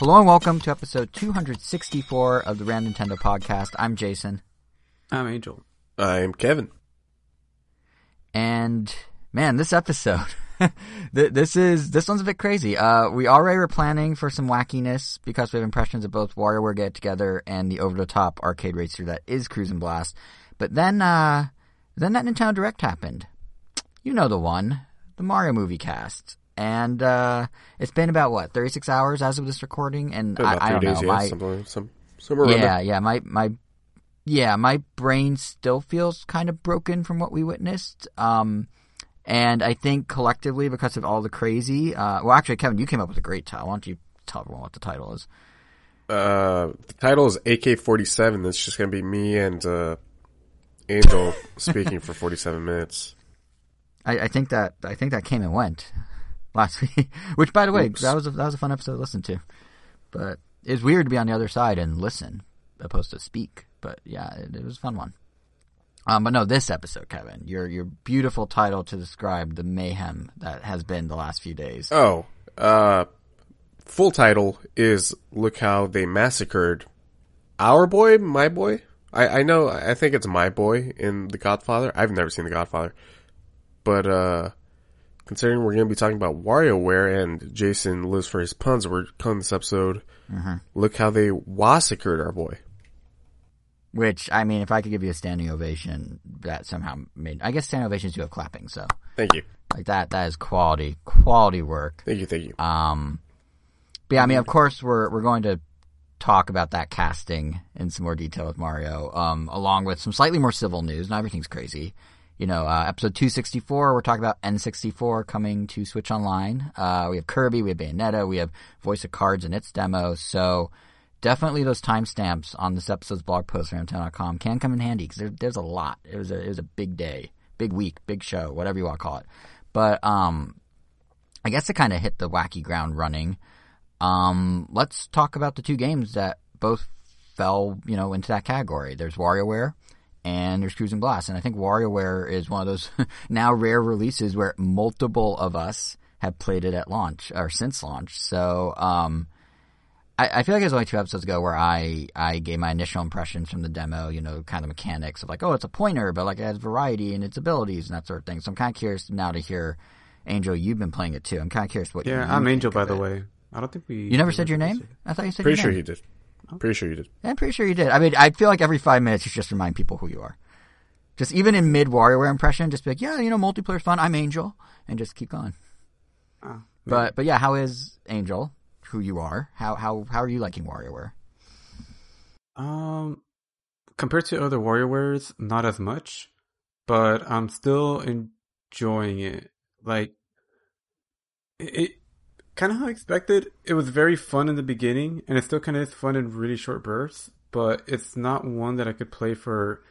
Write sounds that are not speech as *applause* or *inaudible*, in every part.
Hello and welcome to episode 264 of the Random Nintendo podcast. I'm Jason. I'm Angel. I'm Kevin. And man, this episode, *laughs* this is, this one's a bit crazy. Uh, we already were planning for some wackiness because we have impressions of both WarioWare Get Together and the over the top arcade racer that is Cruis'n Blast. But then, uh, then that Nintendo Direct happened. You know the one, the Mario movie cast. And, uh, it's been about what, 36 hours as of this recording? And I, I don't days, know. yeah, my, some, somewhere yeah, there. yeah. My my yeah, my brain still feels kind of broken from what we witnessed. Um, and I think collectively because of all the crazy. Uh, well, actually, Kevin, you came up with a great title. Why don't you tell everyone what the title is? Uh, the title is AK-47. It's just gonna be me and, uh, Angel *laughs* speaking for 47 minutes. I, I think that I think that came and went last *laughs* week. Which, by the way, Oops. that was a, that was a fun episode to listen to. But it's weird to be on the other side and listen opposed to speak. But yeah, it, it was a fun one. Um, but no, this episode, Kevin, your your beautiful title to describe the mayhem that has been the last few days. Oh, uh, full title is Look How They Massacred Our Boy, My Boy? I, I know, I think it's My Boy in The Godfather. I've never seen The Godfather. But, uh, considering we're going to be talking about WarioWare and Jason lives for his puns, we're calling this episode Look How They Wassacred Our Boy. Which I mean, if I could give you a standing ovation, that somehow made. I guess standing ovations do have clapping, so Thank you. like that that is quality quality work. Thank you, thank you. Um, but yeah, I mean, of course, we're we're going to talk about that casting in some more detail with Mario, um, along with some slightly more civil news. Not everything's crazy. You know, uh, episode 264, we're talking about N64 coming to Switch Online. Uh, we have Kirby, we have Bayonetta, we have Voice of Cards and its demo. So definitely those timestamps on this episode's blog post Ramtown.com can come in handy because there, there's a lot. It was a, it was a big day, big week, big show, whatever you want to call it. But, um, I guess to kind of hit the wacky ground running, um, let's talk about the two games that both fell, you know, into that category. There's WarioWare and there's Cruis'n Blast. And I think WarioWare is one of those *laughs* now rare releases where multiple of us have played it at launch or since launch. So, um, I, I feel like it was only two episodes ago where I, I gave my initial impressions from the demo, you know, kind of mechanics of like, oh, it's a pointer, but like it has variety in its abilities and that sort of thing. So I'm kind of curious now to hear, Angel, you've been playing it too. I'm kind of curious what you Yeah, I'm Angel, by the it. way. I don't think we. You never said your name? I thought you said Pretty your sure name. you did. Pretty sure you did. I'm pretty sure you did. I mean, I feel like every five minutes you just remind people who you are. Just even in mid WarioWare impression, just be like, yeah, you know, multiplayer's fun. I'm Angel, and just keep going. Oh, But but yeah, how is Angel? Who you are? How how how are you liking WarioWare? Um, compared to other WarioWares, not as much, but I'm still enjoying it. Like, it, it kind of how I expected. It was very fun in the beginning, and it still kind of is fun in really short bursts. But it's not one that I could play for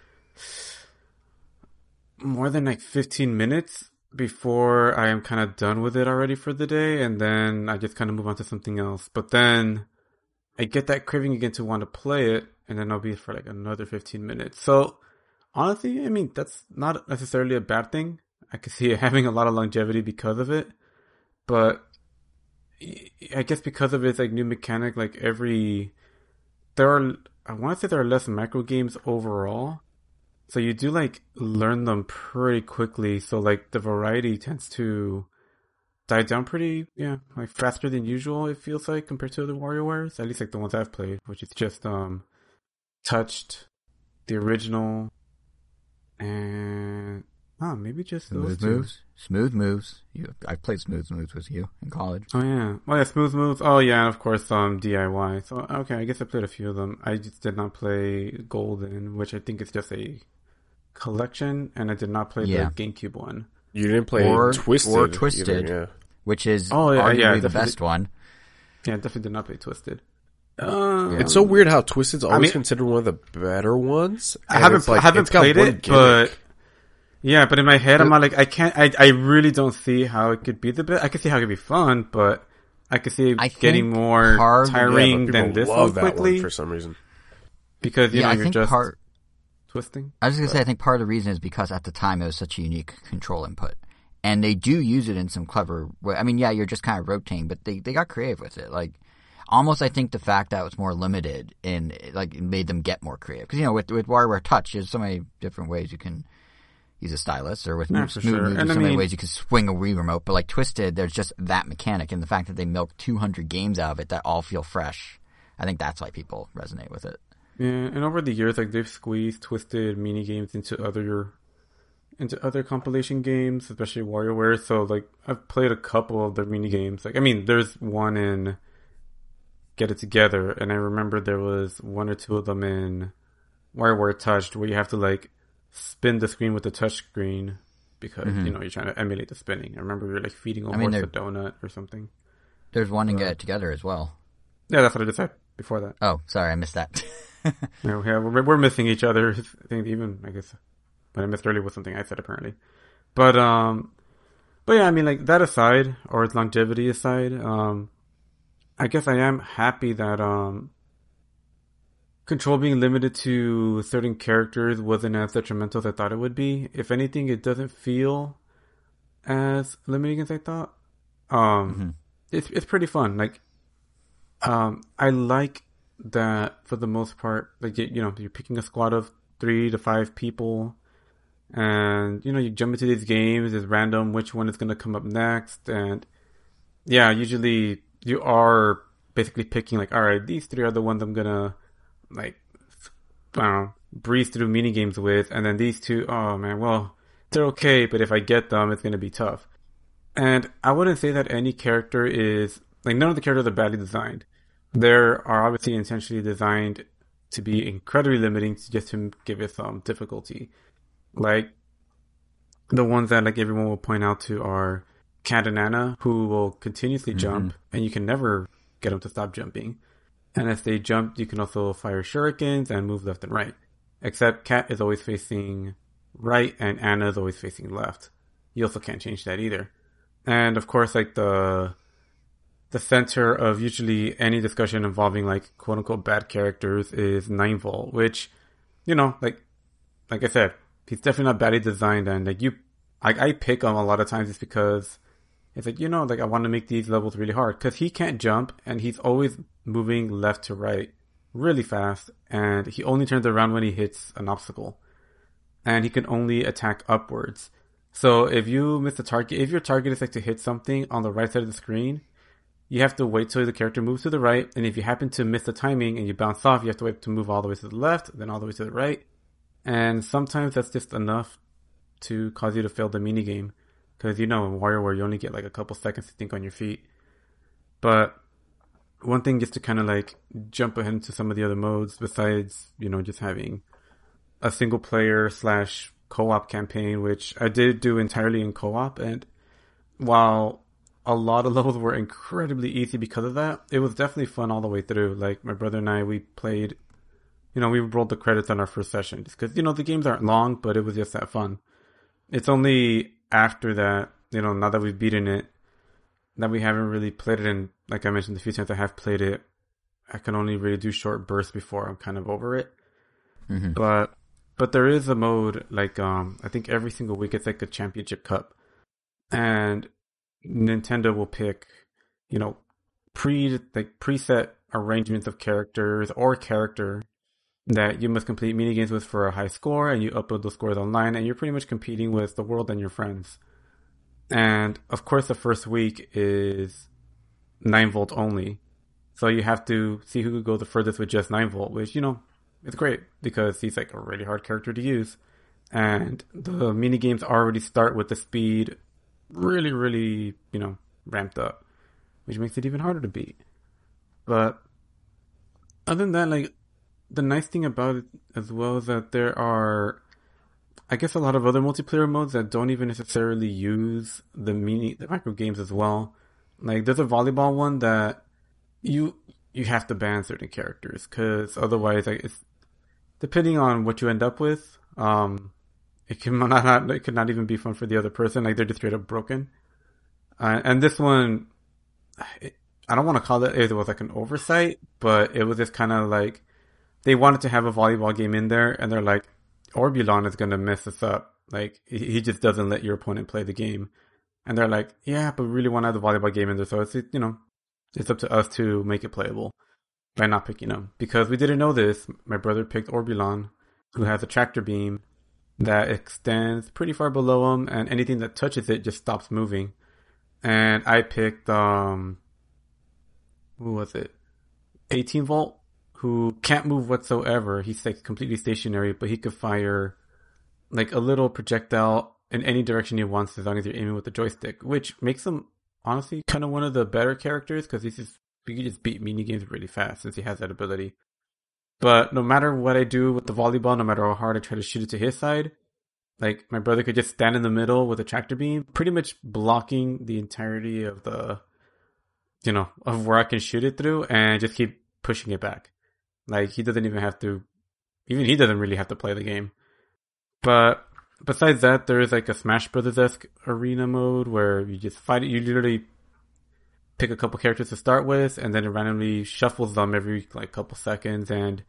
more than like 15 minutes before I am kind of done with it already for the day, and then I just kind of move on to something else. But then I get that craving again to want to play it, and then I'll be for like another 15 minutes. So honestly, I mean, that's not necessarily a bad thing. I could see it *laughs* having a lot of longevity because of it, but I guess because of its like new mechanic, like every there are I want to say there are less micro games overall, so you do like learn them pretty quickly. So like the variety tends to die down pretty yeah like faster than usual. It feels like compared to other WarioWares, at least like the ones I've played, which is just um touched the original and oh maybe just those Smooth two. moves, smooth moves. You, I played smooth moves with you in college. Oh yeah, oh yeah, Smooth Moves. Oh yeah, and of course um DIY. So okay, I guess I played a few of them. I just did not play Golden, which I think is just a collection, and I did not play Yeah. the GameCube one. You didn't play Or- Twisted. or either, yeah. Which is Oh, yeah, arguably yeah, the best one. Yeah, I definitely did not play Twisted. Uh, It's so weird how Twisted's always mean- considered one of the better ones. I haven't like, I haven't played one it, gimmick. but yeah, but in my head I'm like I can't. I I really don't see how it could be the best. I could see how it could be fun, but I could see it I getting more part- tiring but than this love one that quickly one for some reason. because you yeah, know I you're think just part. twisting. I was just gonna say, I think part of the reason is because at the time it was such a unique control input, and they do use it in some clever way. I mean, yeah, you're just kind of rotating, but they they got creative with it. Like, almost I think the fact that it was more limited in like made them get more creative because you know with with WarioWare Touch, there's so many different ways you can use a stylus, or with Yeah, Move sure. There's I so many mean- ways you can swing a Wii remote. But like Twisted, there's just that mechanic, and the fact that they milk 200 games out of it that all feel fresh. I think that's why people resonate with it. Yeah, and over the years, like they've squeezed twisted mini games into other into other compilation games, especially WarioWare. So like I've played a couple of their mini games. Like I mean, there's one in Get It Together, and I remember there was one or two of them in WarioWare Touched where you have to like spin the screen with the touch screen because you know you're trying to emulate the spinning. I remember we were like feeding a Mm-hmm. Mean, horse a donut or something. There's one in Get It Together as well. Yeah, that's what I just said before that. Oh, sorry, I missed that. *laughs* Yeah, yeah we're, we're missing each other. *laughs* I think even I guess what I missed earlier was something I said apparently, but um, but yeah, I mean like that aside or its longevity aside, um, I guess I am happy that um, control being limited to certain characters wasn't as detrimental as I thought it would be. If anything, it doesn't feel as limiting as I thought. Um, it's it's pretty fun. Like, um, I like that for the most part. Like, you, you know, you're picking a squad of three to five people, and you know, you jump into these games. It's random which one is going to come up next, and yeah, usually you are basically picking like, all right, these three are the ones I'm gonna like, I don't know, breeze through mini games with, and then these two, oh man, well, they're okay, but if I get them, it's gonna be tough. And I wouldn't say that any character is like none of the characters are badly designed. There are obviously intentionally designed to be incredibly limiting to just to give it some difficulty. Like the ones that like everyone will point out to are Kat and Ana, who will continuously mm-hmm. jump, and you can never get them to stop jumping. And if they jump, you can also fire shurikens and move left and right. Except Kat is always facing right, and Ana is always facing left. You also can't change that either. And of course, like the the center of usually any discussion involving like quote unquote bad characters is Nine Volt, which you know, like like I said, he's definitely not badly designed, and like you, I, I pick him a lot of times just because it's like you know, like I want to make these levels really hard because he can't jump and he's always moving left to right really fast, and he only turns around when he hits an obstacle, and he can only attack upwards. So if you miss the target, if your target is like to hit something on the right side of the screen, you have to wait till the character moves to the right, and if you happen to miss the timing and you bounce off, you have to wait to move all the way to the left, then all the way to the right. And sometimes that's just enough to cause you to fail the mini game. Because you know, in WarioWare, you only get like a couple seconds to think on your feet. But one thing just to kind of like jump ahead into some of the other modes, besides, you know, just having a single player slash co-op campaign, which I did do entirely in co-op. And while a lot of *laughs* levels were incredibly easy because of that, it was definitely fun all the way through. Like my brother and I, we played you know, we rolled the credits on our first session just because, you know, the games aren't long, but it was just that fun. It's only after that, you know, now that we've beaten it, that we haven't really played it. And like I mentioned, the few times I have played it, I can only really do short bursts before I'm kind of over it. Mhm. But, but there is a mode, like, um, I think every single week it's like a championship cup. And Nintendo will pick, you know, pre, like preset arrangements of characters or character that you must complete mini games with for a high score and you upload those scores online and you're pretty much competing with the world and your friends. And of course the first week is 9 volt only. So you have to see who could go the furthest with just 9 volt, which, you know, it's great because he's like a really hard character to use. And the mini games already start with the speed really, really, you know, ramped up, which makes it even harder to beat. But other than that, like, the nice thing about it as well is that there are, I guess, a lot of other multiplayer modes that don't even necessarily use the mini, the micro games as well. Like, there's a volleyball one that you you have to ban certain characters because otherwise, like, it's depending on what you end up with. Um, it can *laughs* not, it could not even be fun for the other person. Like, they're just straight up broken. Uh, and this one, it, I don't want to call it it was like an oversight, but it was just kind of like they wanted to have a volleyball game in there, and they're like, Orbulon is going to mess us up. Like, he just doesn't let your opponent play the game. And they're like, yeah, but we really want to have the volleyball game in there. So it's, you know, It's up to us to make it playable by not picking them. Because we didn't know this, my brother picked Orbulon, who has a tractor beam that extends pretty far below him, and anything that touches it just stops moving. And I picked, um, who was it? 18 volt, who can't move whatsoever. He's like completely stationary, but he could fire like a little projectile in any direction he wants as long as you're aiming with the joystick, which makes him honestly kind of one of the better characters because he's just he can just beat mini games really fast since he has that ability. But no matter what I do with the volleyball, no matter how hard I try to shoot it to his side, like my brother could just stand in the middle with a tractor beam, pretty much blocking the entirety of the, you know, of where I can shoot it through, and just keep pushing it back. Like he doesn't even have to, even he doesn't really have to play the game. But besides that, there is like a Smash Brothers esque arena mode where you just fight it. You literally pick a couple characters to start with, and then it randomly shuffles them every like couple seconds, and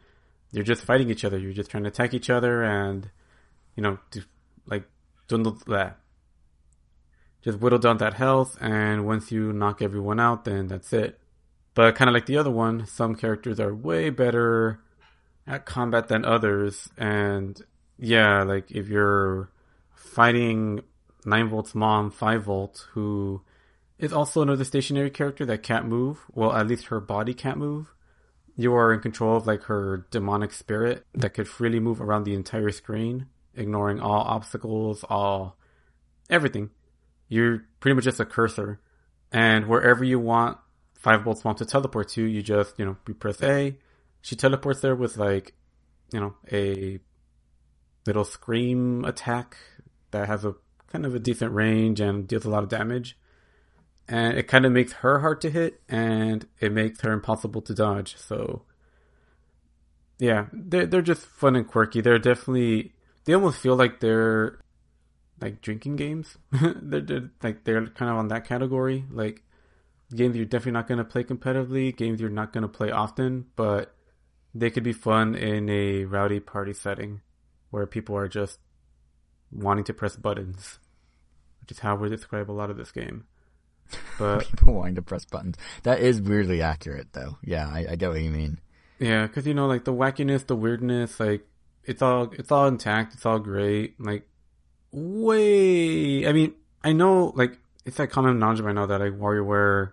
you're just fighting each other. You're just trying to attack each other, and you know, to, like dwindle that. Just whittle down that health, and once you knock everyone out, then that's it. But kind of like the other one, some characters are way better at combat than others, and yeah, like if you're fighting nine volts mom, five volt, who is also another stationary character that can't move. Well, at least her body can't move. You are in control of like her demonic spirit that could freely move around the entire screen, ignoring all obstacles, all everything. You're pretty much just a cursor. And wherever you want Five Volt's Mom to teleport to, you just, you know, you press A. She teleports there with like, you know, a little scream attack that has a kind of a decent range and deals a lot of damage and it kind of makes her hard to hit and it makes her impossible to dodge. So yeah, they're they're just fun and quirky. They're definitely they almost feel like they're like drinking games. *laughs* they're, they're like they're kind of on that category, like games you're definitely not going to play competitively, games you're not going to play often, but they could be fun in a rowdy party setting where people are just wanting to press buttons, which is how we describe a lot of this game. *laughs* But people wanting to press buttons. That is weirdly accurate, though. Yeah, I, I get what you mean. Yeah, because you know, like the wackiness, the weirdness, like it's all it's all intact. It's all great. Like way, I mean, I know like it's like common knowledge by now that like WarioWare,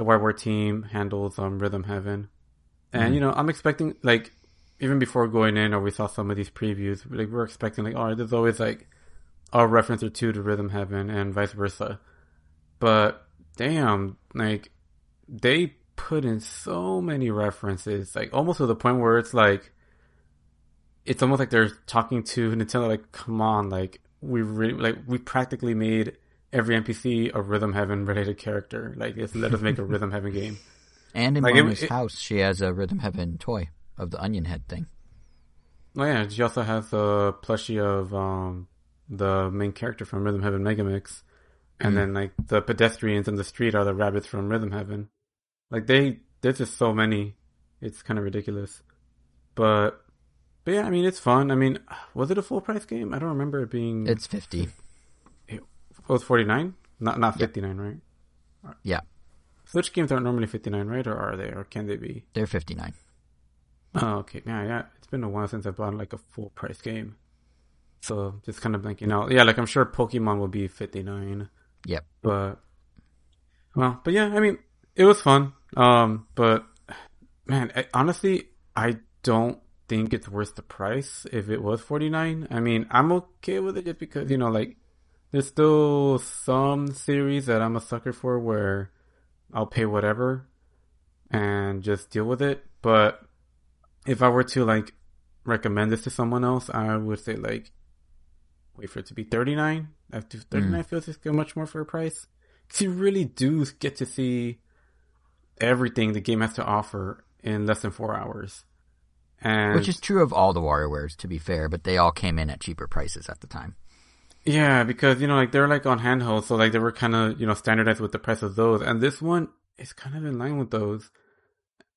the WarioWare team handles um Rhythm Heaven, and mm-hmm. you know I'm expecting like even before going in or we saw some of these previews, like we're expecting like oh there's always like a reference or two to Rhythm Heaven and vice versa. But damn, like they put in so many references, like almost to the point where it's like it's almost like they're talking to Nintendo like, come on, like we really like we practically made every NPC a Rhythm Heaven related character. Like just let us make a Rhythm Heaven game. *laughs* And in like, Mama's house, she has a Rhythm Heaven toy of the onion head thing. Oh yeah, she also has a plushie of um, the main character from Rhythm Heaven Megamix and mm. then like the pedestrians in the street are the rabbits from Rhythm Heaven. Like they, there's just so many. It's kind of ridiculous, but but yeah, I mean it's fun. I mean, was it a full price game? I don't remember it being. It's fifty. It was forty nine, not not fifty nine, right? Yeah. Switch games aren't normally fifty nine, right? Or are they? Or can they be? They're fifty nine. Oh, okay. Yeah, yeah. It's been a while since I bought like a full price game. So just kind of like you know, yeah, like I'm sure Pokemon will be fifty nine. Yep. But well, but yeah, I mean, it was fun. Um, but man, I, honestly, I don't think it's worth the price if it was 49. I mean, I'm okay with it just because, you know, like there's still some series that I'm a sucker for where I'll pay whatever and just deal with it. But if I were to like recommend this to someone else, I would say like wait for it to be 39 after 39 mm. feels like a much more fair price. Because you really do get to see everything the game has to offer in less than four hours. And Which is true of all the WarioWares, to be fair, but they all came in at cheaper prices at the time. Yeah, because, you know, like they're like on handheld, so like they were kind of, you know, standardized with the price of those. And this one is kind of in line with those.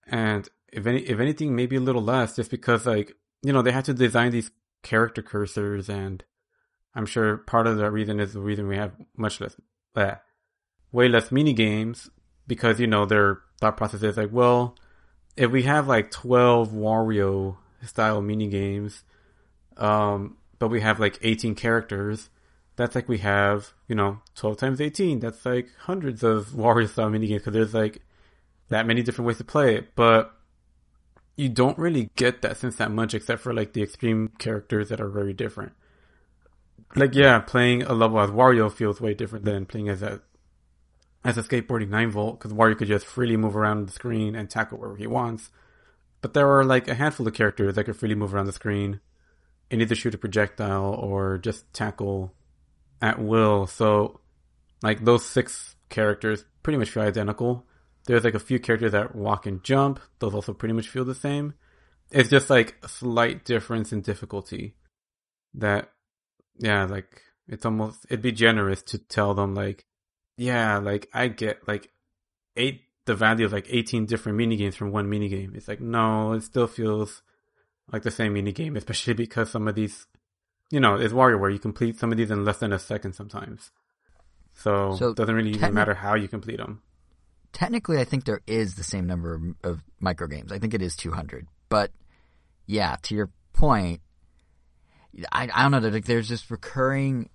And if any, if anything, maybe a little less, just because like, you know, they had to design these character cursors and I'm sure part of the reason is the reason we have much less, uh, way less mini games because you know their thought process is like, well, if we have like twelve Wario style mini games, um, but we have like eighteen characters, that's like we have you know twelve times eighteen. That's like hundreds of *laughs* Wario style mini games because there's like that many different ways to play it, but you don't really get that sense that much except for like the extreme characters that are very different. Like yeah, playing a level as Wario feels way different than playing as a as a skateboarding nine volt because Wario could just freely move around the screen and tackle wherever he wants. But there are like a handful of characters that could freely move around the screen and either shoot a projectile or just tackle at will. So like those six characters pretty much feel identical. There's like a few characters that walk and jump. Those also pretty much feel the same. It's just like a slight difference in difficulty that, yeah, like it's almost, it'd be generous to tell them like, yeah, like I get like eight, the value of like 18 different mini games from one mini game. It's like, no, it still feels like the same mini game, especially *laughs* because some of these, you know, it's WarioWare. You complete some of these in less than a second sometimes. So, So it doesn't really even matter how you complete them. technically I think there is the same number of, of micro games. I think it is 200. But yeah, to your point, I, I don't know. There's, there's this recurring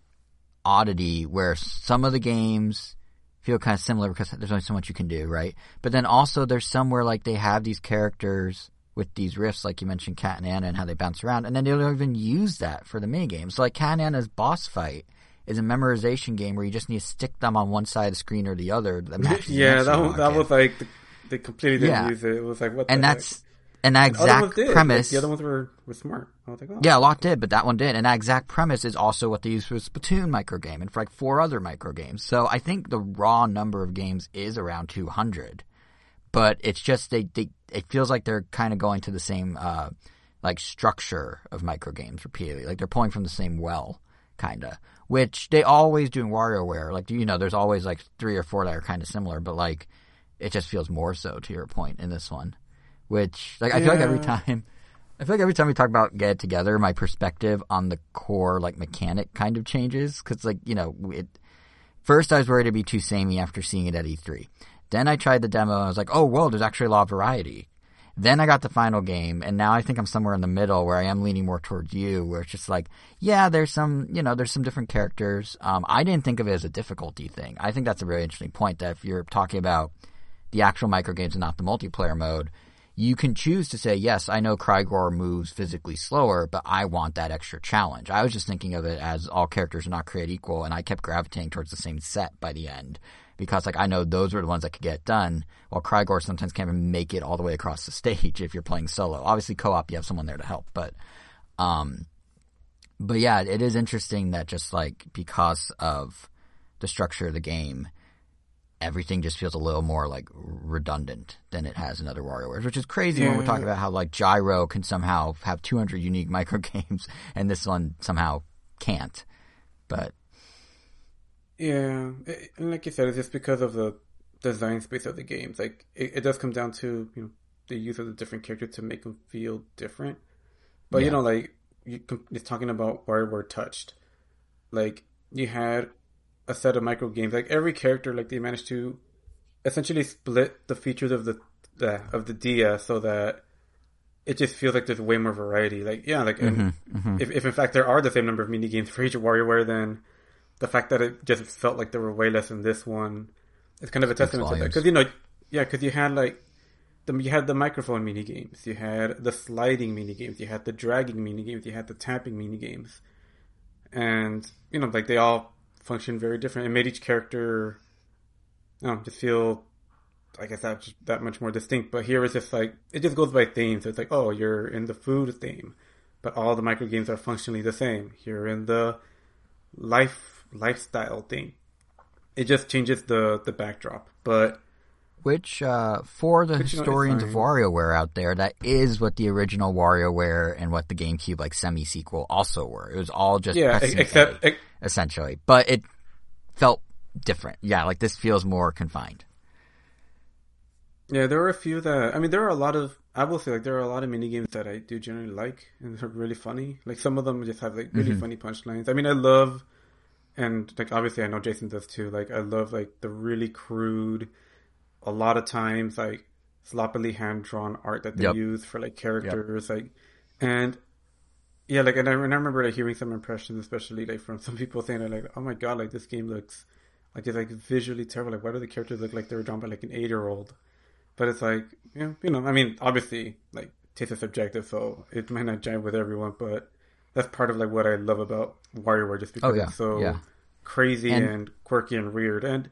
oddity where some of the games feel kind of similar because there's only so much you can do, right? But then also there's some where like they have these characters with these riffs, like you mentioned, Kat and Ana, and how they bounce around, and then they don't even use that for the mini games. So like Kat and Ana's boss fight is a memorization game where you just need to stick them on one side of the screen or the other. That *laughs* matches the yeah, that one was, that was like the, they completely didn't Yeah. use it. It was like what, and the that's and that heck? The exact. Like, premise. the other ones were, were smart. I was like, oh. Yeah, a lot did, but that one did. And that exact premise is also what they used for Splatoon microgame and for like four other microgames. So I think the raw number of games is around 200. But it's just they, they it feels like they're kind of going to the same uh like structure of micro games repeatedly. Like they're pulling from the same well, kind of. Which they always do in WarioWare. Like you know, there's always like three or four that are kind of similar, but like it just feels more so to your point in this one. Which like I feel like every time I feel like every time we talk about Get It Together, my perspective on the core like mechanic kind of changes because like you know it. First, I was worried it'd be too samey after seeing it at E3. Then I tried the demo and I was like, oh, whoa, there's actually a lot of variety. Then I got the final game, and now I think I'm somewhere in the middle where I am leaning more towards you, where it's just like, yeah, there's some, you know, there's some different characters. Um, I didn't think of it as a difficulty thing. I think that's a really interesting point that if you're talking about the actual micro games and not the multiplayer mode, you can choose to say, yes, I know Crygor moves physically slower, but I want that extra challenge. I was just thinking of it as all characters are not created equal, and I kept gravitating towards the same set by the end. Because like I know those were the ones that could get done, while Crygor sometimes can't even make it all the way across the *laughs* stage if you're playing solo. Obviously co-op you have someone there to help, but um but yeah, it is interesting that just like because of the structure of the game, everything just feels a little more like redundant than it has in other WarioWares, which is crazy when we're talking about how like Gyro can somehow have 200 unique *laughs* micro games and this one somehow can't. But Yeah, it- and like you said, it's just because of the design space of the games. Like it, it does come down to you know the use of the different characters to make them feel different. But Yeah. you know, like you com- it's talking about WarioWare Touched. Like you had a set of micro games. Like every character, like they managed to essentially split the features of the, the of the DS so that it just feels like there's way more variety. Like yeah, like mm-hmm, and mm-hmm. if if in fact there are the same number of mini games for each WarioWare, then the fact that it just felt like there were way less in this one is kind of a testament to that. Because you know, yeah, because you had like the you had the microphone mini games, you had the sliding mini games, you had the dragging mini games, you had the tapping mini games, and you know, like they all function very different. It made each character, you know, just feel. I guess that just that much more distinct, but here it's just like it just goes by theme. So it's like, oh, you're in the food theme, but all the micro games are functionally the same. You're in the life lifestyle thing. It just changes the the backdrop, but which uh, for the Which, you know, historians of. WarioWare out there, that is what the original WarioWare and what the GameCube like semi sequel also were. It was all just yeah, except A, essentially, but it felt different. Yeah, like this feels more confined. yeah, there are a few that I mean, there are a lot of I will say like there are a lot of mini games that I do generally like and they're really funny. Like some of them just have like really funny punchlines. I mean, I love and like obviously I know Jason does too. Like I love like the really crude a lot of times like sloppily hand drawn art that they Yep. use for like characters, like and yeah, like and I, and I remember like hearing some impressions, especially like from some people saying like, oh my god, like this game looks like it's like visually terrible. Like why do the characters look like they were drawn by like an eight year old? But it's like you know, you know, I mean, obviously like taste is subjective, so it might not jive with everyone, but that's part of like what I love about WarioWare, just because Oh, yeah, it's so yeah. crazy And- and, quirky and weird. And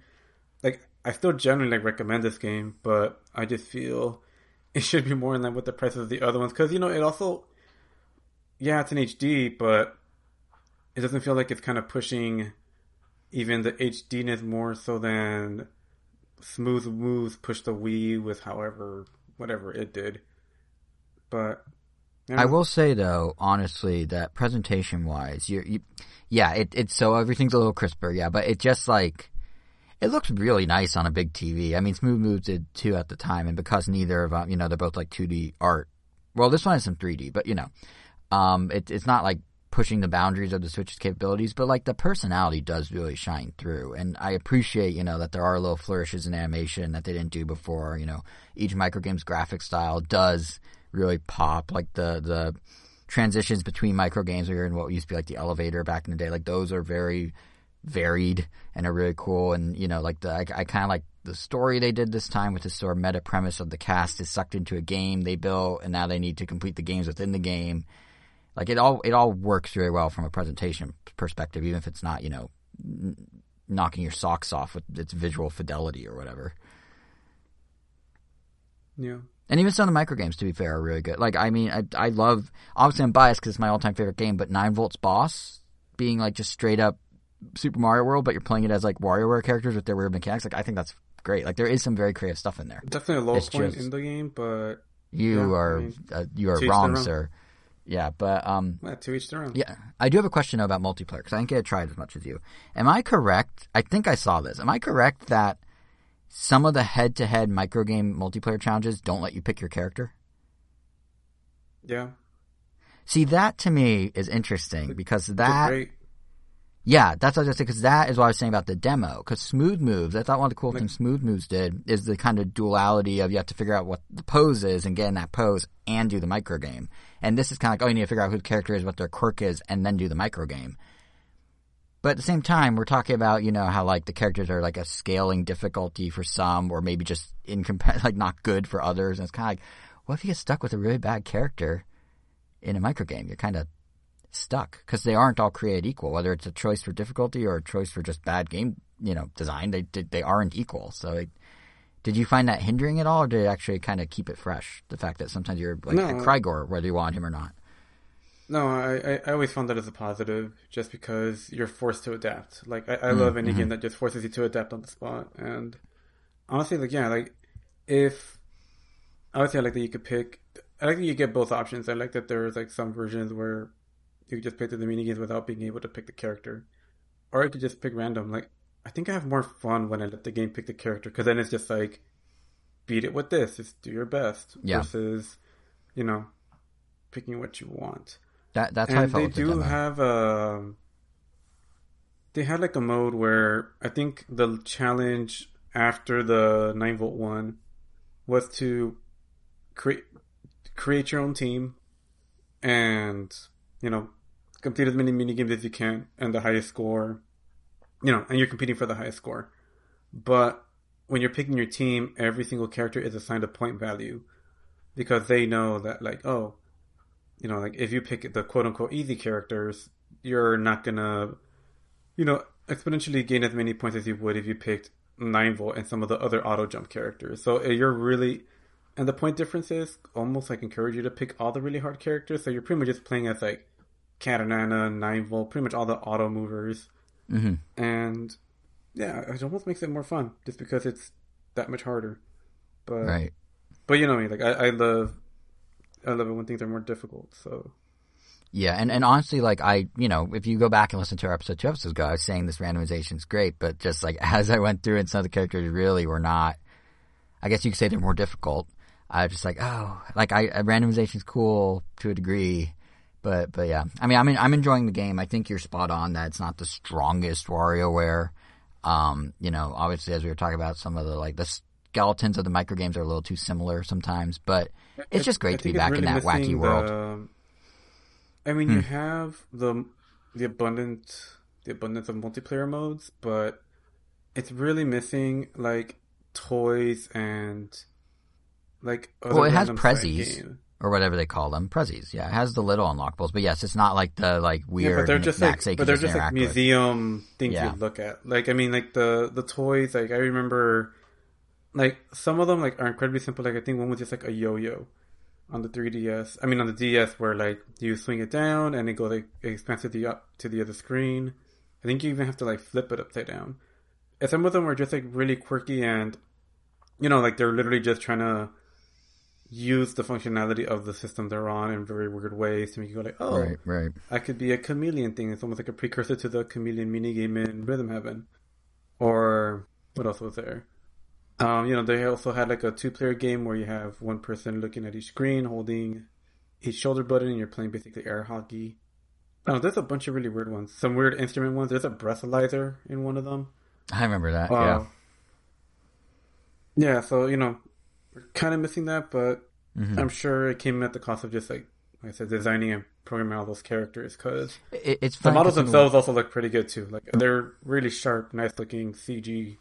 like, I still generally like recommend this game, but I just feel *laughs* it should be more in line with the prices of the other ones because you know it also, yeah, it's an HD, but it doesn't feel like it's kind of pushing even the HDness more so than Smooth Moves pushed the Wii with however whatever it did. But yeah, I will say though, honestly, that presentation wise, you, yeah, it, it's so everything's a little crisper, yeah, but it just like, it looks really nice on a big TV. I mean, Smooth Moves did too at the time, and because neither of them, you know, they're both like 2D art. Well, this one has some 3D, but you know, um, it, it's not like pushing the boundaries of the Switch's capabilities, but like the personality does really shine through. And I appreciate, you know, that there are little flourishes in animation that they didn't do before. You know, each microgame's graphic style does really pop. Like the, the transitions between microgames where you're in what used to be like the elevator back in the day, like those are very varied and are really cool. And, you know, like the, I, I kind of like the story they did this time with the sort of meta premise of the cast is sucked into a game they built and now they need to complete the games within the game like it all it all works very well from a presentation perspective even if it's not you know n- knocking your socks off with its visual fidelity or whatever yeah. And even some of the microgames to be fair are really good like i mean i, I love obviously i'm biased because it's my all-time favorite game but 9 volts boss being like just straight up super mario world but you're playing it as like WarioWare characters with their weird mechanics like i think that's great like there is some very creative stuff in there Definitely a low It's point just- in the game, but you Yeah, I are mean, uh, you are wrong sir yeah but um uh, to each their own. Yeah, I do have a question though about multiplayer because I didn't get to try it as much as you. Am I correct? I think I saw this. Am I correct that some of the head-to-head microgame multiplayer challenges don't let you pick your character? Yeah. See, that to me is interesting because that, yeah, that's what I was gonna say because that is what I was saying about the demo. Because Smooth Moves, I thought one of the cool things Smooth Moves did is the kind of duality of you have to figure out what the pose is and get in that pose and do the microgame. And this is kind of like, oh, you need to figure out who the character is, what their quirk is, and then do the microgame. But at the same time, we're talking about you know how like the characters are like a scaling difficulty for some, or maybe just incompa- *laughs* like not good for others. And it's kind of like, what if you get stuck with a really bad character in a microgame? You're kind of stuck because they aren't all created equal. Whether it's a choice for difficulty or a choice for just bad game, you know, design, they they, they aren't equal. So, it, did you find that hindering at all, or did it actually kind of keep it fresh? The fact that sometimes you're like No. a Crygor, whether you want him or not. No, I, I, I always found that as a positive, just because you're forced to adapt. Like I, I Mm, love any mm-hmm. game that just forces you to adapt on the spot. And honestly, like yeah, like if obviously I like that you could pick. I like that you get both options. I like that there's like some versions where you could just pick the minigames without being able to pick the character, or you could just pick random. Like I think I have more fun when I let the game pick the character because then it's just like beat it with this. Just do your best Yeah. versus you know picking what you want That that's how I and felt they do have a they had like a mode where i think the challenge after the 9 volt one was to create create your own team and you know complete as many mini games as you can and the highest score you know and you're competing for the highest score. But when you're picking your team every single character is assigned a point value because they know that like oh you know, like if you pick the quote unquote easy characters, you're not gonna, you know, exponentially gain as many points as you would if you picked nine volt and some of the other auto jump characters. So uh, you're really, and the point differences almost like encourage you to pick all the really hard characters. So you're pretty much just playing as like Katanana, nine volt, pretty much all the auto movers, hmm and yeah, it almost makes it more fun just because it's that much harder. But Right. but you know me, like I, I love, I love it when things are more difficult. So. Yeah, and, and honestly, like I, you know, if you go back and listen to our episode two episodes ago, I was saying this randomization is great, but just like *laughs* as I went through, and some of the characters really were not. I guess you could say they're more difficult. I was just like, oh, like I randomization is cool to a degree, but but yeah, I mean, I'm in, I'm enjoying the game. I think you're spot on that it's not the strongest WarioWare. Um, you know, obviously as we were talking about some of the like the skeletons of the micro games are a little too similar sometimes, but it's just great I to be back in that wacky missing world. the- I mean, you hmm. have the the abundant the abundance of multiplayer modes, but it's really missing like toys and like other Well, it has prezzies. or whatever they call them, prezzies. Yeah, it has the little unlockables, but yes, it's not like the like Yeah, weird. but they're just like, but they're just just like interact with. museum things Yeah. you look at. Like, I mean, like the the toys. Like, I remember, like some of them like are incredibly simple. Like, I think one was just like a yo-yo on the 3ds. I mean, on the DS, where like you swing it down and it goes like it expands to the up to the other screen. I think you even have to like flip it upside down. And some of them were just like really quirky and, you know, like they're literally just trying to use the functionality of the system they're on in very weird ways to make you go like, oh, Right, right. I could be a chameleon thing. It's almost like a precursor to the chameleon minigame in Rhythm Heaven. Or what else was there? Um, you know, they also had like a two player game where you have one person looking at each screen holding each shoulder button and you're playing basically air hockey. Oh, there's a bunch of really weird ones. Some weird instrument ones. There's a breathalyzer in one of them. I remember that. Uh, yeah. Yeah, so, you know, we're kind of missing that, but Mhm. I'm sure it came at the cost of just like, like I said, designing and programming all those characters because It, it's the models 'cause in a- themselves also look pretty good too. Like they're really sharp, nice looking CG,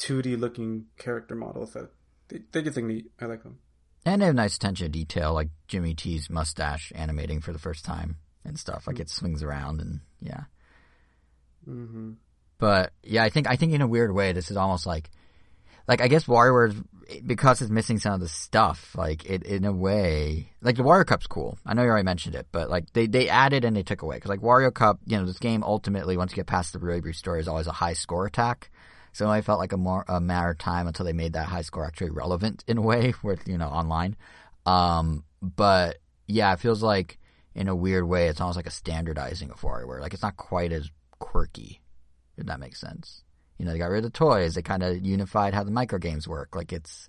2D looking character models that they, they just look neat. I like them. And they have nice attention to detail, like Jimmy T's mustache animating for the first time and stuff. Like it swings around and yeah. hmm But yeah, I think I think in a weird way, this is almost like, like I guess WarioWare because it's missing some of the stuff. Like it in a way, like the Wario Cup's cool. I know you already mentioned it, but like they they added and they took away because like Wario Cup, you know, this game ultimately once you get past the really brief story is always a high score attack. So I felt like a more a matter of time until they made that high score actually relevant in a way *laughs* with you know online. Um, but yeah, it feels like in a weird way it's almost like a standardizing of WarioWare. Like it's not quite as quirky if that makes sense. You know, they got rid of the toys. They kind of unified how the micro games work. Like it's,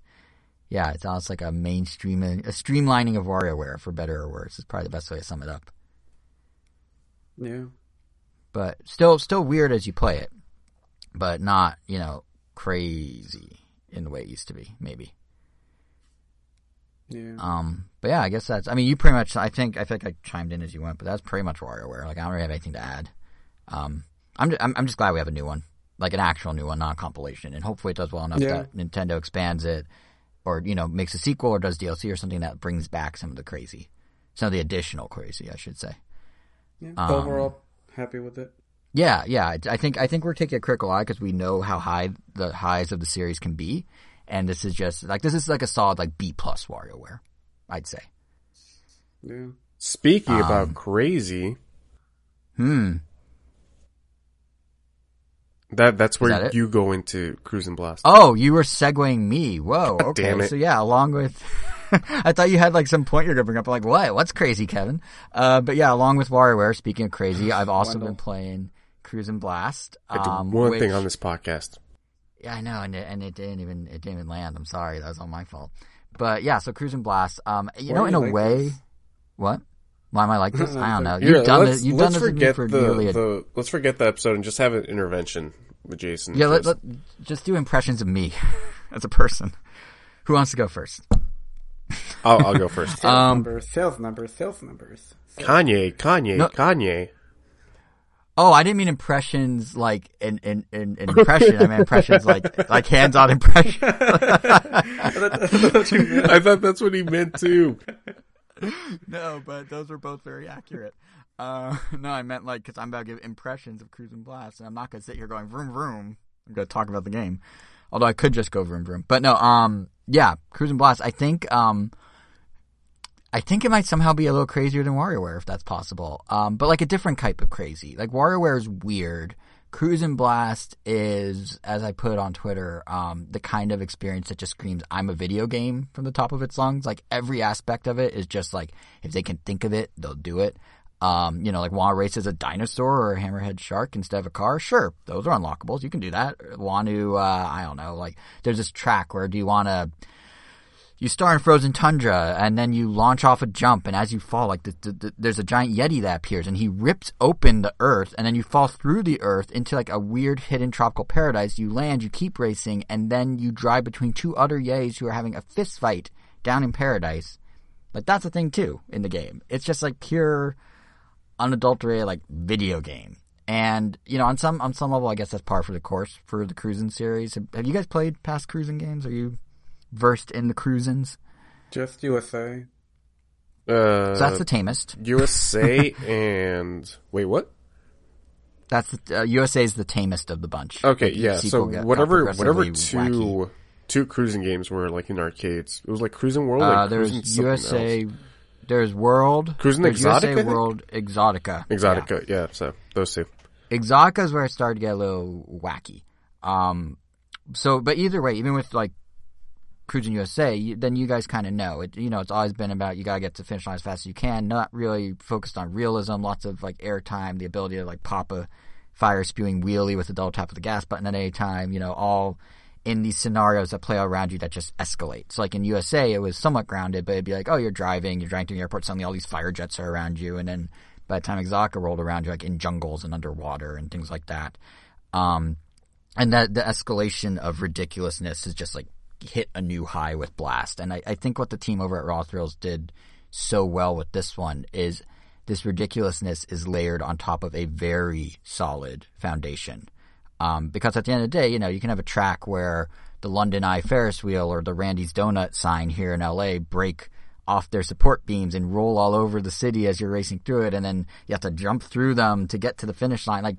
yeah, it's almost like a mainstream, a streamlining of WarioWare for better or worse. Is probably the best way to sum it up. Yeah. But still, still weird as you play it, but not you know crazy in the way it used to be. Maybe. Yeah. Um, but yeah, I guess that's. I mean, you pretty much. I think I think I chimed in as you went, but that's pretty much WarioWare. Like I don't really have anything to add. Um, I'm ju- I'm, I'm just glad we have a new one, like an actual new one, not a compilation, and hopefully it does well enough Yeah. that Nintendo expands it, or you know makes a sequel or does DLC or something that brings back some of the crazy, some of the additional crazy, I should say. yeah. um, Overall, happy with it. Yeah, yeah. I, think I think we're taking a critical eye because we know how high the highs of the series can be, and this is just like this is like a solid like B plus WarioWare, I'd say. Yeah. Speaking Um, about crazy, Hmm. that that's where that you go into Cruis'n Blast. Oh, you were segueing me. Whoa. *laughs* Okay. damn it. So yeah, along with, *laughs* I thought you had like some point you're gonna bring up. I'm like, what? What's crazy, Kevin? Uh, but yeah, along with WarioWare. Speaking of crazy, *laughs* I've also Wendell. been playing Cruis'n Blast. I do Um, one which- thing on this podcast. Yeah, I know, and it, and it didn't even it didn't even land. I'm sorry, that was all my fault. But yeah, so Cruis'n Blast. Um, you Why know, do in you a like way, this? what? Why am I like this? I don't *laughs* know. You've done this. You've done this forget for the, nearly a the let's forget the episode and just have an intervention with Jason. Yeah, let, let, just do impressions of me *laughs* as a person. Who wants to go first? I'll, I'll go first. Sales Um, numbers, sales numbers, sales numbers. Kanye, Kanye, No. Kanye. Oh, I didn't mean impressions like an an, an, impression. I meant impressions like like hands-on impression. *laughs* I thought that's what he meant too. no, but those were both very accurate. Uh, no, I meant like because I'm about to give impressions of Cruis'n Blast, and I'm not gonna sit here going vroom vroom. I'm gonna talk about the game, although I could just go vroom vroom. But no, um, yeah, Cruis'n Blast. I think um, I think it might somehow be a little crazier than WarioWare if that's possible. Um, but like a different type of crazy. Like WarioWare is weird. Cruis'n Blast is, as I put on Twitter, um, the kind of experience that just screams, I'm a video game from the top of its lungs. Like every aspect of it is just like, if they can think of it, they'll do it. Um, you know, like want to race as a dinosaur or a hammerhead shark instead of a car? Sure, those are unlockables. You can do that. Want to, uh, I don't know, like there's this track where do you want to, you start in frozen tundra and then you launch off a jump and as you fall like the, the, the, there's a giant yeti that appears and he rips open the earth and then you fall through the earth into like a weird hidden tropical paradise. You land you keep racing and then you drive between two other yays who are having a fist fight down in paradise. Like that's a thing too in the game. It's just like pure unadulterated like video game. And you know on some on some level i guess that's par for the course for the Cruis'n series. Have, have you guys played past Cruis'n games? Are you versed in the Cruis'ns. Just USA. Uh, so that's the tamest. USA *laughs* and wait, what? That's the, uh, USA is the tamest of the bunch. Okay, yeah. So got, whatever, got whatever two wacky. two cruising games were like in arcades. It was like Cruis'n World. Uh, there's USA. Else. There's World. Cruis'n there's Exotica. USA World Exotica. Exotica. Yeah. yeah. So those two. Exotica is where I started to get a little wacky. Um, so, but either way, even with like Cruis'n USA, then you guys kind of know it. You know, it's always been about you gotta get to finish line as fast as you can. Not really focused on realism. Lots of like airtime, the ability to like pop a fire spewing wheelie with a double tap of the gas button at any time. You know, all in these scenarios that play around you that just escalate. So like in USA, it was somewhat grounded, but it'd be like, oh, you're driving, you're driving through the airport, suddenly all these fire jets are around you, and then by the time Exotica rolled around, you're like in jungles and underwater and things like that. Um, and that the escalation of ridiculousness is just like hit a new high with Blast. And I, I think what the team over at Raw Thrills did so well with this one is this ridiculousness is layered on top of a very solid foundation. Um, because at the end of the day, you know, you can have a track where the London Eye Ferris wheel or the Randy's Donut sign here in LA break off their support beams and roll all over the city as you're racing through it, and then you have to jump through them to get to the finish line. Like,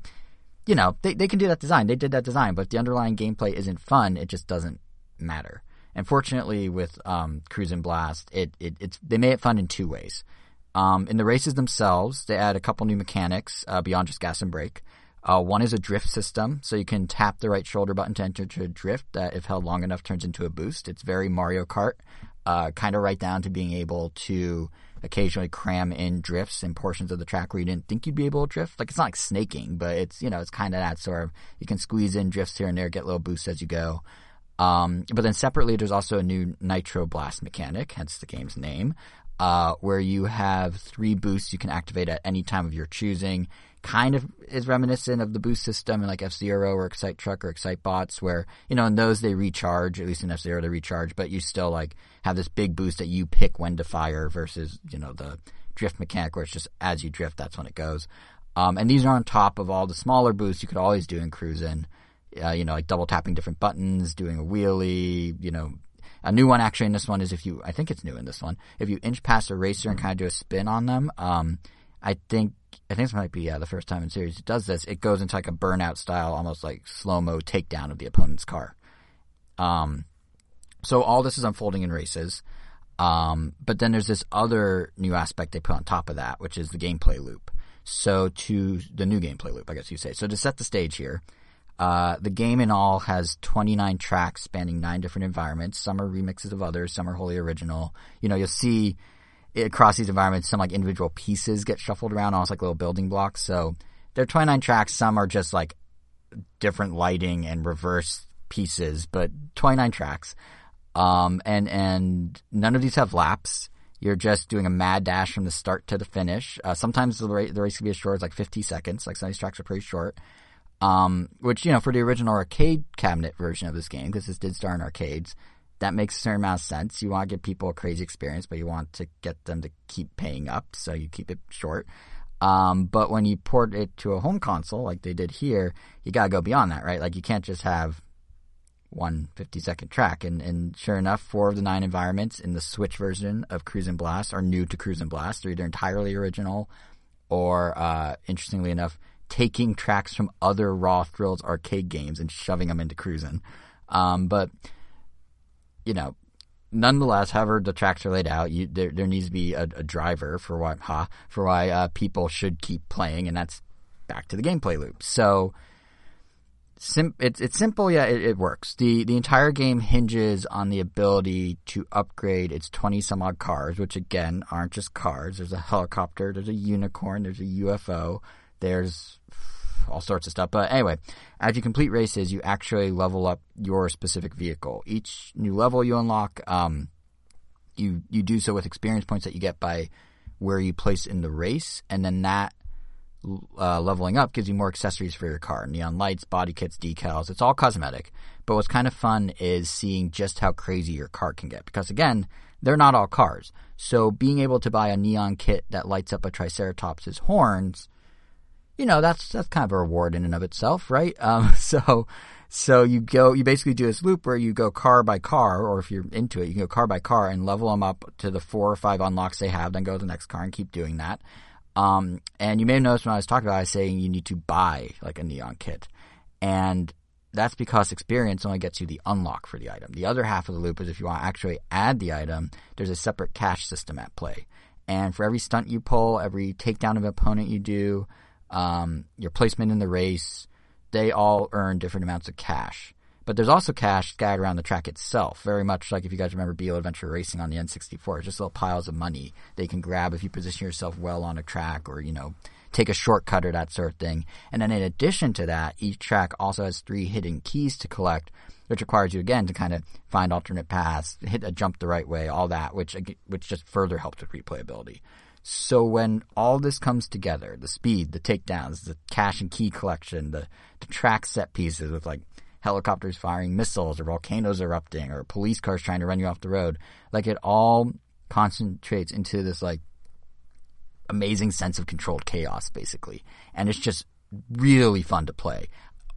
you know, they, they can do that design. They did that design, but the underlying gameplay isn't fun. It just doesn't matter. And fortunately, with um, Cruis'n Blast, it, it it's they made it fun in two ways. Um, in the races themselves, they add a couple new mechanics uh, beyond just gas and brake. Uh, one is a drift system, so you can tap the right shoulder button to enter to a drift that, if held long enough, turns into a boost. It's very Mario Kart, uh, kind of right down to being able to occasionally cram in drifts in portions of the track where you didn't think you'd be able to drift. Like it's not like snaking, but it's you know it's kind of that sort of you can squeeze in drifts here and there, get little boosts as you go. Um, but then separately, there's also a new Nitro Blast mechanic, hence the game's name, uh, where you have three boosts you can activate at any time of your choosing. Kind of is reminiscent of the boost system in like F Zero or Excite Truck or Excitebots, where you know in those they recharge. At least in F Zero they recharge, but you still like have this big boost that you pick when to fire versus you know the drift mechanic where it's just as you drift that's when it goes. Um, and these are on top of all the smaller boosts you could always do in Cruis'n uh, you know, like double tapping different buttons, doing a wheelie, you know. A new one actually in this one is if you, I think it's new in this one, if you inch past a racer and kind of do a spin on them, um, I think, I think this might be, yeah, the first time in series it does this, it goes into like a burnout style, almost like slow-mo takedown of the opponent's car. Um, so all this is unfolding in races. Um, but then there's this other new aspect they put on top of that, which is the gameplay loop. So to the new gameplay loop, I guess you say. So to set the stage here, uh, the game in all has 29 tracks spanning nine different environments. Some are remixes of others, some are wholly original. You know, you'll see across these environments some like individual pieces get shuffled around, almost like little building blocks. So there are 29 tracks. Some are just like different lighting and reverse pieces, but 29 tracks. Um, and, and none of these have laps. You're just doing a mad dash from the start to the finish. Uh, sometimes the, the race can be as short as like 50 seconds. Like some of these tracks are pretty short. Um, which, you know, for the original arcade cabinet version of this game, because this did star in arcades, that makes a certain amount of sense. You want to give people a crazy experience, but you want to get them to keep paying up, so you keep it short. Um, but when you port it to a home console, like they did here, you gotta go beyond that, right? Like you can't just have one 50 second track. And, and sure enough, four of the nine environments in the Switch version of Cruis'n Blast are new to Cruis'n Blast. They're either entirely original or, uh, interestingly enough, taking tracks from other Raw Thrills arcade games and shoving them into Cruis'n. Um, but you know, nonetheless, however the tracks are laid out, you, there there needs to be a, a driver for why ha, for why uh, people should keep playing, and that's back to the gameplay loop. So. Sim- it's it's simple, yeah. It, it, works. the The entire game hinges on the ability to upgrade its twenty some odd cars, which again aren't just cars. There's a helicopter, there's a unicorn, there's a UFO, there's all sorts of stuff. But anyway, as you complete races, you actually level up your specific vehicle. Each new level you unlock, um, you you do so with experience points that you get by where you place in the race, and then that uh, leveling up gives you more accessories for your car neon lights, body kits, decals. It's all cosmetic. But what's kind of fun is seeing just how crazy your car can get. Because again, they're not all cars. So being able to buy a neon kit that lights up a Triceratops' horns, you know, that's that's kind of a reward in and of itself, right? *laughs* Um, so so you go, you basically do this loop where you go car by car, or if you're into it, you can go car by car and level them up to the four or five unlocks they have, then go to the next car and keep doing that. Um, and you may have noticed when I was talking about, it, I was saying you need to buy like a neon kit, and that's because experience only gets you the unlock for the item. The other half of the loop is if you want to actually add the item, there's a separate cash system at play. And for every stunt you pull, every takedown of an opponent you do, um, your placement in the race, they all earn different amounts of cash. But there's also cash scattered around the track itself, very much like if you guys remember Beetle Adventure Racing on the N64. It's just little piles of money they can grab if you position yourself well on a track or, you know, take a shortcut or that sort of thing. And then in addition to that, each track also has three hidden keys to collect, which requires you again to kind of find alternate paths, hit a jump the right way, all that, which which just further helps with replayability. So when all this comes together, the speed, the takedowns, the cash and key collection, the, the track set pieces with like helicopters firing missiles or volcanoes erupting or police cars trying to run you off the road, like it all concentrates into this like amazing sense of controlled chaos basically. And it's just really fun to play.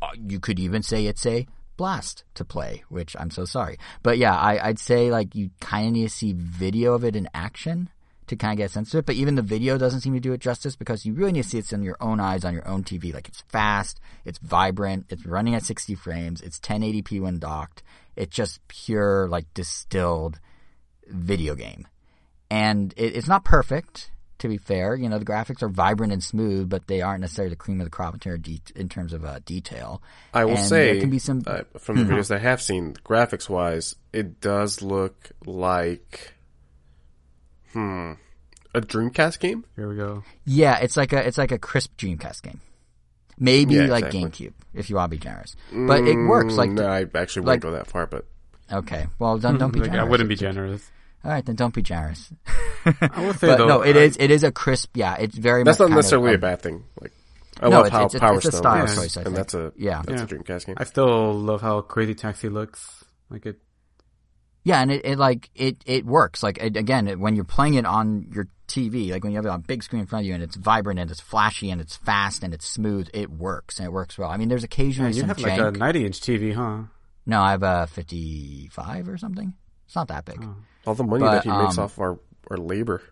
Uh, you could even say it's a blast to play, which I'm so sorry. But yeah, I, would say like you kind of need to see video of it in action to kind of get a sense of it. But even the video doesn't seem to do it justice because you really need to see it in your own eyes on your own TV. Like it's fast, it's vibrant, it's running at 60 frames, it's 1080p when docked. It's just pure, like distilled video game. And it, it's not perfect, to be fair. You know, the graphics are vibrant and smooth, but they aren't necessarily the cream of the crop in terms of, de- in terms of uh, detail. I will and say, there can be some uh, from the *laughs* videos I have seen, graphics wise, it does look like Hmm. A Dreamcast game? Here we go. Yeah, it's like a it's like a crisp Dreamcast game. Maybe yeah, like GameCube, if you want to be generous. But it works. Like no, I actually wouldn't like, go that far. But okay, well, don't don't be *laughs* like, generous. I wouldn't be generous. All right, then don't be generous. *laughs* I will say but though, no, it I, is it is a crisp. Yeah, it's very. That's not necessarily of, a bad thing. Like I no, love how it's, Power it's, Stone a style choice, and that's a yeah, that's yeah. a Dreamcast game. I still love how Crazy Taxi looks. Like it yeah, and it, it like it it works. Like it, again, it, when you're playing it on your TV, like when you have it on a big screen in front of you, and it's vibrant and it's flashy and it's fast and it's smooth, it works and it works well. I mean, there's occasionally yeah, you some have jank. like a 90 inch TV, huh? No, I have a 55 or something. It's not that big. Oh. All the money but, that he makes um, off our our labor.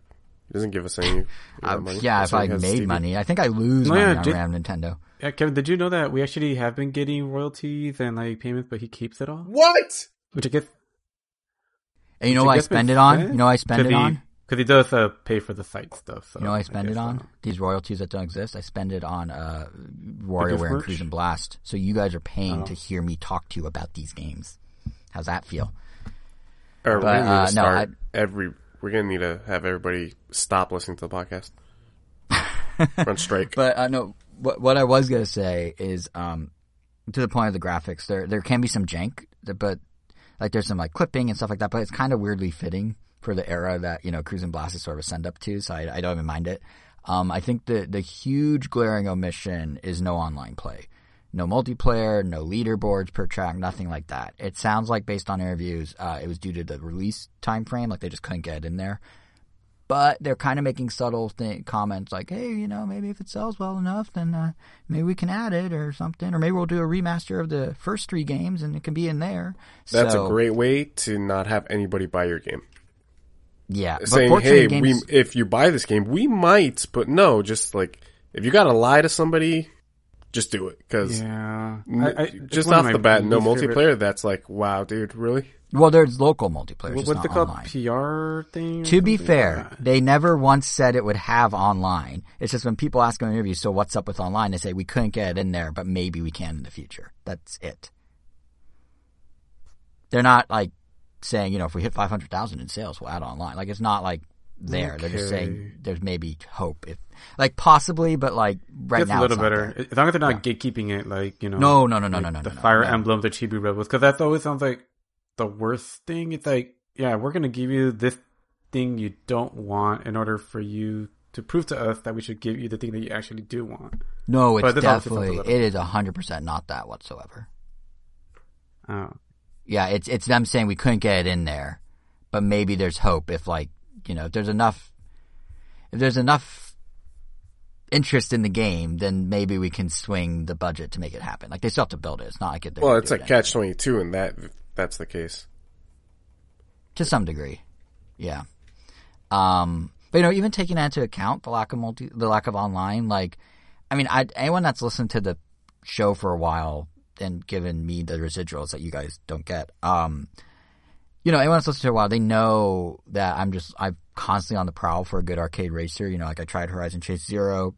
He doesn't give us any. Uh, yeah, That's if I made TV. money, I think I lose oh, money yeah, on did, RAM Nintendo. Yeah, Kevin, did you know that we actually have been getting royalties and like payments, but he keeps it all? What? Which I guess and you know what I spend it on? You know I spend it he, on? Because he does uh, pay for the site stuff. So you know I spend I it on? So. These royalties that don't exist, I spend it on uh, WarioWare and Cruis'n Blast. So you guys are paying oh. to hear me talk to you about these games. How's that feel? Or but, we're gonna uh, start no, I, every. We're gonna need to have everybody stop listening to the podcast. *laughs* Run strike. But uh, no, what, what I was gonna say is, um, to the point of the graphics, there there can be some jank, but like there's some like clipping and stuff like that, but it's kind of weirdly fitting for the era that you know Cruis'n Blast is sort of send up to. So I, I don't even mind it. Um, I think the the huge glaring omission is no online play, no multiplayer, no leaderboards per track, nothing like that. It sounds like based on interviews, uh, it was due to the release time frame, like they just couldn't get it in there but they're kind of making subtle th- comments like, "Hey, you know, maybe if it sells well enough, then uh, maybe we can add it or something, or maybe we'll do a remaster of the first three games and it can be in there." That's so, a great way to not have anybody buy your game. Yeah, saying, "Hey, games... we if you buy this game, we might," but no, just like if you got to lie to somebody, just do it because yeah, I, I, just off the bat, no multiplayer. Favorite. That's like, wow, dude, really? Well, there's local multiplayer. What's the called PR thing? To be fair, uh-huh. they never once said it would have online. It's just when people ask in interviews, so what's up with online? They say we couldn't get it in there, but maybe we can in the future. That's it. They're not like saying, you know, if we hit 500,000 in sales, we'll add online. Like it's not like there. Okay. They're just saying there's maybe hope if like possibly, but like right it's now a little better. As long as they're not yeah. gatekeeping it, like you know. No, no, no, no, like no, no. no, The no, Fire no. Emblem, the Chibi Rebels, because that always sounds like the worst thing. It's like, yeah, we're gonna give you this thing you don't want in order for you to prove to us that we should give you the thing that you actually do want. No, it's definitely it is hundred percent not that whatsoever. Oh. Yeah, it's it's them saying we couldn't get it in there, but maybe there's hope if like you know if there's enough if there's enough interest in the game, then maybe we can swing the budget to make it happen. Like they still have to build it. It's not like it. Well, it's a catch twenty two and that that's the case. to some degree. Yeah. Um, but you know, even taking that into account, the lack of multi, the lack of online, like, I mean, I, anyone that's listened to the show for a while and given me the residuals that you guys don't get, um, you know, anyone that's listened to it a while, they know that I'm just, I'm constantly on the prowl for a good arcade racer. You know, like I tried Horizon Chase Zero,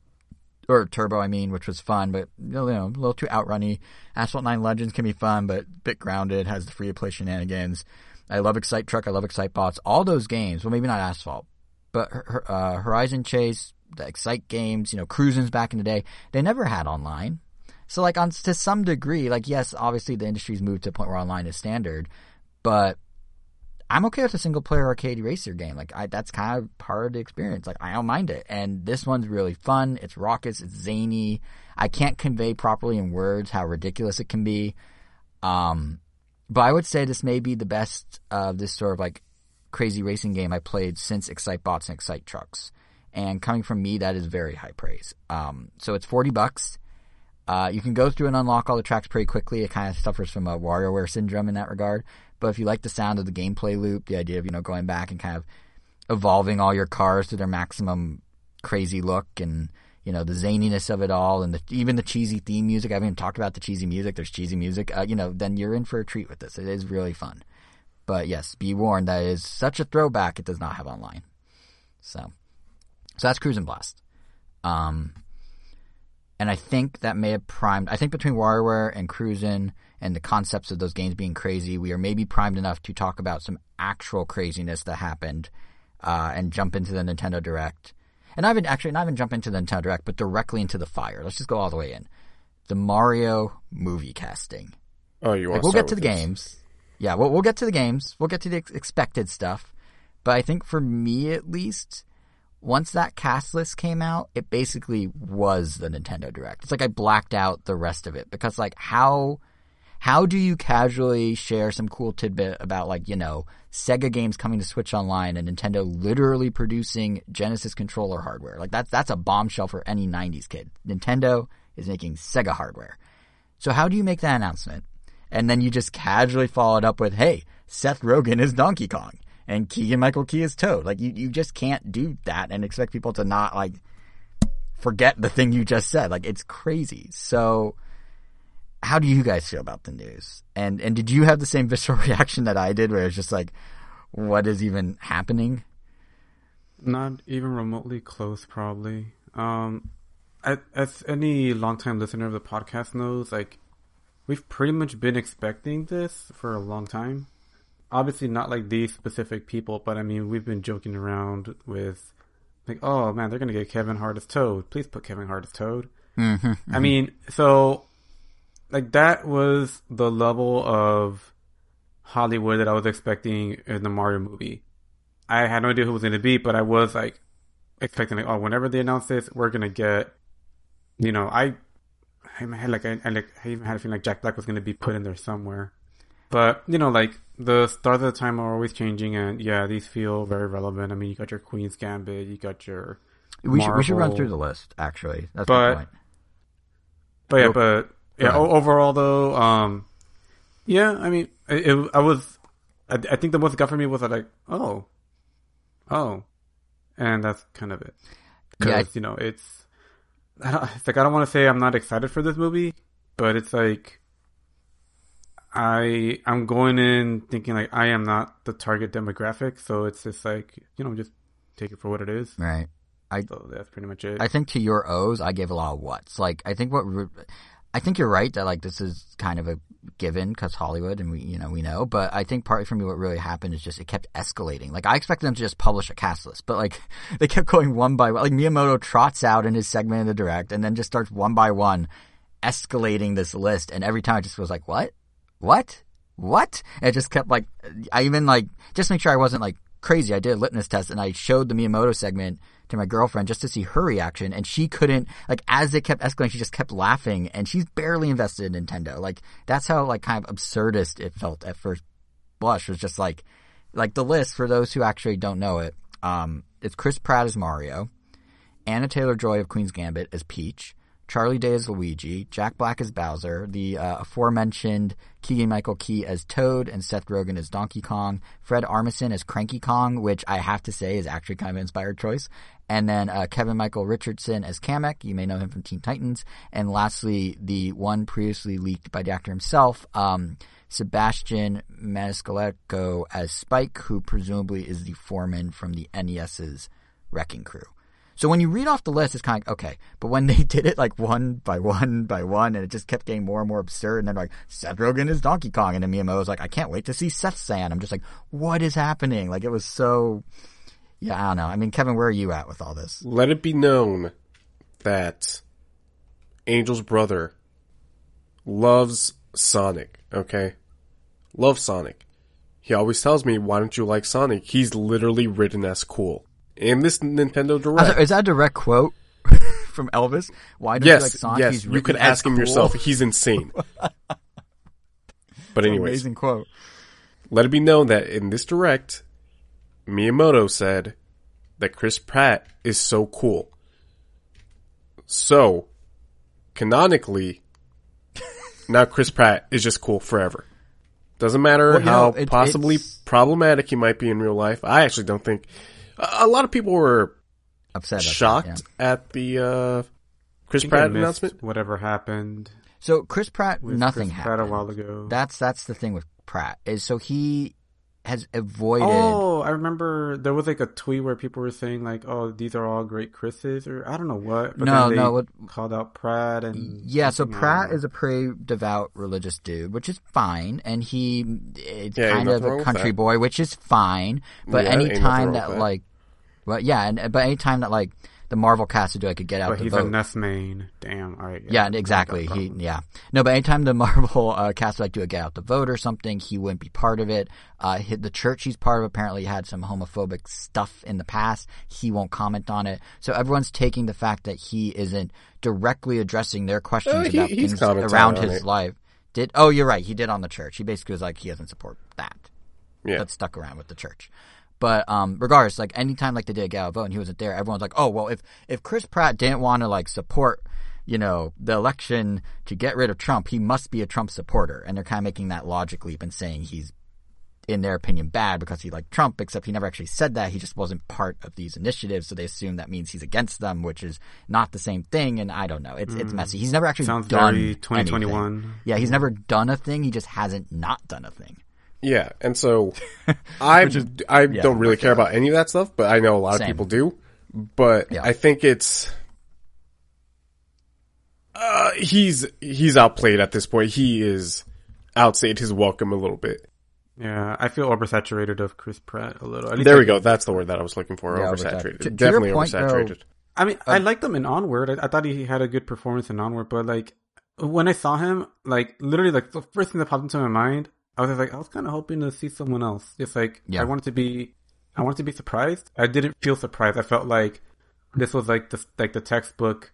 or Turbo, I mean, which was fun, but you know, a little too outrunny. Asphalt 9 Legends can be fun, but bit grounded, has the free to play shenanigans. I love Excite Truck, I love Excitebots. All those games, well, maybe not Asphalt, but uh, Horizon Chase, the Excite games, you know, Cruis'ns back in the day, they never had online. So, like, on to some degree, like, yes, obviously the industry's moved to a point where online is standard, but I'm okay with a single player arcade racer game. Like I, that's kind of part of the experience. Like I don't mind it. And this one's really fun. It's raucous. It's zany. I can't convey properly in words how ridiculous it can be. Um, but I would say this may be the best of this sort of like crazy racing game I played since Excitebots and Excite Trucks. And coming from me, that is very high praise. Um, so it's 40 bucks. Uh, you can go through and unlock all the tracks pretty quickly. It kind of suffers from a WarioWare syndrome in that regard. But if you like the sound of the gameplay loop, the idea of, you know, going back and kind of evolving all your cars to their maximum crazy look and, you know, the zaniness of it all and the, even the cheesy theme music. I haven't even talked about the cheesy music. There's cheesy music. Uh, you know, then you're in for a treat with this. It is really fun. But yes, be warned that is such a throwback. It does not have online. So, so that's Cruis'n Blast. Um, and I think that may have primed. I think between WarioWare and Cruis'n and the concepts of those games being crazy, we are maybe primed enough to talk about some actual craziness that happened, uh, and jump into the Nintendo Direct. And not even actually not even jump into the Nintendo Direct, but directly into the fire. Let's just go all the way in. The Mario movie casting. Oh, you want? Like, we'll get to the games. Yeah, we'll we'll get to the games. We'll get to the ex- expected stuff. But I think for me at least, once that cast list came out, it basically was the Nintendo Direct. It's like I blacked out the rest of it because like how how do you casually share some cool tidbit about like, you know, Sega games coming to Switch Online and Nintendo literally producing Genesis controller hardware? Like that's that's a bombshell for any 90s kid. Nintendo is making Sega hardware. So how do you make that announcement? And then you just casually follow it up with, "Hey, Seth Rogen is Donkey Kong and Keegan Michael Key is Toad." Like you you just can't do that and expect people to not like forget the thing you just said. Like it's crazy. So how do you guys feel about the news? And and did you have the same *laughs* visceral reaction that I did, where it's just like, what is even happening? Not even remotely close, probably. Um, as, as any longtime listener of the podcast knows, like we've pretty much been expecting this for a long time. Obviously, not like these specific people, but I mean, we've been joking around with like, oh man, they're gonna get Kevin Hart as Toad. Please put Kevin Hart as Toad. Mm-hmm. I mean, so like that was the level of Hollywood that I was expecting in the Mario movie. I had no idea who it was going to be, but I was like expecting like, oh, whenever they announce this, we're gonna get, you know, I, I had like I, I like I even had a feeling like Jack Black was going to be put in there somewhere, but you know, like the stars of the time are always changing, and yeah, these feel very relevant. I mean, you got your Queen's Gambit, you got your, We should we should run through the list. Actually, that's But- my point. But yeah, but yeah. o- overall, though, um, yeah. I mean, it, it, I was. I, I think the most it got for me was like, oh, oh, and that's kind of it. Because Yeah, I- you know, it's. It's like I don't want to say I'm not excited for this movie, but it's like. I I'm going in thinking like I am not the target demographic, so it's just like you know just take it for what it is. Right. So that's pretty much it. I think to your O's, I gave a lot of what's. Like, I think what, I think you're right that like this is kind of a given because Hollywood and we, you know, we know. But I think partly for me, what really happened is just it kept escalating. Like I expected them to just publish a cast list, but like *laughs* they kept going one by one. Like Miyamoto trots out in his segment in the direct and then just starts one by one escalating this list. And every time I just was like, what, what, what? And it just kept like, I even like just make sure I wasn't like crazy. I did a litmus test and I showed the Miyamoto segment to my girlfriend just to see her reaction and she couldn't, like, as it kept escalating, she just kept laughing and she's barely invested in Nintendo. Like, that's how, like, kind of absurdist it felt at first blush was just like, like the list for those who actually don't know it. Um, it's Chris Pratt as Mario, Anya Taylor Joy of Queen's Gambit as Peach, Charlie Day as Luigi, Jack Black as Bowser, the uh, aforementioned Keegan Michael Key as Toad, and Seth Rogen as Donkey Kong, Fred Armisen as Cranky Kong, which I have to say is actually kind of an inspired choice, and then uh, Kevin Michael Richardson as Kamek, you may know him from Teen Titans, and lastly, the one previously leaked by the actor himself, um, Sebastian Maniscalco as Spike, who presumably is the foreman from the NES's Wrecking Crew. So when you read off the list, it's kind of okay. But when *laughs* they did it like one by one by one, and it just kept getting more and more absurd, and then like Seth Rogen is Donkey Kong, and then Miyamoto was like, I can't wait to see Seth San. I'm just like, what is happening? Like it was so, yeah, I don't know. I mean, Kevin, where are you at with all this? Let it be known that Angel's brother loves Sonic. Okay, loves Sonic. He always tells me, "Why don't you like Sonic?" He's literally written as cool in this Nintendo Direct. Is that a direct quote *laughs* from Elvis? Why don't yes, you like Sonic? yes. He's you could ask him cool. yourself. He's insane. *laughs* but anyways, Amazing quote. let it be known that in this direct, Miyamoto said that Chris Pratt is so cool. So, canonically, *laughs* now Chris Pratt is just cool forever. Doesn't matter Well, how know, it- possibly it's- problematic he might be in real life. I actually don't think. A a lot of people were Upset. Shocked That, yeah. at the uh, Chris I think I Pratt announcement. Whatever happened So Chris Pratt, nothing Chris Pratt happened. a while ago. That's that's the thing with Pratt is so he has avoided. Oh, I remember there was like a tweet where people were saying like, "Oh, these are all great Chris's," or I don't know what. But No, then they no, what- called out Pratt and Yeah, so Pratt else. is a pretty devout religious dude, which is fine, and he it's Yeah, kind of a country boy, which is fine. But Yeah, ain't anytime that, that. like, well, yeah, and but anytime that like the Marvel cast would do like a get out But the he's vote. a Ness main. Damn. All right. Yeah, exactly. He, yeah. No, but anytime the *laughs* Marvel uh, cast would like do a get out the vote or something, he wouldn't be part of it. Uh, the church he's part of apparently had some homophobic stuff in the past. He won't comment on it. So everyone's taking the fact that he isn't directly addressing their questions Uh, he- about he's things around his it. life. Did oh, you're right. He did on the church. He basically was like he doesn't support that Yeah, that stuck around with the church. But um, regardless, like anytime like they did a Gallo vote and he wasn't there, everyone's like, oh well, if if Chris Pratt didn't want to like support, you know, the election to get rid of Trump, he must be a Trump supporter, and they're kind of making that logic leap and saying he's, in their opinion, bad because he liked Trump, except he never actually said that. He just wasn't part of these initiatives, so they assume that means he's against them, which is not the same thing. And I don't know, it's it's messy. He's never actually Sounds done very anything. 2021. Yeah, he's never done a thing. He just hasn't not done a thing. Yeah. And so *laughs* I I yeah, don't really care about any of that stuff, but I know a lot of people do. But Yeah. I think it's uh, he's he's outplayed at this point. He is outstayed his welcome a little bit. Yeah, I feel oversaturated of Chris Pratt a little. At least There I we go. That's the word that I was looking for. Yeah, oversaturated. to- to Definitely point, though- oversaturated. I mean, I liked him in Onward. I, I thought he had a good performance in Onward, but like when I saw him, like literally, like the first thing that popped into my mind, I was like, I was kind of hoping to see someone else. Just like Yeah. I wanted to be, I wanted to be surprised. I didn't feel surprised. I felt like this was like the like the textbook.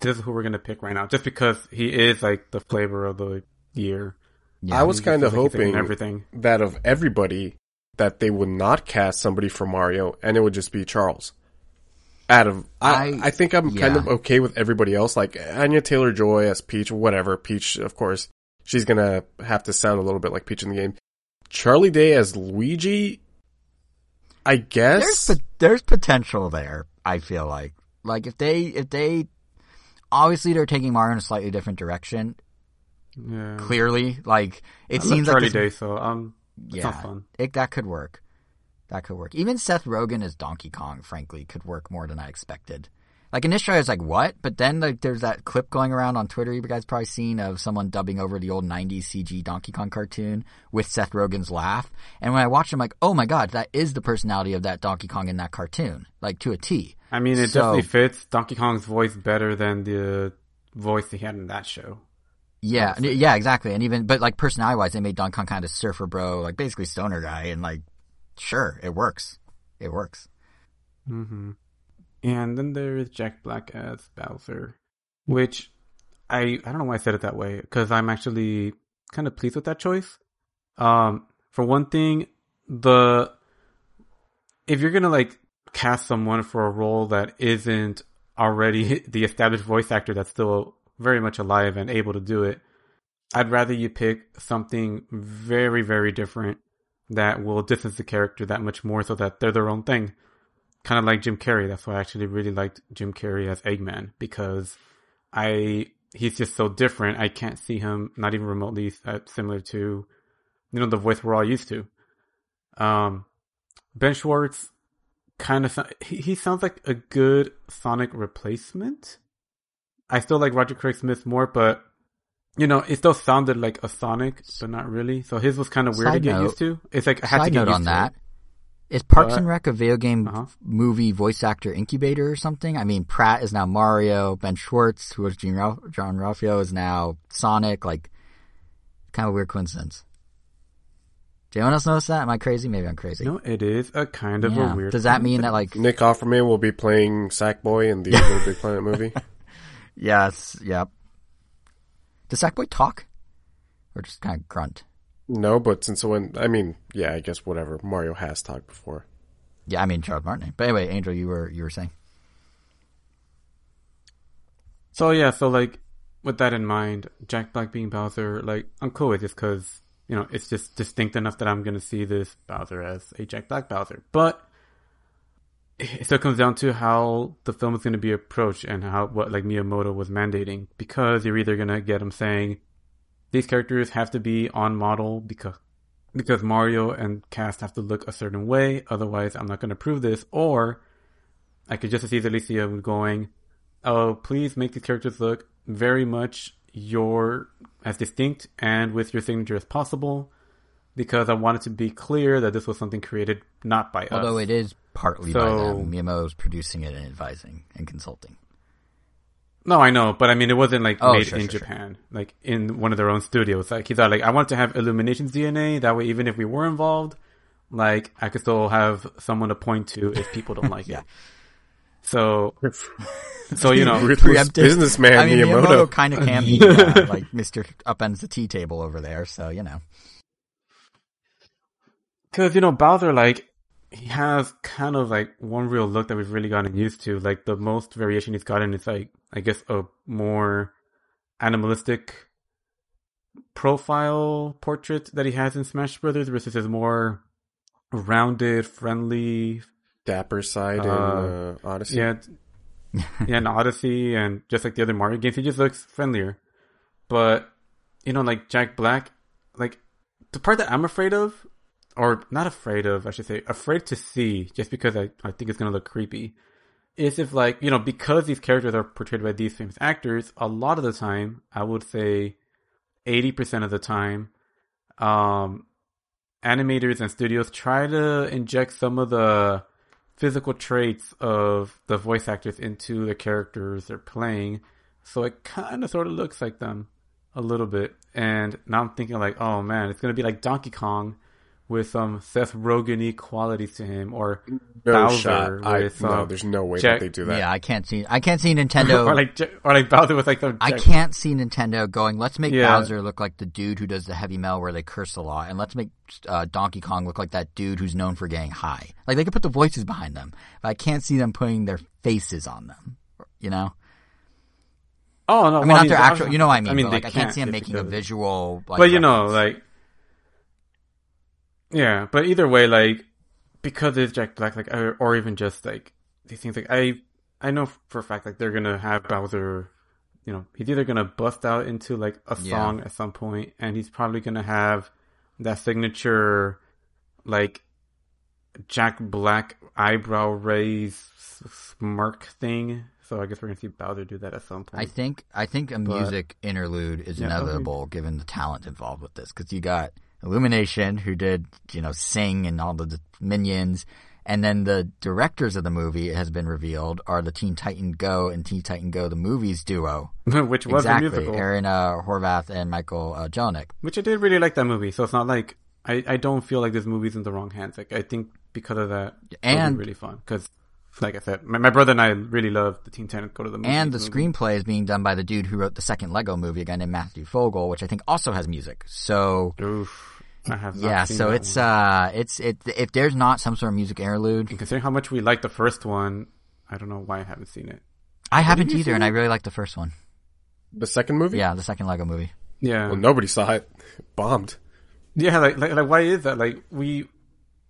This is who we're gonna pick right now, just because he is like the flavor of the year. Yeah. I was kind of feels like hoping everything. that of everybody that they would not cast somebody for Mario and it would just be Charles. Out of I, I- I think I'm kind of okay with everybody else, like Anya Taylor Joy as Peach, whatever. Peach, of course, she's gonna have to sound a little bit like Peach in the game. Charlie Day as Luigi, I guess. there's pot- there's potential there. I feel like like if they if they obviously they're taking Mario in a slightly different direction. Yeah, Clearly, like it I love seems Charlie like this, Day, so um, it's yeah, not fun. it that could work. That could work. Even Seth Rogen as Donkey Kong, frankly, could work more than I expected. Like initially, I was like, "What?" But then like there's that clip going around on Twitter. You guys probably seen of someone dubbing over the old '90s CG Donkey Kong cartoon with Seth Rogen's laugh. And when I watched, I'm like, "Oh my god, that is the personality of that Donkey Kong in that cartoon, like to a T." I mean, it So- definitely fits Donkey Kong's voice better than the voice he had in that show. Yeah, and- yeah, exactly. And even, but like personality wise, they made Donkey Kong kind of surfer bro, like basically stoner guy, and like sure, it works. It works. Mm-hmm. And then there is Jack Black as Bowser, which I I don't know why I said it that way because I'm actually kind of pleased with that choice. Um, for one thing, the if you're gonna like cast someone for a role that isn't already *laughs* the established voice actor that's still very much alive and able to do it, I'd rather you pick something very very different that will distance the character that much more so that they're their own thing. Kind of like Jim Carrey. That's why I actually really liked Jim Carrey as Eggman because I he's just so different. I can't see him not even remotely uh, similar to you know the voice we're all used to. Um, Ben Schwartz kind of he, he sounds like a good Sonic replacement. I still like Roger Craig Smith more, but you know, it still sounded like a Sonic, but not really. So his was kind of weird Side to get note- used to. It's like I had to get note used on to that. it. Is Parks But- and Rec a video game Uh-huh. movie voice actor incubator or something? I mean, Pratt is now Mario. Ben Schwartz, who was Gene Ralph- John Ralphio, is now Sonic. Like, kind of a weird coincidence. Did anyone else notice that? Am I crazy? Maybe I'm crazy. No, it is a kind of Yeah. a weird. Does that mean that like Nick Offerman will be playing Sackboy in the *laughs* Little Big Planet movie. yes, yep. Does Sackboy talk, or just kind of grunt? No, but since when, I mean, yeah, I guess whatever. Mario has talked before. Yeah, I mean Charles Martinet. But anyway, Angel, you were you were saying. So yeah, so like with that in mind, Jack Black being Bowser, like I'm cool with this because you know it's just distinct enough that I'm gonna see this Bowser as a Jack Black Bowser. But it still comes down to how the film is gonna be approached and how what like Miyamoto was mandating because you're either gonna get him saying these characters have to be on model because because Mario and cast have to look a certain way, otherwise I'm not gonna approve this, or I could just as easily see them going oh, please make these characters look very much your as distinct and with your signature as possible, because I wanted to be clear that this was something created not by Although us. Although it is partly by So- them. Miyamoto's producing it and advising and consulting. No, I know, but I mean, it wasn't like Oh, made sure, in sure, sure. Japan, like in one of their own studios. Like he thought, like I want to have Illumination's DNA. That way, even if we were involved, like I could still have someone to point to if people don't like *laughs* Yeah. it. So, *laughs* so you know, Ruthless businessman I mean, Miyamoto. Miyamoto kind of can *laughs* be uh, like Mr. Upends the tea table over there, so you know. Because, you know, Bowser, like, he has kind of like one real look that we've really gotten used to. Like, the most variation he's gotten is like, I guess, a more animalistic profile portrait that he has in Smash Brothers versus his more rounded, friendly, Dapper side in Uh, uh, Odyssey. yeah, yeah, in Odyssey and just like the other Mario games, he just looks friendlier. But you know, like Jack Black, like the part that I'm afraid of, or not afraid of, I should say, afraid to see, just because I, I think it's gonna look creepy, is if like you know because these characters are portrayed by these famous actors, a lot of the time, I would say, eighty percent of the time, um, animators and studios try to inject some of the physical traits of the voice actors into the characters they're playing. So it kind of sort of looks like them a little bit. And now I'm thinking like, oh man, it's going to be like Donkey Kong with some Seth Rogen qualities to him or no Bowser shot. I, with, no, uh, there's no way Jack- that they do that. Yeah, I can't see. I can't see Nintendo. *laughs* or like or like Bowser with like the I Jack- can't see Nintendo going. Let's make Yeah. Bowser look like the dude who does the heavy metal where they curse a lot, and let's make uh, Donkey Kong look like that dude who's known for getting high. Like they could put the voices behind them, but I can't see them putting their faces on them. You know, Oh no, I mean well, not their I- actual. You know what I mean? but, they like I can't see them making a visual. Like, but you know, like, yeah. But either way, like, because it's Jack Black, like, or, or even just like these things, like, I, I know for a fact, like, they're gonna have Bowser. You know, he's either gonna bust out into like a Yeah. song at some point, and he's probably gonna have that signature, like, Jack Black eyebrow raise smirk thing. So I guess we're gonna see Bowser do that at some point. I think I think a music interlude is Yeah, okay. inevitable given the talent involved with this because you got Illumination who did you know sing and all the minions, and then the directors of the movie it has been revealed are the Teen Titan Go and Teen Titan Go the movies duo. *laughs* which was exactly, a musical. Aaron uh, Horvath and Michael uh, Jelenic. Which I did really like that movie, so it's not like I, I don't feel like this movie's in the wrong hands. Like I think because of that, And- really fun. Because, like I said, my, my brother and I really love the Teen Titans Go to the Movies. And the movie. screenplay is being done by the dude who wrote the second Lego movie, a guy named Matthew Fogel, which I think also has music. So Oof, I have not yeah, seen so that it's one. uh, it's it if there's not some sort of music interlude, And considering how much we liked the first one, I don't know why I haven't seen it. I haven't either, and it? I really like the first one. The second movie? Yeah, the second Lego movie. Yeah, Well, nobody saw it. *laughs* Bombed. yeah. Like, like, like, why is that? Like, we.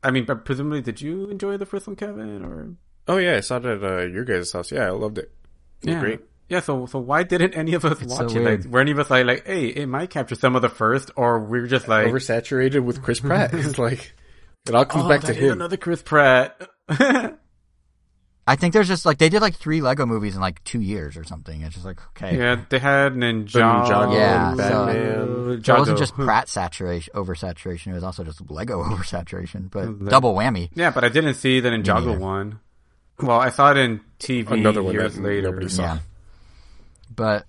I mean, but presumably, did you enjoy the first one, Kevin? Or Oh yeah, I saw it at uh, your guys' house. Yeah, I loved it. It was yeah, great. yeah. So, so why didn't any of us It's watch so it? Like, were any of us like, like, hey, it might capture some of the first, or we were just like, Oversaturated with Chris Pratt. *laughs* it's like it all comes oh, back to that is him. another Chris Pratt. *laughs* I think there's just like they did like three Lego movies in like two years or something. It's just like okay, yeah, they had Ninjago, Ninjago, Yeah, so- Batman. So it wasn't just Pratt saturation, oversaturation. It was also just Lego *laughs* oversaturation, but Le- double whammy. Yeah, but I didn't see the Ninjago neither. one. Well, I saw it in TV Another one years that later, nobody saw. Yeah, but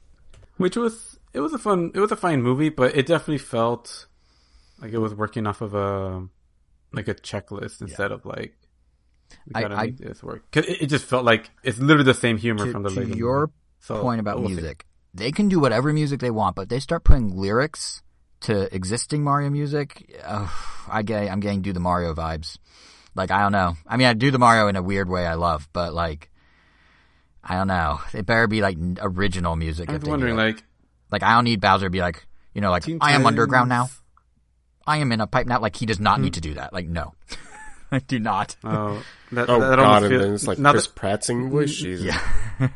which was it was a fun, it was a fine movie, but it definitely felt like it was working off of a like a checklist instead of like we I- gotta I- make this work. 'Cause it, it just felt like it's literally the same humor to, from the to Lego your. So, point about we'll see. music, they can do whatever music they want, but they start putting lyrics to existing Mario music. Uh, I get, I'm getting do the Mario vibes. Like I don't know. I mean, I do the Mario in a weird way I love, but like I don't know. It better be like original music. I if was wondering, do like, like I don't need Bowser to be like, you know, like Teen I am underground now. I am in a pipe now. Like he does Hmm. not need to do that. Like no, *laughs* I do not. Oh, that, Oh that god, almost and then it's like now, Chris that, Pratt voice. *laughs* Jesus. Yeah. *laughs*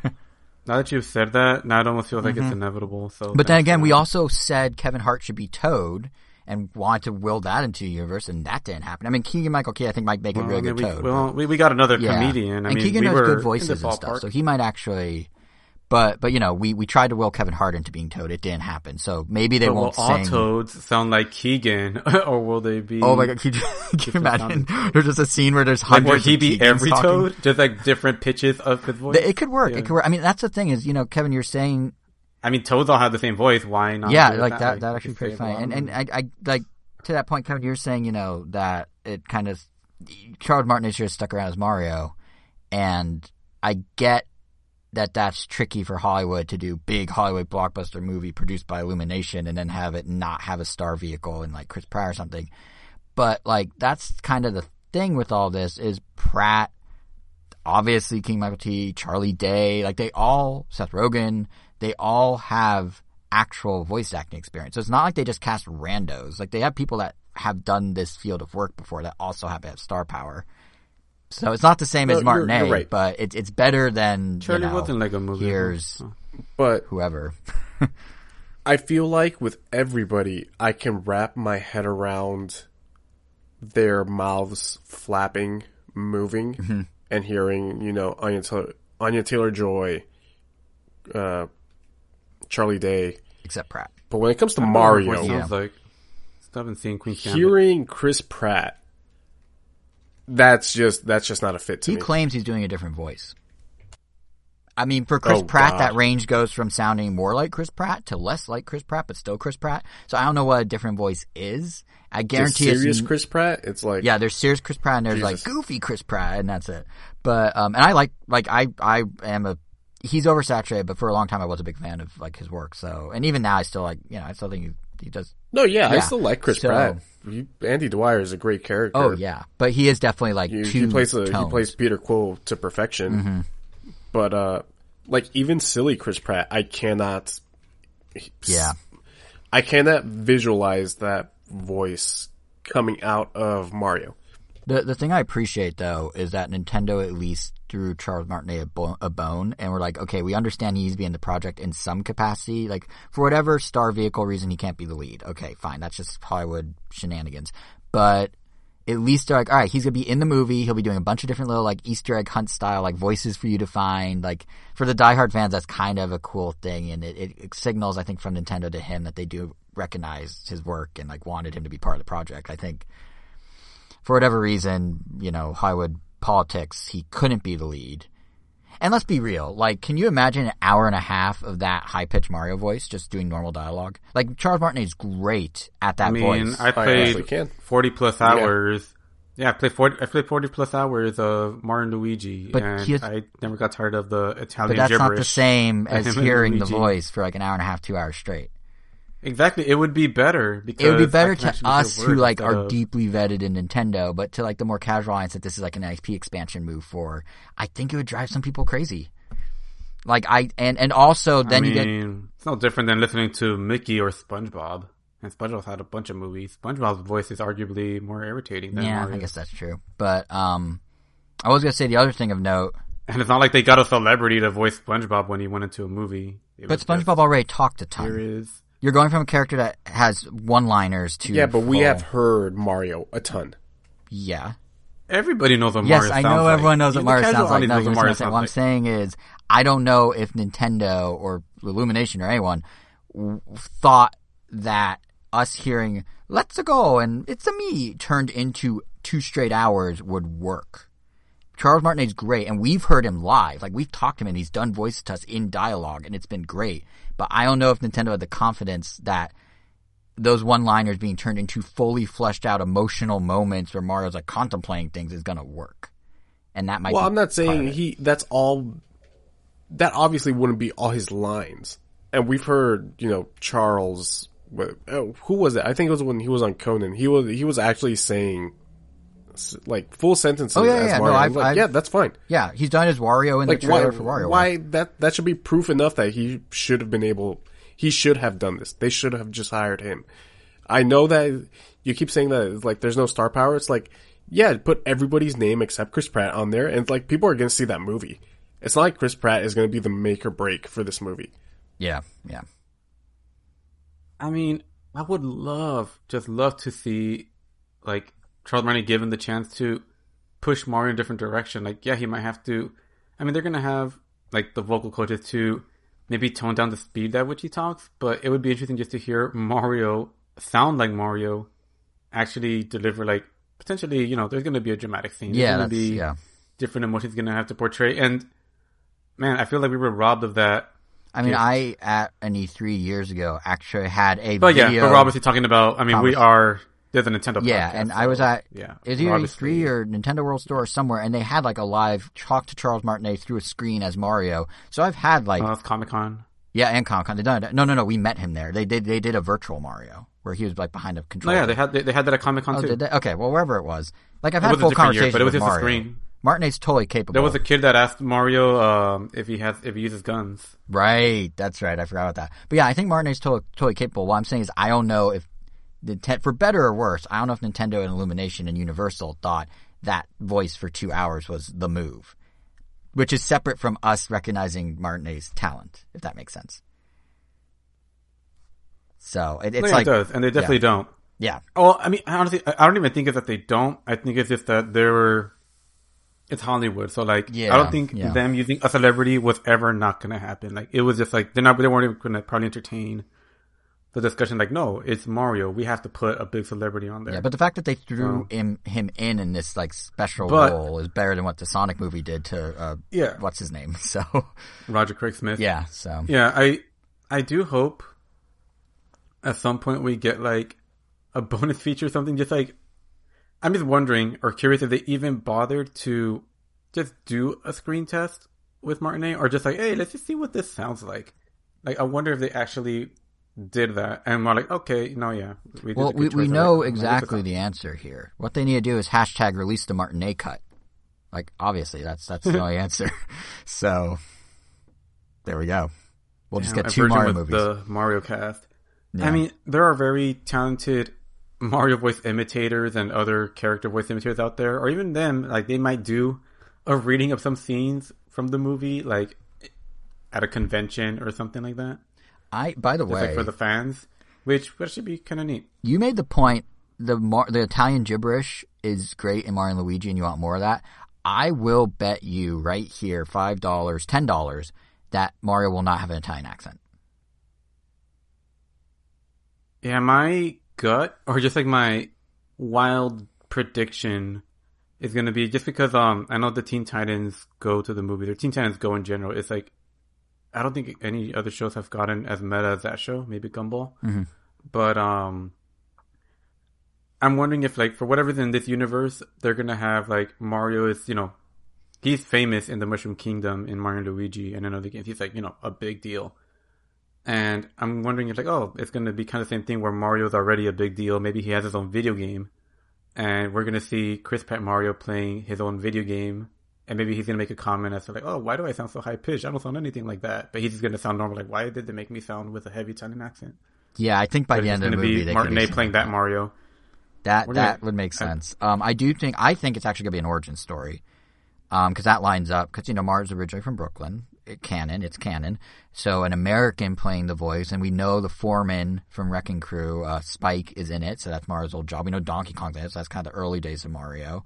now that you've said that, now it almost feels like it's inevitable. So, Mm-hmm. But then again, we also said Kevin Hart should be Toad and wanted to will that into the universe, and that didn't happen. I mean, Keegan Michael Key, I think, might make a really I mean, good we, Toad. well, we, we got another Yeah. comedian. I and mean, Keegan we were good voices and stuff, so he might actually. But but you know, we we tried to will Kevin Hart into being Toad. It didn't happen. So maybe they But will won't all sing. toads sound like Keegan, *laughs* or will they be? Oh my god! Can you, *laughs* can you imagine? There's just a scene where there's Like, hundreds. would he of be every talking. toad? Just like different pitches of his voice. It could work. Yeah. It could work. I mean, that's the thing is, you know, Kevin, you're saying I mean, toads all have the same voice. Why not? yeah, like that. That You actually pretty funny. And and. I, I like to that point, Kevin. You're saying you know that it kind of Charles Martinet is just stuck around as Mario, and I get that that's tricky for Hollywood to do big Hollywood blockbuster movie produced by Illumination and then have it not have a star vehicle in like Chris Pratt or something. But like that's kind of the thing with all this is Pratt, obviously Keegan Michael Key, Charlie Day, like they all Seth Rogen, they all have actual voice acting experience. So it's not like they just cast randos. Like they have people that have done this field of work before that also have to have star power. So it's not the same No, as you're- you're right. but it's it's better than Charlie you know, was in Lego movie. here's. But whoever. *laughs* I feel like with everybody, I can wrap my head around their mouths flapping, moving, Mm-hmm. and hearing, you know, Anya Taylor, Anya Taylor Joy, uh, Charlie Day. Except Pratt. But when it comes to I don't know what her Mario, voice Yeah. like. Still haven't seen Queen's Gambit. hearing Chris Pratt, that's just that's just not a fit to He me. claims he's doing a different voice. I mean, for Chris Oh, Pratt, God. that range goes from sounding more like Chris Pratt to less like Chris Pratt, but still Chris Pratt. So I don't know what a different voice is. I There's guarantee it's serious Chris Pratt. It's like Yeah, there's serious Chris Pratt and there's like goofy Chris Pratt and that's it. But um and I like like I I am a he's oversaturated, but for a long time I was a big fan of like his work. So and even now I still like you know, I still think he, he does no, yeah, I still like Chris So- Pratt. He, Andy Dwyer is a great character. Oh yeah. But he is definitely like he, he plays a, he. Mm-hmm. plays Peter Quill to perfection. But uh, like even silly Chris Pratt, I cannot. Yeah. I cannot visualize that voice coming out of Mario. The the thing I appreciate though is that Nintendo at least threw Charles Martinet a, bo- a bone, and we're like, okay, we understand he's needs to be in the project in some capacity. Like for whatever star vehicle reason, he can't be the lead. Okay, fine, that's just Hollywood shenanigans. But at least they're like, all right, he's gonna be in the movie. He'll be doing a bunch of different little like Easter egg hunt style like voices for you to find. Like for the diehard fans, that's kind of a cool thing, and it, it signals, I think, from Nintendo to him that they do recognize his work and like wanted him to be part of the project. I think for whatever reason, you know, Hollywood politics, he couldn't be the lead. And let's be real. Like, can you imagine an hour and a half of that high pitched Mario voice just doing normal dialogue? Like, Charles Martinet is great at that I mean, voice. I honestly played can. 40 plus hours. Yeah, I played 40, I played 40 plus hours of Mario and Luigi. But and has- I never got tired of the Italian but that's gibberish. not the same *laughs* as hearing the voice for like an hour and a half, two hours straight. Exactly. It would be better because It would be better to us who like are of- deeply vetted in Nintendo, but to like the more casual audience that this is like an XP expansion move for, I think it would drive some people crazy. Like I and and also then I you get it's no different than listening to Mickey or SpongeBob. And SpongeBob's had a bunch of movies. SpongeBob's voice is arguably more irritating than yeah, I guess that's true. But um, I was gonna say the other thing of note, And it's not like they got a celebrity to voice SpongeBob when he went into a movie. It but SpongeBob already talked a ton. is You're going from a character that has one-liners to Yeah, but we full- have heard Mario a ton. yeah. everybody knows what Mario Yes, Mario I sounds know like. everyone knows what Even Mario casual sounds like. audience No, knows what what, Mario I'm saying. sounds what I'm like. saying is, I don't know if Nintendo or Illumination or anyone w- thought that us hearing "Let's go" and "It's a me" turned into two straight hours would work. Charles Martinet's great, and we've heard him live. Like we've talked to him, and he's done voice to us in dialogue, and it's been great. But I don't know if Nintendo had the confidence that those one-liners being turned into fully fleshed out emotional moments where Mario's like contemplating things is gonna work. And that might Well, be I'm not saying he. That's all. That obviously wouldn't be all his lines, and we've heard you know Charles. oh, Who was it? I think it was when he was on Conan. He was he was actually saying like full sentences. Oh, yeah, as yeah, no, Mario. I'm I've- like, I've- yeah, that's fine. Yeah, he's done his Wario in Like the why? trailer for Wario. Why that that should be proof enough that he should have been able. He should have done this. They should have just hired him. I know that you keep saying that like there's no star power. It's like yeah, put everybody's name except Chris Pratt on there, and like people are gonna see that movie. It's not like Chris Pratt is gonna be the make or break for this movie. Yeah, yeah. I mean, I would love, just love to see, like, Charles Martinet given the chance to push Mario in a different direction. Like, yeah, he might have to. I mean, they're gonna have like the vocal coaches to maybe tone down the speed at which he talks, but it would be interesting just to hear Mario sound like Mario, actually deliver like potentially. You know, there's gonna be a dramatic scene. There's Yeah, gonna be yeah. different emotions gonna have to portray. And man, I feel like we were robbed of that. I mean, Yes. I at an E3 years ago actually had a But yeah, video. but we're obviously talking about. I mean, we are. There's a Nintendo. yeah, podcast, and I was at yeah, is we're either obviously- E3 or Nintendo World Store or somewhere, and they had like a live talk to Charles Martinet through a screen as Mario. So I've had like Oh, Comic Con. yeah, and Comic Con. They done it. No, no, no. We met him there. They did. They did a virtual Mario where he was like behind a No, controller. yeah, they had they, they had that at Comic Con Oh, too. Okay, well, wherever it was. Like I've It had a full different year, but it was with just a Mario. screen. Martinet's totally capable. There was a kid that asked Mario um, if he has if he uses guns. Right, that's right. I forgot about that. But yeah, I think Martinet's totally, totally capable. What I'm saying is, I don't know if Nintendo, for better or worse, I don't know if Nintendo and Illumination and Universal thought that voice for two hours was the move, which is separate from us recognizing Martinet's talent, if that makes sense. So it, it's yeah, like, it does, and they definitely don't. yeah, Well, I mean, honestly, I don't even think it's that they don't. I think it's just that they're. It's Hollywood, so like, Yeah, I don't think yeah. them using a celebrity was ever not going to happen. Like, it was just like they're not. They weren't even going to probably entertain the discussion. Like, no, it's Mario. We have to put a big celebrity on there. yeah. But the fact that they threw Oh. him him in in this like special But- role is better than what the Sonic movie did to uh, yeah, what's his name. *laughs* So Roger Craig Smith. yeah, so Yeah, I I do hope at some point we get like a *laughs* bonus feature or something. Just like I'm just wondering or curious if they even bothered to just do a screen test with Martinet or just like, hey, let's just see what this sounds like. Like I wonder if they actually did that and we're like, okay, no, yeah. We did Well, we, we know like, exactly the answer here. What they need to do is hashtag release the Martinet cut. Like, obviously, that's that's the *laughs* only answer. *laughs* So, there we go. We'll just get two Mario movies. The Mario cast. Yeah. I mean, there are very talented Mario voice imitators and other character voice imitators out there, or even them, like they might do a reading of some scenes from the movie, like at a convention or something like that, I, by the just way, like for the fans, which which should be kind of neat. you made the point the Mar- the Italian gibberish is great in Mario and Luigi, and you want more of that. I will bet you right here five dollars, ten dollars that Mario will not have an Italian accent. Yeah, my gut, or just like my wild prediction, is going to be just because um I know the Teen Titans go to the movie, or Teen Titans go in general. It's like I don't think any other shows have gotten as meta as that show. Maybe Gumball, Mhm. but um. I'm wondering if, like, for whatever's in this universe, they're gonna have like Mario is, you know, he's famous in the Mushroom Kingdom in Mario and Luigi and in other games. He's like, you know, a big deal. And I'm wondering if like, oh, it's gonna be kind of the same thing where Mario's already a big deal. Maybe he has his own video game, and we're gonna see Chris Pratt Mario playing his own video game, and maybe he's gonna make a comment as to like, oh, why do I sound so high pitched? I don't sound anything like that. But he's just gonna sound normal. Like, why did they make me sound with a heavy Italian accent? Yeah, I think by But the end of the movie, be Martinet playing that Mario. That We're that gonna- would make I- sense. Um, I do think I think it's actually gonna be an origin story, um, because that lines up. Because you know Mars originally from Brooklyn, it, canon, it's canon. So an American playing the voice, and we know the foreman from Wrecking Crew, uh, Spike, is in it. So that's Mario's old job. We know Donkey Kong's in it. So that's kind of the early days of Mario,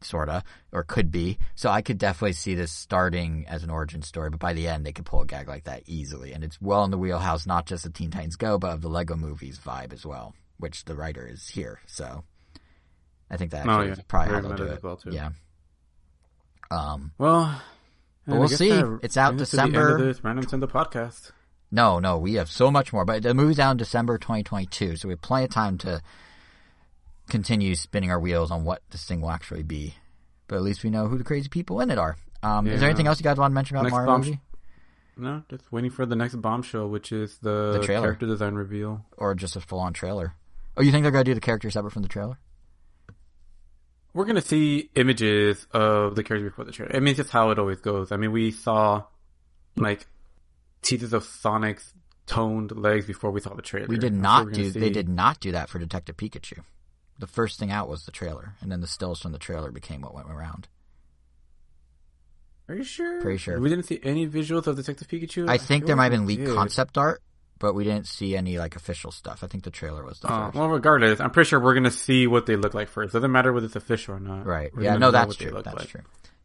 sorta, or could be. So I could definitely see this starting as an origin story, but by the end they could pull a gag like that easily, and it's well in the wheelhouse, not just of Teen Titans Go, but of the Lego Movies vibe as well, which the writer is here. So I think that Oh, actually yeah. probably Very how they'll do it. well. Yeah. Um. Well, But we'll see. It's out December. the end December. of this Random Nintendo podcast. No, no, we have so much more. But the movie's out in December 2022, so we have plenty of time to continue spinning our wheels on what this thing will actually be. But at least we know who the crazy people in it are. Um, Is there anything else you guys want to mention about Next Mario movie? No, just waiting for the next bombshell, which is the, The trailer. character design reveal. Or just a full-on trailer? Oh, you think they're going to do the character separate from the trailer? We're gonna see images of the character before the trailer. I mean, it's just how it always goes. I mean, we saw like teasers of Sonic's toned legs before we saw the trailer. We did not we're do. see- They did not do that for Detective Pikachu. The first thing out was the trailer, and then the stills from the trailer became what went around. Are you sure? Pretty sure. We didn't see any visuals of Detective Pikachu. I think there might have been leaked concept art, but we didn't see any like official stuff. I think the trailer was the Uh, well, regardless, I'm pretty sure we're gonna see what they look like first. Doesn't matter whether it's official or not. right? We're Yeah, no, that's true. That's like. true.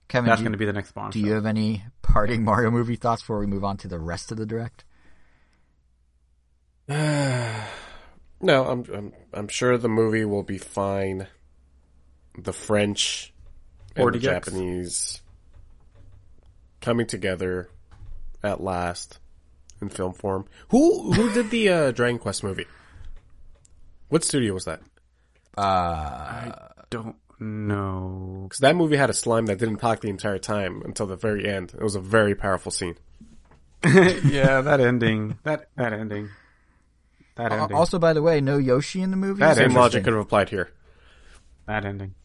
Kevin, That's gonna be the next bombshell. do you have any parting *laughs* Mario movie thoughts before we move on to the rest of the direct? *sighs* *sighs* *sighs* No, I'm I'm I'm sure the movie will be fine. The French and the 40X. Japanese coming together at last in film form. Who who did the uh, Dragon Quest movie? What studio was that? Uh, I Don't know. Because that movie had a slime that didn't talk the entire time until the very end. It was a very powerful scene. *laughs* yeah, that ending. That that ending. That ending. also, by the way, no Yoshi in the movie. That Same logic could have applied here. that ending.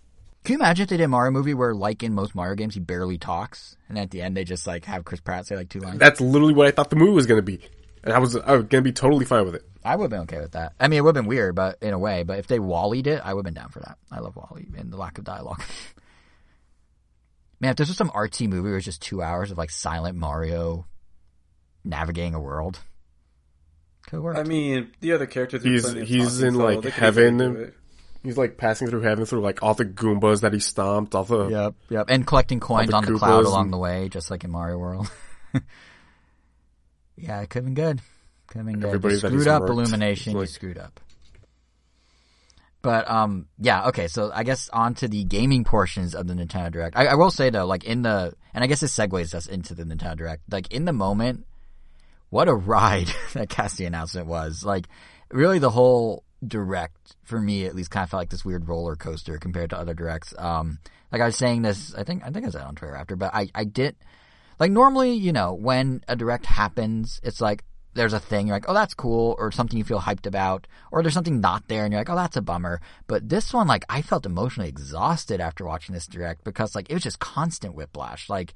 Can you imagine if they did a Mario movie where, like in most Mario games, he barely talks, and at the end they just like have Chris Pratt say like two lines? That's literally what I thought the movie was going to be, and I was I was going to be totally fine with it. I would have been okay with that. I mean, it would have been weird, but in a way. But if they Wallied it, I would have been down for that. I love WALL-E and the lack of dialogue. *laughs* Man, if this was some artsy movie where was just two hours of like silent Mario navigating a world, could work. I mean, the other characters. are He's- he's in, like, they heaven. easily do it. He's like passing through heaven through like all the Goombas that he stomped, all the Yep, yep. And collecting coins the on the cloud along and- the way, just like in Mario World. *laughs* yeah, it could have been good. Could have been good. Everybody You that screwed up worked, Illumination. You screwed up. But um, yeah, okay. So I guess on to the gaming portions of the Nintendo Direct. I, I will say though, like in the, and I guess this segues us into the Nintendo Direct. Like in the moment, what a ride *laughs* that casting announcement was. Like, really, the whole direct for me at least kind of felt like this weird roller coaster compared to other directs. Um, like I was saying this, I think I think I said on Twitter after, but I I did like normally, you know, when a direct happens, it's like there's a thing you're like, oh, that's cool, or something you feel hyped about, or there's something not there and you're like, oh, that's a bummer. But this one, like, I felt emotionally exhausted after watching this direct because like it was just constant whiplash. Like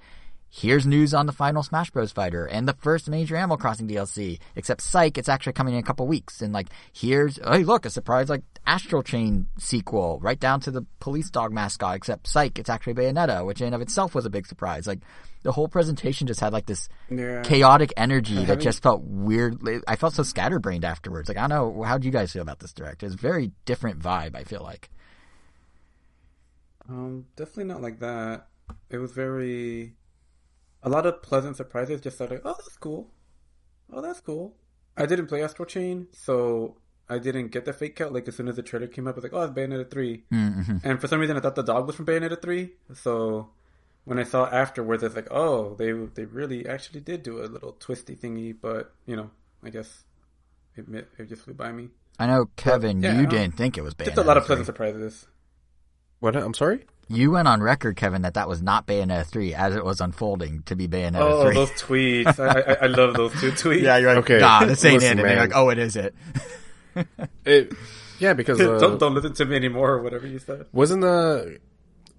here's news on the final Smash Bros. fighter and the first major Animal Crossing DLC. Except Psych, it's actually coming in a couple weeks. And like, here's hey, look, a surprise like Astral Chain sequel, right down to the police dog mascot. Except Psych, it's actually Bayonetta, which in and of itself was a big surprise. Like, the whole presentation just had like this Yeah. chaotic energy that just felt weird. I felt so scatterbrained afterwards. Like, I don't know, how do you guys feel about this direct? It's a very different vibe. I feel like. Um, definitely not like that. It was very a lot of pleasant surprises. Just like, oh, that's cool. Oh, that's cool. I didn't play Astral Chain, so I didn't get the fake out. Like as soon as the trailer came up, I was like, "Oh, it's Bayonetta 3. Mm-hmm. And for some reason, I thought the dog was from Bayonetta three. So when I saw afterwards, it's like, oh, they they really actually did do a little twisty thingy. But you know, I guess it it just flew by me. I know, Kevin, yeah, you didn't think it was Bayonetta. Just a lot of 3. pleasant surprises. What? I'm sorry. You went on record, Kevin, that that was not Bayonetta 3 as it was unfolding to be Bayonetta Oh, 3. those tweets! I, I I love those two *laughs* tweets. yeah, you're like, Okay, nah, this ain't listen, it. And they're man. like, oh, it is it. *laughs* It, yeah, because *laughs* uh, don't don't listen to me anymore, or whatever you said. wasn't the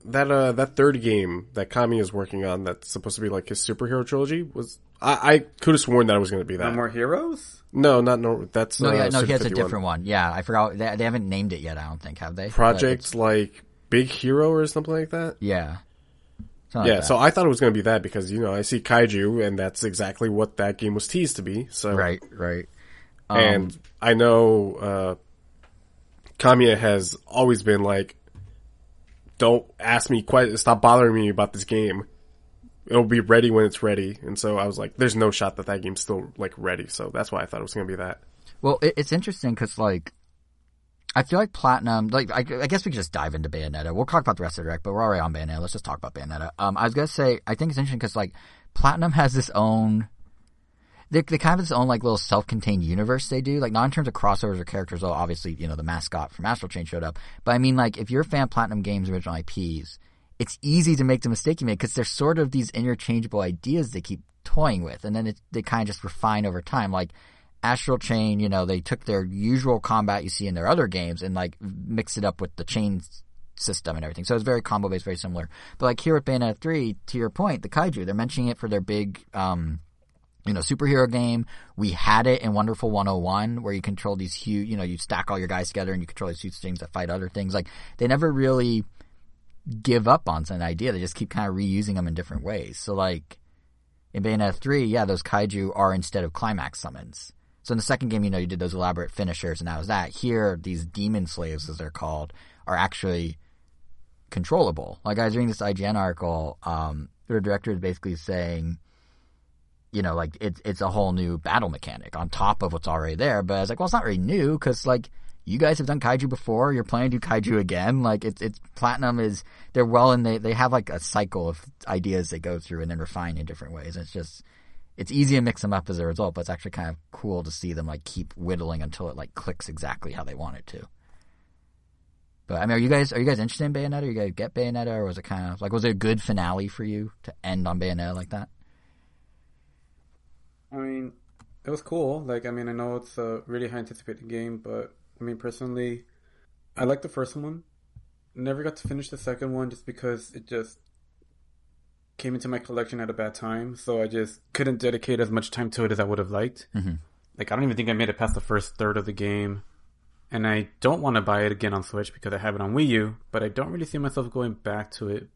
that uh that third game that Kami is working on that's supposed to be like his superhero trilogy was I, I could have sworn that it was going to be No that. more heroes. No, not no. That's No, uh, yeah, no, he has a different one. Yeah, I forgot. They, they haven't named it yet, I don't think, have they? Projects like Big Hero or something like that. Yeah. Yeah, so I thought it was going to be that because you know I see kaiju and that's exactly what that game was teased to be. So. Right, right. Um, and I know uh, Kamiya has always been like, "Don't ask me quite. Stop bothering me about this game. It'll be ready when it's ready." And so I was like, "There's no shot that that game's still like ready." So that's why I thought it was going to be that. Well, it, it's interesting because, like, I feel like Platinum, like, I, I guess we could just dive into Bayonetta. We'll talk about the rest of the direct, but we're already on Bayonetta. Let's just talk about Bayonetta. Um, I was to say, I think it's interesting because, like, Platinum has this own, they, they kind of have this own, like, little self-contained universe they do. Like, not in terms of crossovers or characters, though, obviously, you know, the mascot from Astral Chain showed up. But I mean, like, if you're a fan of Platinum Games' original IPs, it's easy to make the mistake you made because they're sort of these interchangeable ideas they keep toying with, and then it, they kind of just refine over time. Like, Astral Chain, you know, they took their usual combat you see in their other games and like mixed it up with the chain system and everything. So it's very combo based, very similar. But like here with Bayonetta 3, to your point, the kaiju, they're mentioning it for their big, um, you know, superhero game. We had it in Wonderful 101 where you control these huge, you know, you stack all your guys together and you control these huge things that fight other things. Like they never really give up on an idea. They just keep kind of reusing them in different ways. So like in Bayonetta 3, yeah, those kaiju are instead of climax summons. So in the second game, you know, you did those elaborate finishers and that was that. Here, these demon slaves, as they're called, are actually controllable. Like I was reading this IGN article, um, their director is basically saying, you know, like it's it's a whole new battle mechanic on top of what's already there. But I was like, well, it's not really new because like you guys have done kaiju before. You're planning to do kaiju again. Like it's it's platinum is they're well and they they have like a cycle of ideas they go through and then refine in different ways. It's just it's easy to mix them up as a result, but it's actually kind of cool to see them like keep whittling until it like clicks exactly how they want it to. But I mean, are you guys are you guys interested in Bayonetta? You guys get Bayonetta, or was it kind of like was it a good finale for you to end on Bayonetta like that? I mean, it was cool. Like, I mean, I know it's a really high anticipated game, but I mean, personally, I like the first one. Never got to finish the second one just because it just came into my collection at a bad time. So I just couldn't dedicate as much time to it as I would have liked. Mhm. Like, I don't even think I made it past the first third of the game. And I don't want to buy it again on Switch because I have it on Wii U, but I don't really see myself going back to it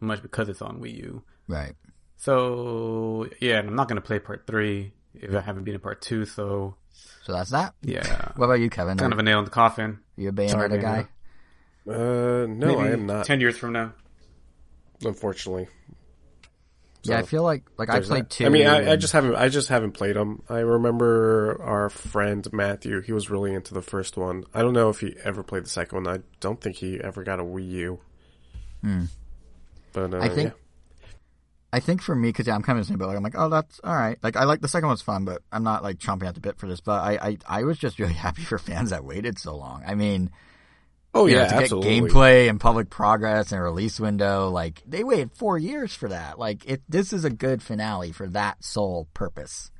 much because it's on Wii U. Right. So yeah, and I'm not gonna play part three if I haven't been in part two. So So that's that. yeah, What about you, Kevin? kind Are of a nail in the coffin. you a Bayonetta Sorry, guy? Uh, no, Maybe I am not. Ten years from now. Unfortunately. Yeah, I feel like like I played that. two. I mean, I, I just haven't. I just haven't played them. I remember our friend Matthew. He was really into the first one. I don't know if he ever played the second one. I don't think he ever got a Wii U. But uh, I think- yeah. I think for me, because yeah, I'm kind of the same, but like I'm like, oh, that's all right. Like I like the second one's fun, but I'm not like chomping at the bit for this. But I, I, I was just really *laughs* happy for fans that waited so long. I mean, Oh you know, yeah, to absolutely. get gameplay and public progress and release window, like they waited four years for that. Like it, this is a good finale for that sole purpose.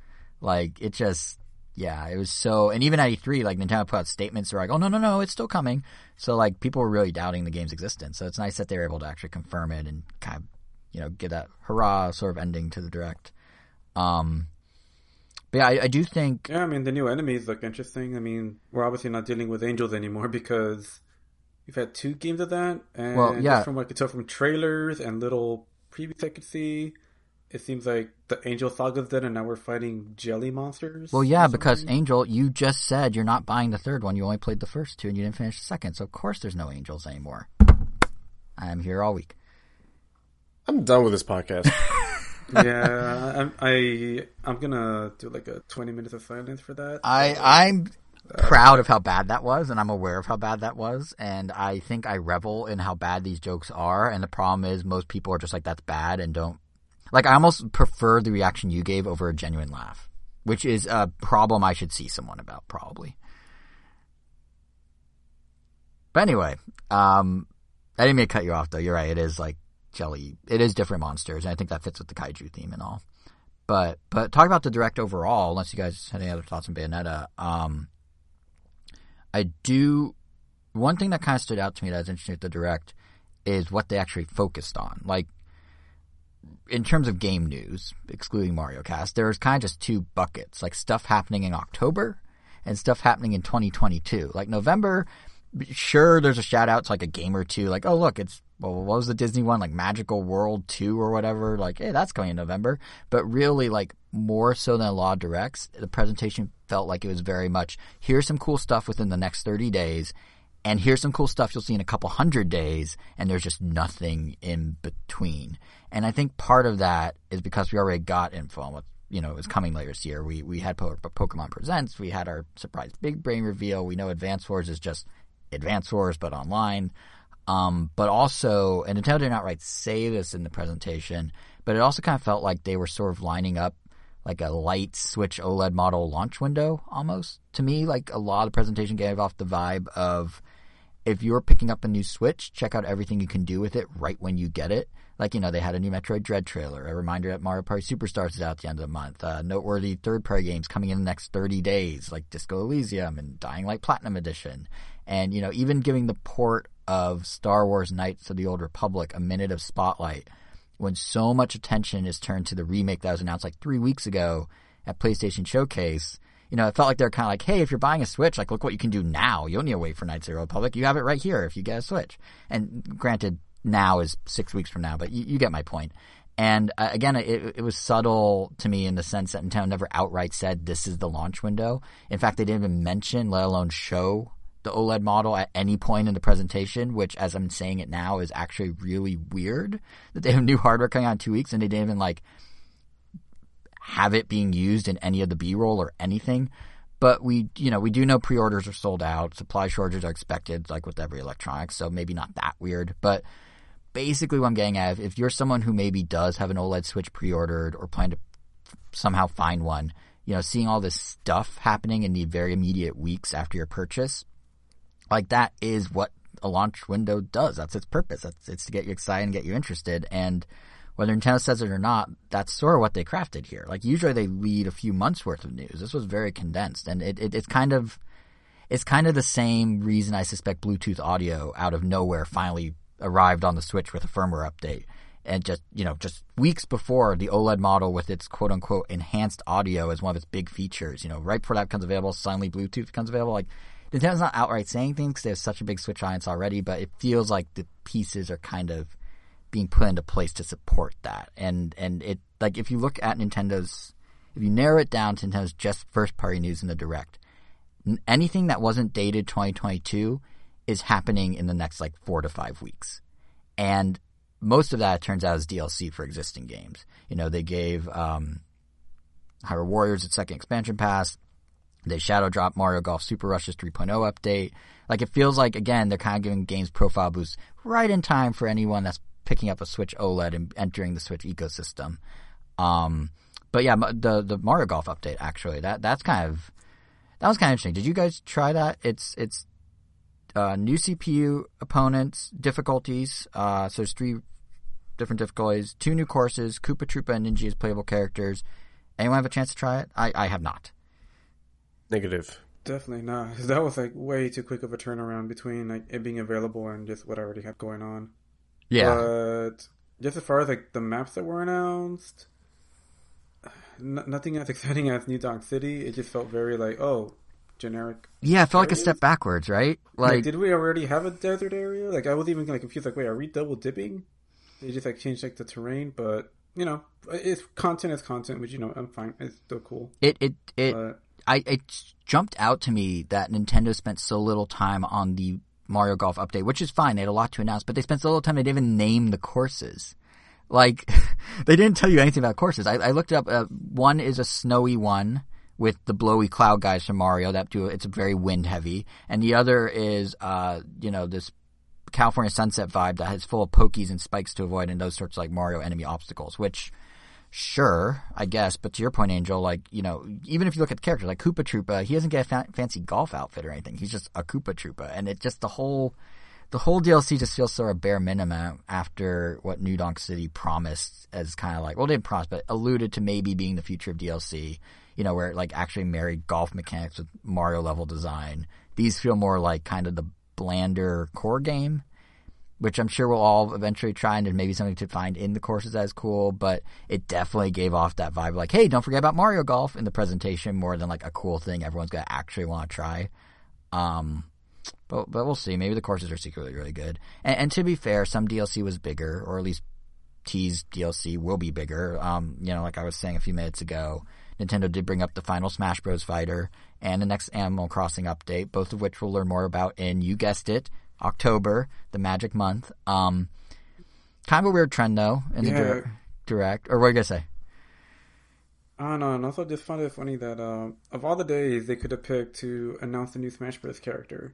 Like it just, yeah, it was so. And even at E3, like Nintendo put out statements were like, oh no, no, no, it's still coming. So like people were really doubting the game's existence. So it's nice that they were able to actually confirm it and kind of, you know, get that hurrah sort of ending to the direct. Um, but yeah, I, I do think Yeah, I mean the new enemies look interesting. I mean, we're obviously not dealing with angels anymore *laughs* because we've had two games of that, and Well, yeah. just from what I could tell from trailers and little previews I could see, it seems like the angel saga's dead, and now we're fighting jelly monsters. Well, yeah, because. Angel, you just said you're not buying the third one. You only played the first two, and you didn't finish the second. So of course, there's no Angels anymore. I'm here all week. I'm done with this podcast. *laughs* yeah, I'm, I I'm gonna do like a 20 minutes of silence for that. I I'm proud of how bad that was, and I'm aware of how bad that was, and I think I revel in how bad these jokes are. And the problem is, most people are just like, "That's bad," and don't like. I almost prefer the reaction you gave over a genuine laugh, which is a problem I should see someone about probably. But anyway, um, I didn't mean to cut you off though. You're right. It is like jelly. It is different monsters, and I think that fits with the kaiju theme and all. But but talk about the direct overall. Unless you guys had any other thoughts on Bayonetta, um, I do. One thing that kind of stood out to me that was interesting with the direct is what they actually focused on. Like in terms of game news, excluding Mario Cast, there's kind of just two buckets, like stuff happening in October and stuff happening in 2022. Like November, sure, there's a shout out to like a game or two, like, oh, look, it's, well, what was the Disney one? Like Magical World 2 or whatever. Like, hey, that's coming in November. But really, like, more so than of directs, the presentation felt like it was very much here's some cool stuff within the next 30 days. And here's some cool stuff you'll see in a couple hundred days, and there's just nothing in between. And I think part of that is because we already got info on what you know is coming later this year. We we had Pokemon Presents, we had our surprise Big Brain reveal. We know Advance Wars is just Advance Wars, but online. Um, but also, and Nintendo did not outright say this in the presentation, but it also kind of felt like they were sort of lining up like a light Switch OLED model launch window almost. To me, like a lot of the presentation gave off the vibe of if you're picking up a new Switch, check out everything you can do with it right when you get it. Like, you know, they had a new Metroid Dread trailer, a reminder that Mario Party Superstars is out at the end of the month, uh, noteworthy third party games coming in the next 30 days, like Disco Elysium and Dying Light Platinum Edition. And, you know, even giving the port of Star Wars Knights of the Old Republic a minute of spotlight when so much attention is turned to the remake that was announced like three weeks ago at PlayStation Showcase you know, it felt like they're kind of like, hey, if you're buying a Switch, like, look what you can do now. You don't need to wait for Knights of the Old Republic. You have it right here if you get a Switch. And granted, now is six weeks from now, but you, you get my point. And uh, again, it, it, was subtle to me in the sense that Nintendo never outright said this is the launch window. In fact, they didn't even mention, let alone show the OLED model at any point in the presentation, which, as I'm saying it now, is actually really weird *laughs* that they have new hardware coming out in two weeks and they didn't even like have it being used in any of the B-roll or anything. But we, you know, we do know pre-orders are sold out. Supply shortages are expected, like with every electronics. So maybe not that weird. But basically, what I'm getting at, if you're someone who maybe does have an OLED Switch pre-ordered or plan to somehow find one, you know, seeing all this stuff happening in the very immediate weeks after your purchase, like that is what a launch window does. That's its purpose. That's it's to get you excited and get you interested. And whether Nintendo says it or not, that's sort of what they crafted here. Like usually they lead a few months worth of news. This was very condensed, and it, it, it's kind of it's kind of the same reason I suspect Bluetooth audio out of nowhere finally arrived on the Switch with a firmware update. And just you know, just weeks before the OLED model with its quote unquote enhanced audio as one of its big features, you know, right before that becomes available, suddenly Bluetooth becomes available. Like Nintendo's not outright saying things because they have such a big Switch audience already, but it feels like the pieces are kind of being put into place to support that. And and it like if you look at Nintendo's if you narrow it down to Nintendo's just first party news in the direct, anything that wasn't dated 2022 is happening in the next like 4 to 5 weeks. And most of that turns out is DLC for existing games. You know, they gave um Hyrule Warriors its second expansion pass. They shadow drop Mario Golf Super Rushes 3.0 update. Like it feels like again they're kind of giving games profile boosts right in time for anyone that's picking up a Switch OLED and entering the Switch ecosystem. Um, but yeah, the the Mario Golf update actually that that's kind of that was kind of interesting. Did you guys try that? It's it's uh, new CPU opponents difficulties. Uh, so there's three different difficulties, two new courses, Koopa Troopa and Ninja playable characters. Anyone have a chance to try it? I, I have not. Negative. Definitely not. That was like way too quick of a turnaround between like it being available and just what I already had going on. Yeah. But just as far as like the maps that were announced, n- nothing as exciting *laughs* as New Donk City. It just felt very like, oh, generic. Yeah, it felt areas? like a step backwards, right? Like, like, did we already have a desert area? Like, I was even like confused. Like, wait, are we double dipping? They just like changed like the terrain, but you know, it's content is content, which you know, I'm fine. It's still cool. It it it. But, I it jumped out to me that Nintendo spent so little time on the Mario Golf update, which is fine. They had a lot to announce, but they spent so little time they didn't even name the courses. Like, *laughs* they didn't tell you anything about courses. I, I looked up, uh, one is a snowy one, with the blowy cloud guys from Mario that do it's very wind heavy, and the other is uh you know this California Sunset vibe that has full of pokies and spikes to avoid and those sorts of like Mario enemy obstacles, which sure, I guess, but to your point, Angel, like, you know, even if you look at the character, like Koopa Troopa, he doesn't get a fa- fancy golf outfit or anything. He's just a Koopa Troopa. And it just, the whole, the whole DLC just feels sort of bare minimum after what New Donk City promised as kind of like, well, didn't promise, but alluded to maybe being the future of DLC, you know, where it like actually married golf mechanics with Mario level design. These feel more like kind of the blander core game which I'm sure we'll all eventually try and maybe something to find in the courses as cool, but it definitely gave off that vibe like, hey, don't forget about Mario Golf in the presentation more than like a cool thing everyone's gonna actually want to try. Um, but but we'll see. Maybe the courses are secretly really good. And, and to be fair, some DLC was bigger, or at least T's DLC will be bigger. Um, you know, like I was saying a few minutes ago, Nintendo did bring up the final Smash Bros. fighter and the next Animal Crossing update, both of which we'll learn more about in, you guessed it, October, the magic month. Um, kind of a weird trend though in the Yeah. direct. Or what are you gonna say? I don't know, and also just found it funny that um, of all the days they could have picked to announce the new Smash Bros. character,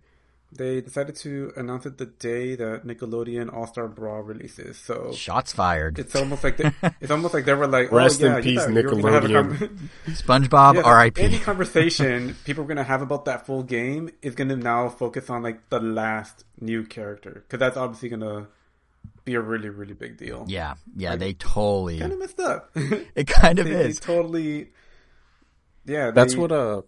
they decided to announce it the day that Nickelodeon All Star Brawl releases. So Shots fired. it's almost like they, *laughs* it's almost like they were like, Rest oh, in yeah, you peace, thought you were gonna have a Nickelodeon. con- SpongeBob, Yeah, R.I.P. Any conversation people are gonna have about that full game is gonna now focus on like the last new character because that's obviously gonna be a really really big deal. Yeah, yeah, they totally. kind of messed up. *laughs* It kind of they, they is. totally. Yeah, That's they- what uh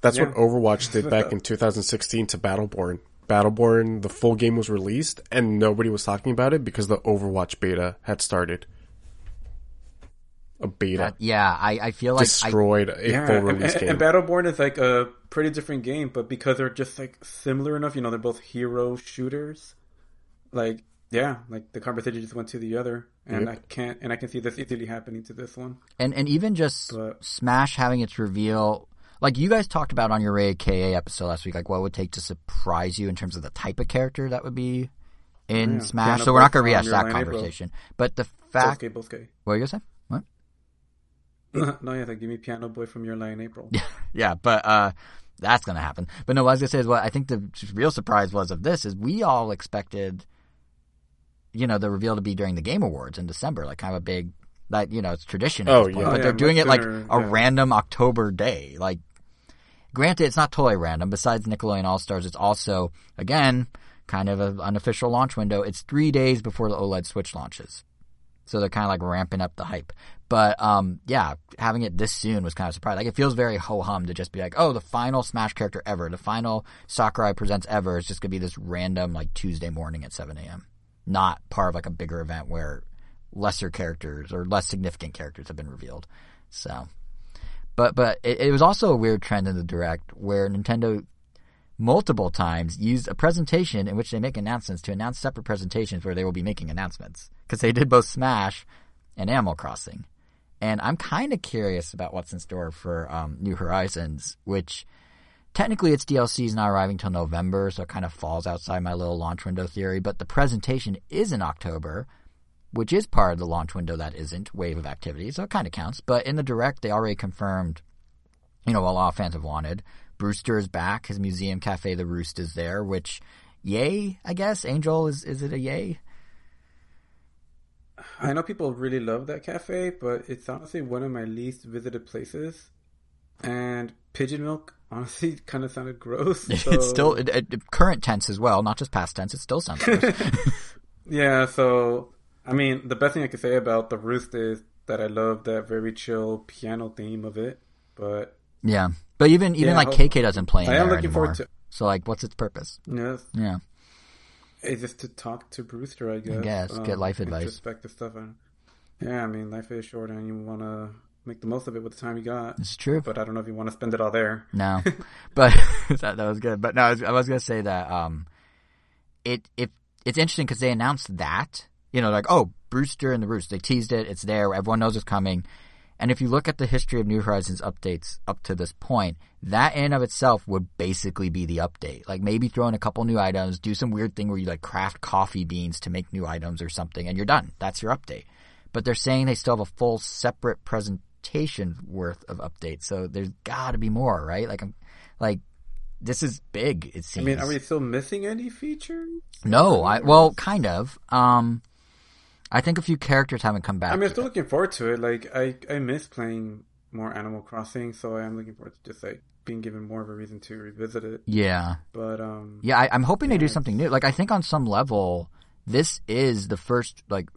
that's what Overwatch did *laughs* back in 2016 to Battleborn. Battleborn, the full game was released and nobody was talking about it because the Overwatch beta had started. A beta Yeah, I, I feel like destroyed a Yeah, full release and, game. and Battleborn is like a pretty different game, but because they're just like similar enough, you know, they're both hero shooters. Like, yeah, like the conversation just went to the other, and Yep. I can't, and I can see this easily happening to this one. and and even just But- Smash having its reveal, like you guys talked about on your Raid KA episode last week, like what would take to surprise you in terms of the type of character that would be in Yeah, Smash. Piano So we're not going to Boy rehash that Your Line April. conversation, but the fact. Bosuke, Bosuke. What are you gonna say? What? *laughs* no, yeah, like give me Piano Boy from Your Line April. Yeah, *laughs* yeah, but uh that's gonna happen. But no, what I was gonna say is what I think the real surprise was of this is we all expected, you know, the reveal to be during the Game Awards in December, like kind of a big, like you know, it's tradition. At Oh, this point, yeah. but Oh, they're doing it like a yeah. random October day. Like, granted, it's not totally random. Besides Nickelodeon All Stars, it's also again kind of an unofficial launch window. It's three days before the OLED Switch launches. So they're kind of like ramping up the hype. But um, yeah, having it this soon was kind of surprising. Like it feels very ho hum to just be like, oh, the final Smash character ever, the final Sakurai presents ever is just gonna be this random like Tuesday morning at 7 a.m. Not part of like a bigger event where lesser characters or less significant characters have been revealed. So, but but it, it was also a weird trend in the direct where Nintendo multiple times used a presentation in which they make announcements to announce separate presentations where they will be making announcements because they did both Smash and Animal Crossing. And I'm kind of curious about what's in store for um, New Horizons, which technically its DLC is not arriving till November, so it kind of falls outside my little launch window theory. But the presentation is in October, which is part of the launch window that isn't Wave of Activity, so it kind of counts. But in the direct, they already confirmed, you know, what a lot of fans have wanted. Brewster is back. His museum cafe, The Roost, is there, which, yay, I guess. Angel, is is it a yay? I know people really love that cafe, but it's honestly one of my least visited places. And pigeon milk *laughs* honestly kind of sounded gross. *laughs* So, it's still it, it, current tense as well, not just past tense. It still sounds gross. *laughs* yeah. So I mean, the best thing I can say about the roost is that I love that very chill piano theme of it. But yeah, but even even Yeah, like KK doesn't play in I am looking anymore. forward to. So like, what's its purpose? Yes, Yeah, it's just to talk to Brewster. I guess. guess, get life advice. Introspective stuff. Yeah, I mean, life is short, and you want to make the most of it with the time you got. it's true. But I don't know if you want to spend it all there. No, *laughs* but *laughs* that, that was good. But no, I was, I was gonna say that um, it if it's interesting because they announced that you know like oh Brewster and the Roost they teased it it's there everyone knows it's coming, and if you look at the history of New Horizons updates up to this point, that in of itself would basically be the update. Like maybe throw in a couple new items, do some weird thing where you like craft coffee beans to make new items or something, and you're done. That's your update. But they're saying they still have a full separate presentation worth of updates. So there's got to be more, right? Like I'm, like this is big. It seems. I mean, are we still missing any features? No, I well, kind of. Um, I think a few characters haven't come back. I mean, I'm still looking forward to it. Like, I I miss playing more Animal Crossing, so I am looking forward to just like being given more of a reason to revisit it. yeah, But um, yeah. I, I'm hoping they do Yeah. something new. Like I think on some level, this is the first like.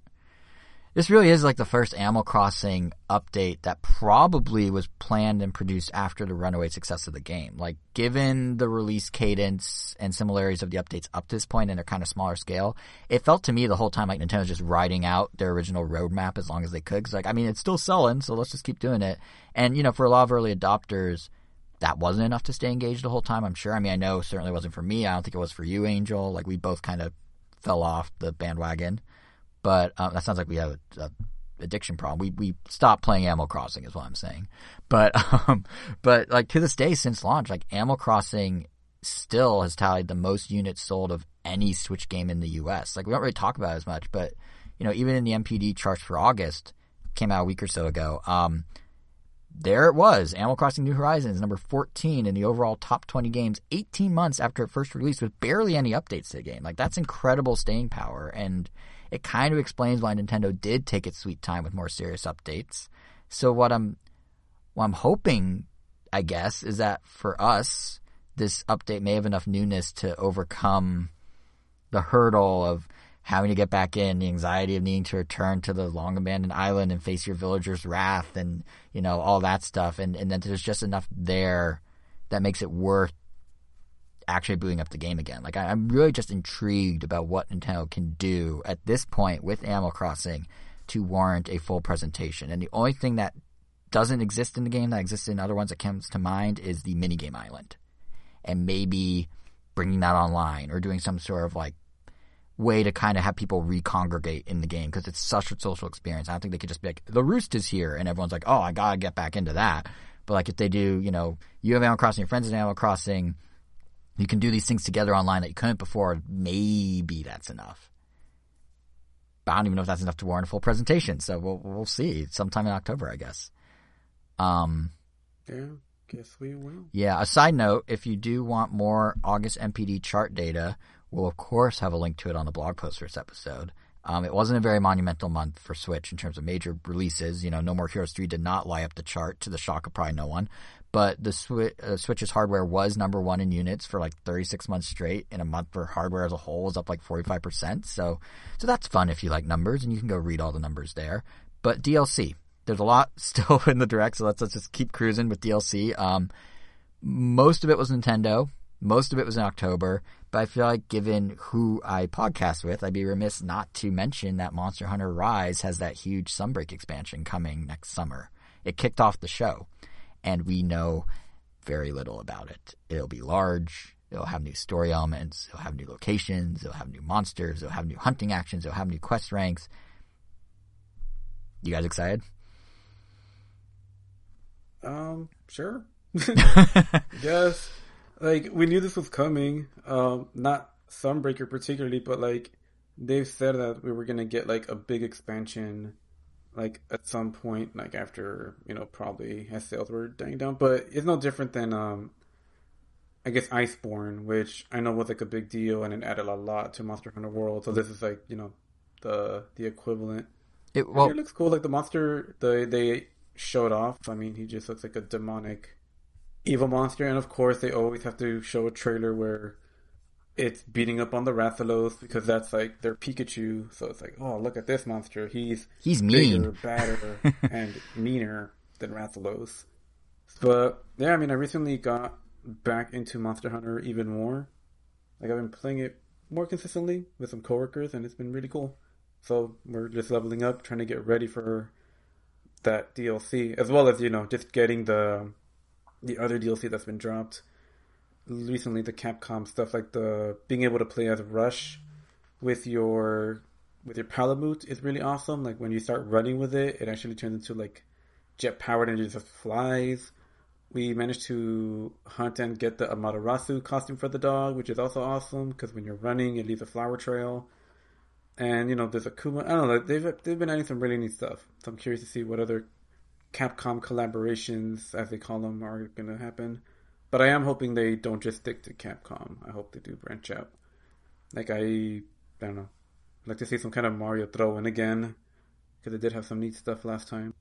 This really is like the first Animal Crossing update that probably was planned and produced after the runaway success of the game. Like, given the release cadence and similarities of the updates up to this point and their kind of smaller scale, it felt to me the whole time like Nintendo's just riding out their original roadmap as long as they could. Cause like, I mean, it's still selling, so let's just keep doing it. And, you know, for a lot of early adopters, that wasn't enough to stay engaged the whole time, I'm sure. I mean, I know certainly wasn't for me. I don't think it was for you, Angel. Like, we both kind of fell off the bandwagon. But um, that sounds like we have a, a addiction problem. We we stopped playing Animal Crossing, is what I'm saying. But *laughs* um, but like to this day, since launch, like Animal Crossing still has tallied the most units sold of any Switch game in the U.S. Like we don't really talk about it as much, but you know, even in the NPD charts for August, came out a week or so ago. Um, there it was, Animal Crossing New Horizons, number 14 in the overall top 20 games, 18 months after it first released with barely any updates to the game. Like, that's incredible staying power, and it kind of explains why Nintendo did take its sweet time with more serious updates. So what I'm, what I'm hoping, I guess, is that for us, this update may have enough newness to overcome the hurdle of having to get back in, the anxiety of needing to return to the long abandoned island and face your villagers' wrath and, you know, all that stuff. And, and then there's just enough there that makes it worth actually booting up the game again. Like, I, I'm really just intrigued about what Nintendo can do at this point with Animal Crossing to warrant a full presentation. And the only thing that doesn't exist in the game that exists in other ones that comes to mind is the minigame island. And maybe bringing that online or doing some sort of like way to kind of have people recongregate in the game because it's such a social experience. I don't think they could just be like, the roost is here and everyone's like, oh, I gotta get back into that. But like if they do, you know, you have Animal Crossing, your friends in Animal Crossing, you can do these things together online that you couldn't before. Maybe that's enough. But I don't even know if that's enough to warrant a full presentation. So we'll we'll see sometime in October, I guess. Um, yeah, guess we will. yeah, a side note, if you do want more August NPD chart data, we'll of course have a link to it on the blog post for this episode. Um, it wasn't a very monumental month for Switch in terms of major releases. You know, No More Heroes 3 did not lie up the chart to the shock of probably no one. But the Swi- uh, Switch's hardware was number one in units for like 36 months straight. In a month for hardware as a whole was up like 45%. So, so that's fun if you like numbers and you can go read all the numbers there. But DLC, there's a lot *laughs* still in the direct. So let's, let's just keep cruising with DLC. Um, most of it was Nintendo. Most of it was in October, but I feel like given who I podcast with, I'd be remiss not to mention that Monster Hunter Rise has that huge Sunbreak expansion coming next summer. It kicked off the show, and we know very little about it. It'll be large. It'll have new story elements. It'll have new locations. It'll have new monsters. It'll have new hunting actions. It'll have new quest ranks. You guys excited? Um, sure. *laughs* *laughs* yes. Like we knew this was coming. Um, not Sunbreaker particularly, but like they've said that we were gonna get like a big expansion, like at some point, like after you know probably as sales were dying down. But it's no different than um, I guess Iceborne, which I know was like a big deal and it added a lot to Monster Hunter World. So this is like you know the the equivalent. It, Well, it looks cool. Like the monster, the they showed off. I mean, he just looks like a demonic, evil monster. And of course, they always have to show a trailer where it's beating up on the Rathalos because that's like their Pikachu. So it's like, oh, look at this monster. He's he's mean. bigger, *laughs* badder, and meaner than Rathalos. But yeah, I mean, I recently got back into Monster Hunter even more. Like I've been playing it more consistently with some coworkers, and it's been really cool. So we're just leveling up, trying to get ready for that DLC, as well as you know just getting the the other DLC that's been dropped recently. The Capcom stuff, like the being able to play as Rush with your with your Palamute is really awesome. Like when you start running with it, it actually turns into like jet powered and it just flies. We managed to hunt and get the Amaterasu costume for the dog, which is also awesome because when you're running, it leaves a flower trail. And you know, there's a Kuma. I don't know. They've they've been adding some really neat stuff. So I'm curious to see what other Capcom collaborations, as they call them, are going to happen. But I am hoping they don't just stick to Capcom. I hope they do branch out. Like I, I don't know, I'd like to see some kind of Mario throw in again because it did have some neat stuff last time.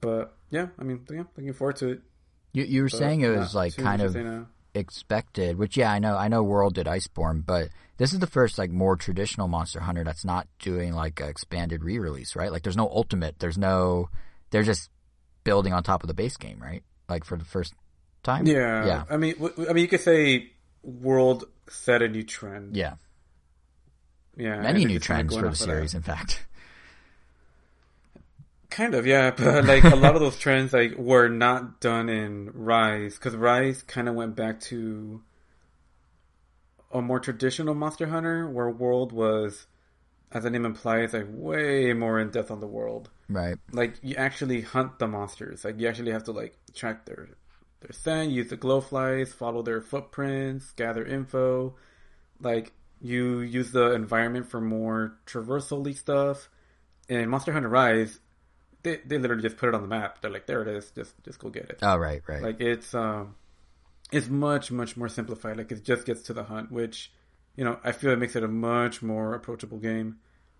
But yeah, I mean, yeah, looking forward to it. You you were But saying it was like kind of now. expected, which yeah, I know I know World did Iceborne, but this is the first like more traditional Monster Hunter that's not doing like an expanded re-release, right? Like there's no ultimate, there's no they're just building on top of the base game, right? Like for the first time. Yeah, Yeah. I mean, w- I mean, you could say World set a new trend. Yeah. yeah, Many new trends for the off of that. series, in fact. *laughs* Kind of, yeah, *laughs* but like a lot of those trends like were not done in Rise because Rise kind of went back to a more traditional Monster Hunter, where World was, as the name implies, like way more in depth on the world. Right. Like you actually hunt the monsters. Like you actually have to like track their their scent, use the glowflies, follow their footprints, gather info. Like you use the environment for more traversal stuff. In Monster Hunter Rise, they they literally just put it on the map. They're like, there it is, just just go get it. Oh right, right. Like it's um it's much, much more simplified. Like it just gets to the hunt, which, you know, I feel it makes it a much more approachable game.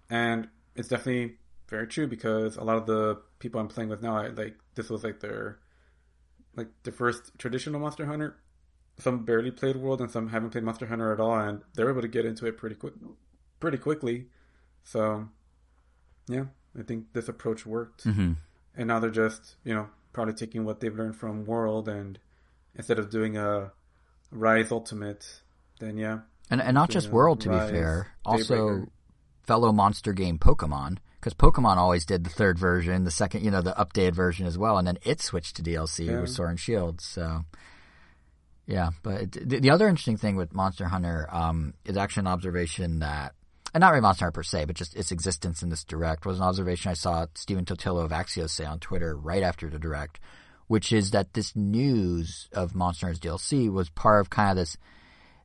And it's definitely very true because a lot of the people I'm playing with now, I, like this was like their like the first traditional Monster Hunter. Some barely played World, and some haven't played Monster Hunter at all, and they're able to get into it pretty quick, pretty quickly. So, yeah, I think this approach worked hmm and now they're just you know probably taking what they've learned from World and instead of doing a Rise Ultimate, then yeah, And and not just World, to be fair. Also, Daybreaker. fellow monster game Pokemon, because Pokemon always did the third version, the second, you know, the updated version as well, and then it switched to DLC Yeah. with Sword and Shield. So, yeah. But it, the, the other interesting thing with Monster Hunter um, is actually an observation that, and not really Monster Hunter per se, but just its existence in this direct was an observation I saw Stephen Totilo of Axios say on Twitter right after the direct, which is that this news of Monster Hunter's DLC was part of kind of this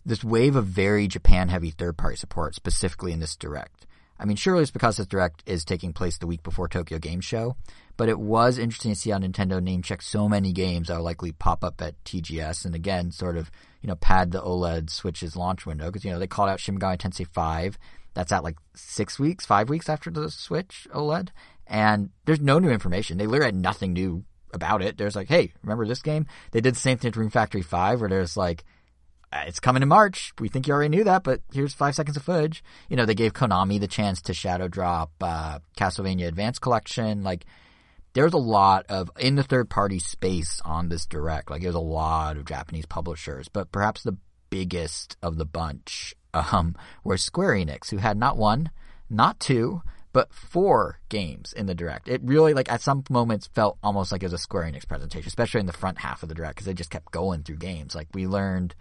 this wave of very Japan heavy third party support, specifically in this direct. I mean, surely it's because this direct is taking place the week before Tokyo Game Show, but it was interesting to see how Nintendo name checked so many games that will likely pop up at TGS, and again, sort of you know pad the OLED Switch's launch window because you know they called out Shin Megami Tensei Five. That's at like six weeks, five weeks after the Switch OLED, and there's no new information. They literally had nothing new about it. There's like, hey, remember this game? They did the same thing to Rune Factory Five, where there's like it's coming in March. We think you already knew that, but here's five seconds of footage. You know, they gave Konami the chance to shadow drop uh, Castlevania Advance Collection. Like, there's a lot of in the third party space on this direct. Like, there's a lot of Japanese publishers, but perhaps the biggest of the bunch *laughs* um, were Square Enix, who had not one, not two, but four games in the direct. It really, like, at some moments felt almost like it was a Square Enix presentation, especially in the front half of the direct, because they just kept going through games. Like, we learned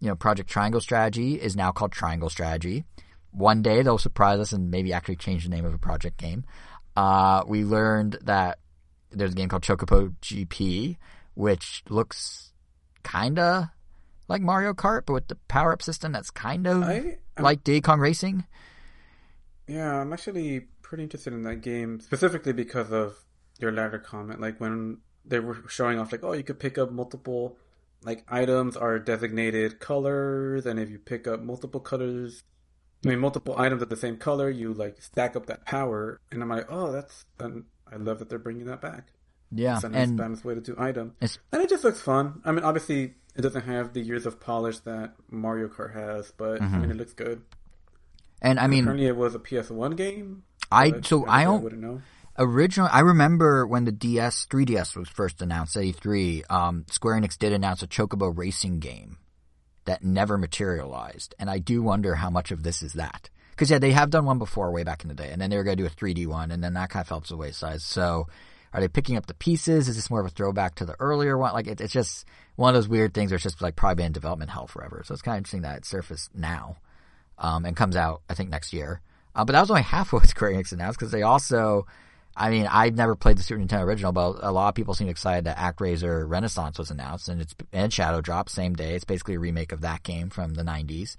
you know, Project Triangle Strategy is now called Triangle Strategy. One day they'll surprise us and maybe actually change the name of a project game. Uh, we learned that there's a game called Chocobo GP, which looks kinda like Mario Kart, but with the power up system that's kind of I like Diddy Kong Racing. yeah, I'm actually pretty interested in that game specifically because of your latter comment. Like when they were showing off, like, oh, you could pick up multiple like items are designated colors, and if you pick up multiple colors, I mean multiple items of the same color, you like stack up that power. And I'm like, oh, that's and I love that they're bringing that back. Yeah, It's a nice and balanced way to do item. it's And it just looks fun. I mean, obviously, it doesn't have the years of polish that Mario Kart has, but I mean, mm-hmm. it looks good. and I mean, Apparently, it was a PS1 game. I so I don't wouldn't know. Originally I remember when the DS 3DS was first announced at E3, um, Square Enix did announce a Chocobo racing game that never materialized, and I do wonder how much of this is that. Because yeah, they have done one before way back in the day, and then they were going to do a 3D one, and then that kind of fell to the wayside. So, are they picking up the pieces? Is this more of a throwback to the earlier one? Like it, it's just one of those weird things where it's just like probably been in development hell forever. So it's kind of interesting that it surfaced now, um, and comes out I think next year. Uh, but that was only half of what Square Enix announced because they also, I mean, I've never played the Super Nintendo original, but a lot of people seem excited that ActRaiser Renaissance was announced and it's and Shadow Drop same day. It's basically a remake of that game from the '90s.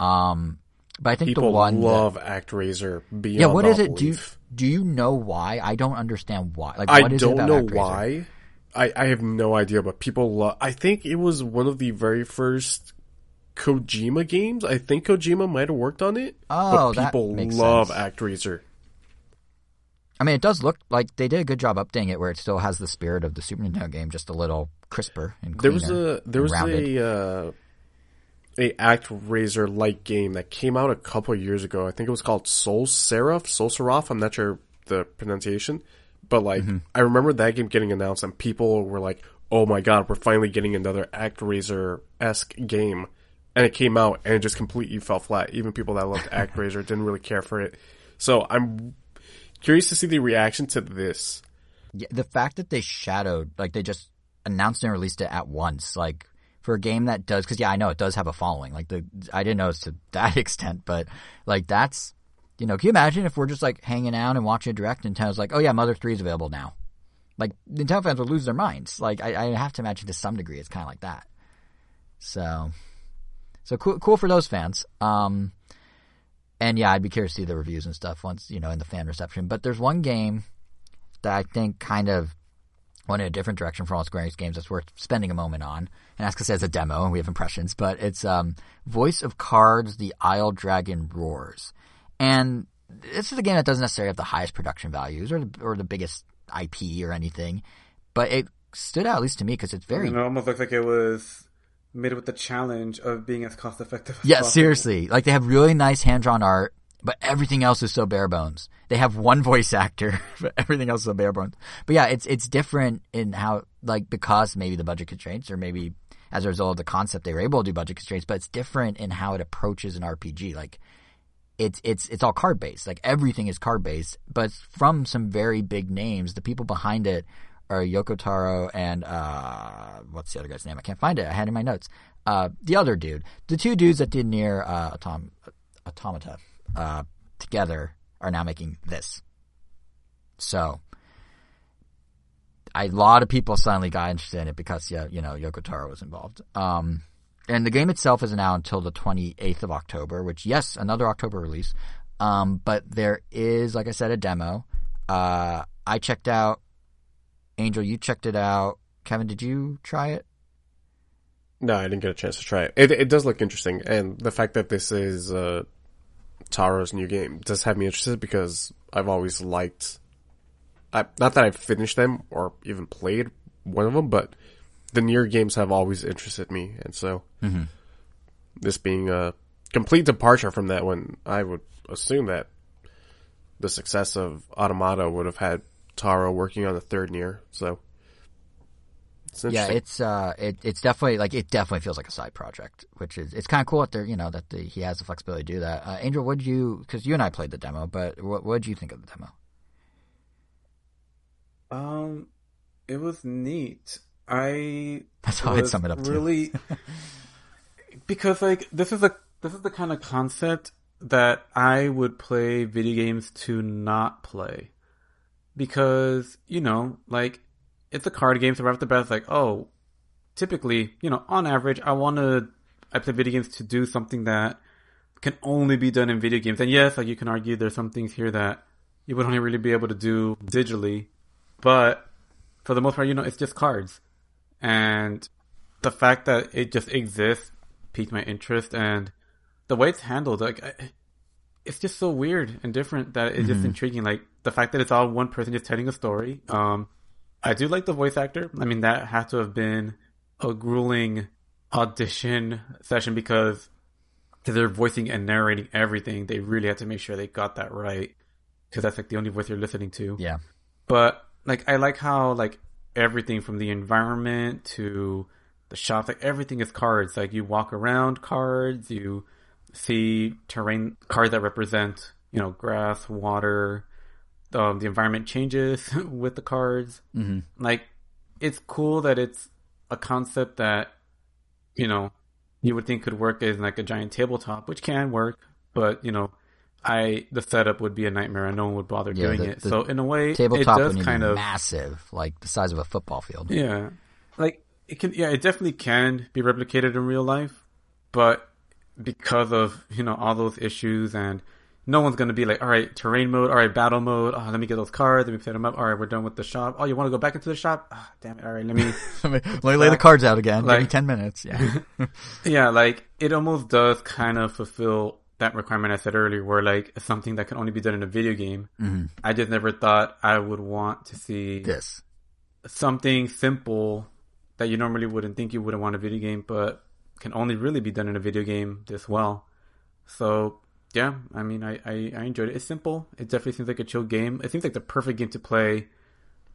Um, but I think People the one that- love ActRaiser beyond yeah, What is it? Do you. Do you know why? I don't understand why. Like, I don't about know ActRaiser? why. I, I have no idea, but people love. I think it was one of the very first Kojima games. I think Kojima might have worked on it. Oh, but that people love sense. ActRaiser. I mean, it does look like they did a good job updating it, where it still has the spirit of the Super Nintendo game, just a little crisper and cleaner. There was a there was rounded. a uh, a ActRaiser like game that came out a couple of years ago. I think it was called SolSeraph, Soul Seraph. I'm not sure the pronunciation, but like Mm-hmm. I remember that game getting announced and people were like, "Oh my god, we're finally getting another act ActRaiser esque game." And it came out and it just completely fell flat. Even people that loved ActRaiser *laughs* didn't really care for it. So I'm curious to see the reaction to this. Yeah, the fact that they shadowed, like they just announced and released it at once, like for a game that does, because yeah, I know it does have a following. Like the, I didn't know it's to *laughs* that extent, but like that's, you know, can you imagine if we're just like hanging out and watching a direct and Nintendo's like, oh yeah, Mother Three is available now. Like Nintendo fans would lose their minds. Like I, I have to imagine to some degree it's kind of like that. So, so cool, cool for those fans. Um, and yeah, I'd be curious to see the reviews and stuff once you know in the fan reception. But there's one game that I think kind of went in a different direction from all Square Enix games that's worth spending a moment on. And that's because it's a demo and we have impressions, but it's um, Voice of Cards, The Isle Dragon Roars. And this is a game that doesn't necessarily have the highest production values or the, or the biggest IP or anything, but it stood out, at least to me, because it's very it almost looks like it was made with the challenge of being as cost effective. as Yeah, possible. seriously. Like they have really nice hand drawn art, but everything else is so bare bones. They have one *laughs* voice actor, but everything else is so bare bones. But yeah, it's it's different in how like because maybe the budget constraints or maybe as a result of the concept they were able to do budget constraints, but it's different in how it approaches an RPG. Like it's it's it's all card based. Like everything is card based, but from some very big names. The people behind it are Yoko Taro and uh what's the other guy's name? I can't find it. I had it in my notes. Uh the other dude. The two dudes that did Nier uh Autom- Automata uh together are now making this. So a lot of people suddenly got interested in it because yeah, you know, Yoko Taro was involved. Um and the game itself isn't out until the 28th of October, which yes, another October release. Um, but there is, like I said, a demo. Uh, I checked out. Angel, you checked it out. Kevin, did you try it? No, I didn't get a chance to try it. It, it does look interesting, and the fact that this is uh, Taro's new game does have me interested because I've always liked. I, not that I've finished them or even played one of them, but the Nier games have always interested me, and so this being a complete departure from that, one, I would assume that the success of Automata would have had Taro working on the third Nier, so. It's Yeah, it's uh, it, it's definitely like it definitely feels like a side project, which is it's kind of cool that they're you know that the, he has the flexibility to do that. Uh, Angel, would you? Because you and I played the demo, but what what did you think of the demo? Um, it was neat. I That's how I'd sum it up too. Really, *laughs* because like this is a this is the kind of concept that I would play video games to not play, because you know, like it's a card game, so right off the bat, it's like, oh, typically, you know, on average, I want to I play video games to do something that can only be done in video games, and yes, like you can argue there's some things here that you would only really be able to do digitally, but for the most part, you know, it's just cards. And the fact that it just exists piqued my interest and the way it's handled, like, I, it's just so weird and different that it's just intriguing. Like, the fact that it's all one person just telling a story. Um, I do like the voice actor. I mean, that had to have been a grueling audition session because they're voicing and narrating everything. They really had to make sure they got that right because that's like the only voice you're listening to Yeah, but like I like how like everything from the environment to the shop, like everything is cards. Like you walk around cards, you see terrain cards that represent you know grass, water. Um, the environment changes *laughs* with the cards. hmm Like it's cool that it's a concept that you know you would think could work as like a giant tabletop, which can work, but you know. I the setup would be a nightmare and no one would bother Yeah, doing the- it. the So in a way, tabletop it does kind of massive, like the size of a football field. yeah, like it can. Yeah, it definitely can be replicated in real life, but because of you know all those issues and no one's going to be like, all right, terrain mode, all right, battle mode. Oh, let me get those cards. Let me set them up. All right, we're done with the shop. Oh, you want to go back into the shop? Oh, damn it. All right, let me. *laughs* let me, lay the cards out again. Like, Give me 10 minutes. Yeah. *laughs* yeah, like it almost does kind of fulfill that requirement I said earlier where like something that can only be done in a video game. Mm-hmm. I just never thought I would want to see this. Something simple that you normally wouldn't think you wouldn't want a video game, but can only really be done in a video game this well. So yeah, I mean, I, I, I enjoyed it. It's simple. It definitely seems like a chill game. It seems like the perfect game to play,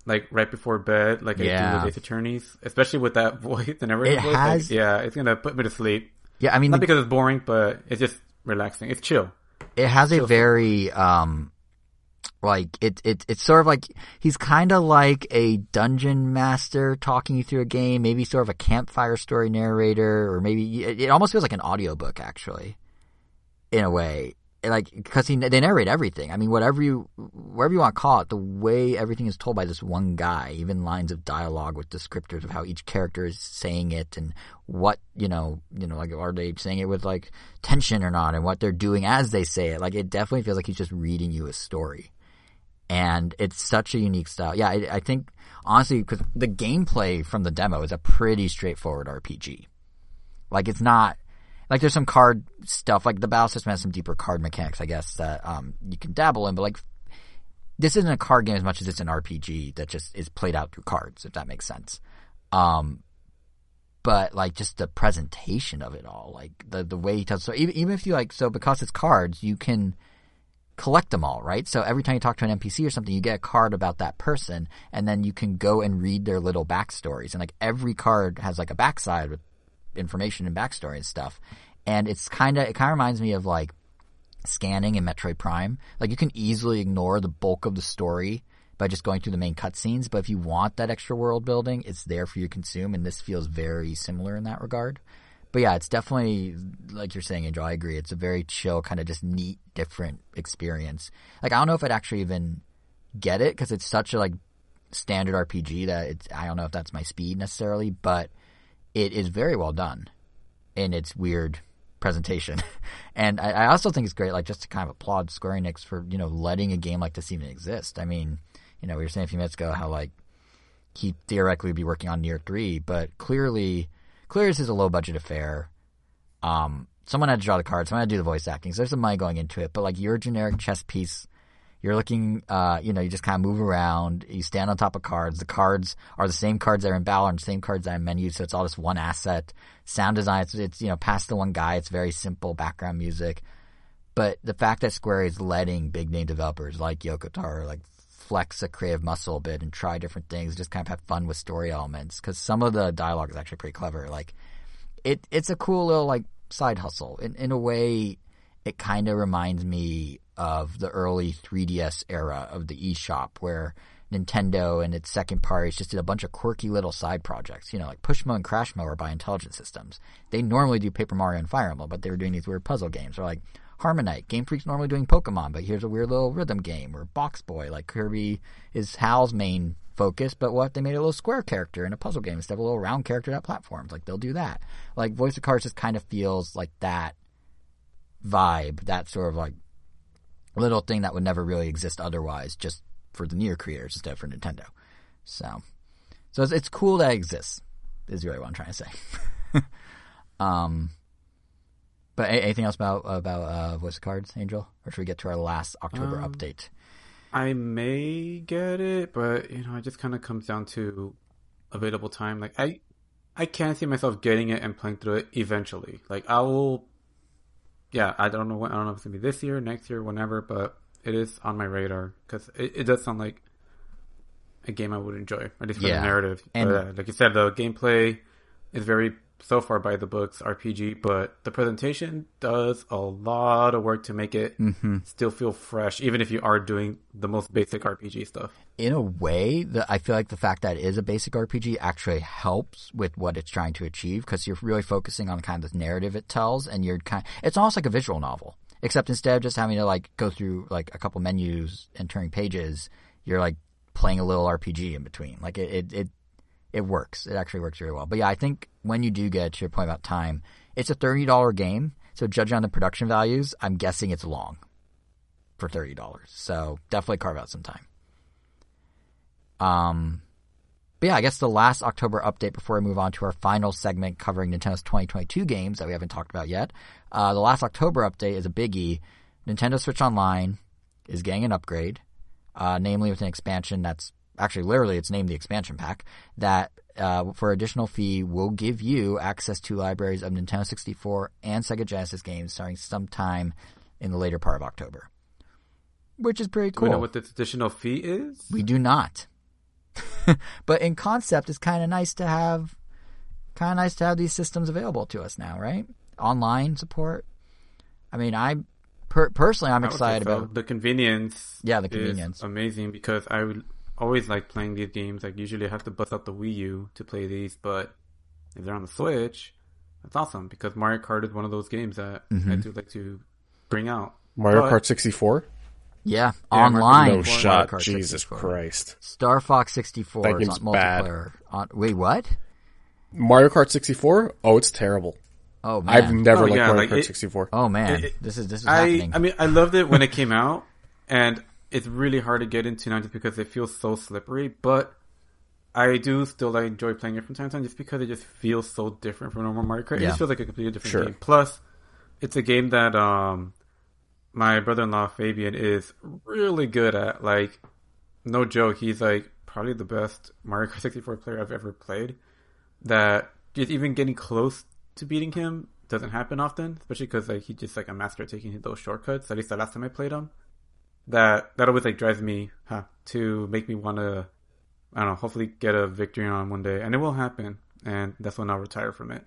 like right before bed, like yeah. I do with Ace Attorneys, especially with that *laughs* voice and everything. It has, like, yeah, it's gonna put me to sleep. Yeah, I mean, not the, because it's boring, but it's just relaxing. It's chill. It has chill a very um, like it it it's sort of like he's kind of like a dungeon master talking you through a game, maybe sort of a campfire story narrator, or maybe it, it almost feels like an audiobook actually in a way like because he they narrate everything. I mean, whatever you wherever you want to call it, the way everything is told by this one guy, even lines of dialogue with descriptors of how each character is saying it and what you know, you know, like are they saying it with like tension or not, and what they're doing as they say it. Like it definitely feels like he's just reading you a story, and it's such a unique style. Yeah, I, I think honestly because the gameplay from the demo is a pretty straightforward RPG. Like it's not like there's some card stuff, like the battle system has some deeper card mechanics, I guess, that um, you can dabble in, but like this isn't a card game as much as it's an RPG that just is played out through cards, if that makes sense. Um, but like just the presentation of it all, like the the way he tells. So even even if you like, so because it's cards, you can collect them all, right? So every time you talk to an NPC or something, you get a card about that person, and then you can go and read their little backstories. And like every card has like a backside with information and backstory and stuff. And it's kind of it kind of reminds me of like scanning in Metroid Prime. Like you can easily ignore the bulk of the story by just going through the main cutscenes, but if you want that extra world building, it's there for you to consume, and this feels very similar in that regard. But yeah, it's definitely like you're saying, Angel. I agree. It's a very chill, kind of just neat, different experience. Like I don't know if I'd actually even get it because it's such a like standard RPG that it's. I don't know if that's my speed necessarily, but it is very well done in its weird presentation. *laughs* and I, I, also think it's great, like just to kind of applaud Square Enix for you know letting a game like this even exist. I mean, you know, we were saying a few minutes ago how like he theoretically would be working on Nier three, but clearly, clearly this is a low budget affair. Um, someone had to draw the cards, someone had to do the voice acting, so there's some money going into it. But like your generic chess piece you're looking, uh, you know, you just kind of move around. You stand on top of cards. The cards are the same cards that are in Battle and the same cards that are in menu, so it's all just one asset. Sound design, it's, it's you know, past the one guy. It's very simple background music. But the fact that Square is letting big name developers like Yoko Taro, like flex a creative muscle a bit and try different things, just kind of have fun with story elements. Because some of the dialogue is actually pretty clever. Like, it it's a cool little like side hustle. In in a way, it kind of reminds me of the early 3DS era of the eShop where Nintendo and its second parties just did a bunch of quirky little side projects. You know, like Pushmo and Crashmo are by Intelligent Systems. They normally do Paper Mario and Fire Emblem, but they were doing these weird puzzle games. Or like HarmoKnight, Game Freak's normally doing Pokemon, but here's a weird little rhythm game. Or Box Boy, like Kirby is Hal's main focus, but what they made a little square character in a puzzle game instead of a little round character that platforms. Like they'll do that. Like Voice of Cards just kind of feels like that vibe, that sort of like little thing that would never really exist otherwise, just for the Nier creators instead of for Nintendo. So, so it's, it's cool that it exists. Is really what I'm trying to say. *laughs* um, but anything else about about uh, voice cards, Angel, or should we get to our last October um, update? I may get it, but you know, it just kind of comes down to available time. Like I, I can't see myself getting it and playing through it eventually. Like I will yeah, I don't know when, I don't know if it's gonna be this year, next year, whenever, but it is on my radar because it, it, does sound like a game I would enjoy, at least for yeah. the narrative. And uh, like you said, the gameplay is very so far by the books RPG, but the presentation does a lot of work to make it mm-hmm. still feel fresh, even if you are doing the most basic RPG stuff. In a way, the, I feel like the fact that it is a basic RPG actually helps with what it's trying to achieve because you're really focusing on the kind of the narrative it tells, and you're kind. Of, it's almost like a visual novel, except instead of just having to like go through like a couple menus and turning pages, you're like playing a little RPG in between. Like it, it, it it works. It actually works very well. But yeah, I think when you do get to your point about time, it's a thirty dollar game. So judging on the production values, I'm guessing it's long. for thirty dollars. So definitely carve out some time. Um, but yeah, I guess the last October update before we move on to our final segment covering Nintendo's 2022 games that we haven't talked about yet. Uh, the last October update is a biggie. Nintendo Switch Online is getting an upgrade, uh, namely with an expansion that's actually literally it's named the expansion pack that uh, for additional fee will give you access to libraries of Nintendo 64 and Sega Genesis games starting sometime in the later part of October, which is pretty Do cool. we know what this additional fee is? We do not. *laughs* but in concept, it's kind of nice to have, kind of nice to have these systems available to us now, right? Online support. I mean, I per- personally, I'm I would say excited about. the convenience. Yeah, the is convenience. amazing because I would always like playing these games. Like usually, I have to bust out the Wii U to play these, but if they're on the Switch, that's awesome because Mario Kart is one of those games that Mm-hmm. I do like to bring out. Mario But- Kart 64? Yeah, Yeah, online. No Mario shot. Kart Jesus 64. Christ. Star Fox 64 That is game's on bad. multiplayer. On, wait, what? Mario Kart 64? Oh, it's terrible. Oh man. I've never Oh, liked yeah, Mario like, Kart it- 64. oh man, It- it- this is this is I happening. I mean, I loved it when it came out, and it's really hard to get into now just because it feels so slippery. But I do still like, enjoy playing it from time to time just because it just feels so different from normal Mario Kart. It Yeah. just feels like a completely different Sure. game. Plus, it's a game that um my brother-in-law Fabian is really good at. Like, no joke, he's like probably the best Mario Kart 64 player I've ever played. That just even getting close to beating him doesn't happen often, especially because like he's just like a master at taking those shortcuts. At least the last time I played him, that that always like drives me huh, to make me want to, I don't know, hopefully get a victory on one day, and it will happen. And that's when I'll retire from it.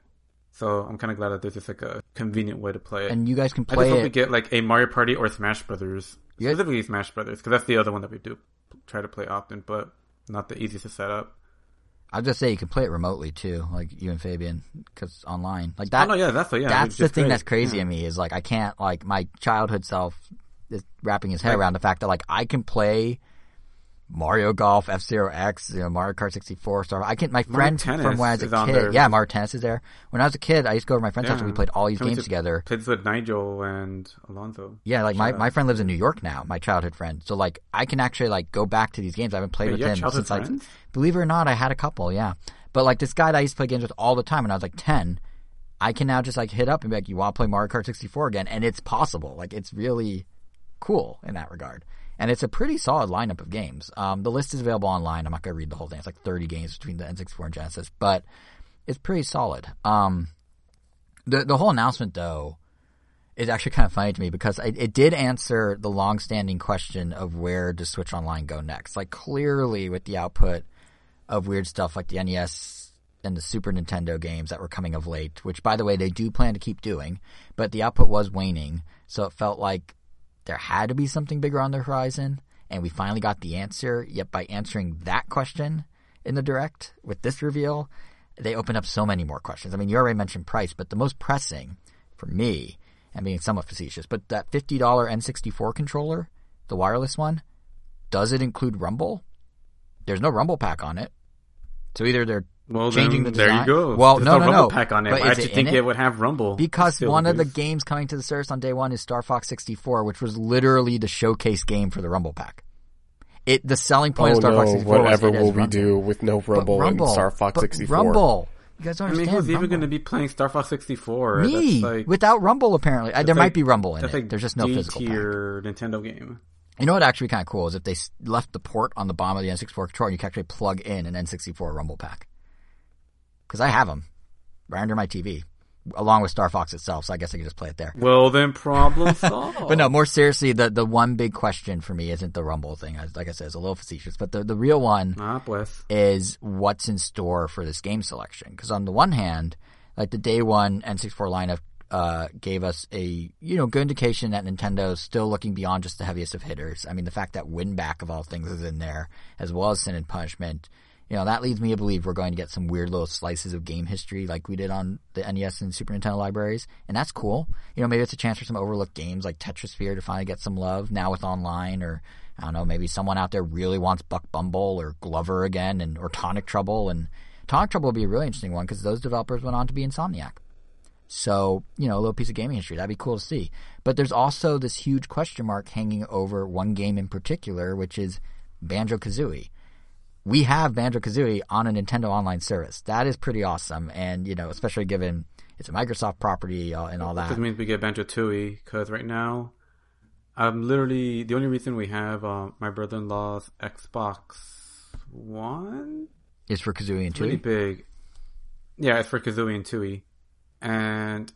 So I'm kind of glad that there's just like a convenient way to play it. and you guys can play I just hope we get like a Mario Party or Smash Brothers, Yeah. specifically Smash Brothers, because that's the other one that we do try to play often, but not the easiest to set up. I'll just say you can play it remotely too, like you and Fabian, because online, like oh, that. oh no, yeah, that's the yeah. that's the thing great. that's crazy Yeah. to me is like I can't like my childhood self is wrapping his head Like- around the fact that like I can play Mario Golf, F Zero X, you know, Mario Kart 64, Star. I can. My friend from when I was a kid, there. yeah, Mario Tennis is there. When I was a kid, I used to go over to my friend's house and we played all these games to- together. Played with Nigel and Alonzo. Yeah, like my, out. my friend lives in New York now, my childhood friend. So like I can actually like go back to these games. I haven't played Wait, with him since like friends? believe it or not, I had a couple, yeah. But like this guy that I used to play games with all the time when I was like ten, I can now just like hit up and be like, You wanna play Mario Kart sixty four again? And it's possible. Like it's really cool in that regard. And it's a pretty solid lineup of games. Um, the list is available online. I'm not gonna read the whole thing. It's like 30 games between the N64 and Genesis, but it's pretty solid. Um, the the whole announcement though is actually *laughs* kind of funny to me because it, it did answer the long-standing question of where does Switch Online go next. Like clearly with the output of weird stuff like the NES and the Super Nintendo games that were coming of late, which by the way they do plan to keep doing, but the output was waning, so it felt like there had to be something bigger on the horizon, and we finally got the answer. Yet by answering that question in the direct with this reveal, they open up so many more questions. I mean, you already mentioned price, but the most pressing for me, and being somewhat facetious, but that fifty dollar N64 controller, the wireless one, does it include Rumble? There's no Rumble pack on it, so either they're Well, changing then, the there you go. Well, There's no, no, Rumble no. pack on it. But I is actually it think it? it? would have Rumble Because Still one of the games coming to the service on day one is Star Fox 64, which was literally the showcase game for the Rumble Pack. It the selling point Oh of Star Fox no, 64 whatever was it will as we Rumble. do with no Rumble, Rumble in Star Fox 64? Rumble. You guys don't I mean, understand. who's even going to be playing Star Fox 64? Me That's like, without Rumble apparently. There that's might be Rumble in that's it. like There's just no physical tier Nintendo game. You know what actually kind of cool is if they left the port on the bottom of the N64 controller, you can actually plug in an N64 Rumble pack. Because I have them right under my TV, along with Star Fox itself. So I guess I can just play it there. Well, then problem *laughs* solved. But no, more seriously, the the one big question for me isn't the Rumble thing. As- Like I said, it's a little facetious, but the the real one Ah, is what's in store for this game selection. Because on the one hand, like the day one N64 lineup uh, gave us a you know good indication that Nintendo's still looking beyond just the heaviest of hitters. I mean, the fact that Winback of all things is in there, as well as Sin and Punishment. You know, that leads me to believe we're going to get some weird little slices of game history like we did on the NES and Super Nintendo libraries. And that's cool. You know, maybe it's a chance for some overlooked games like Tetrisphere to finally get some love now with online or I don't know, maybe someone out there really wants Buck Bumble or Glover again and or Tonic Trouble and Tonic Trouble would be a really interesting one because those developers went on to be Insomniac. So, you know, a little piece of gaming history. That'd be cool to see. But there's also this huge question mark hanging over one game in particular, which is Banjo Kazooie. We have Banjo Kazooie on a Nintendo Online service. That is pretty awesome. And, you know, especially given it's a Microsoft property uh, and all that. This means we get Banjo Tooie because right now, I'm literally the only reason we have uh, my brother-in-law's Xbox One Is for Kazooie and pretty Tooie. big. Yeah, it's for Kazooie and Tooie, and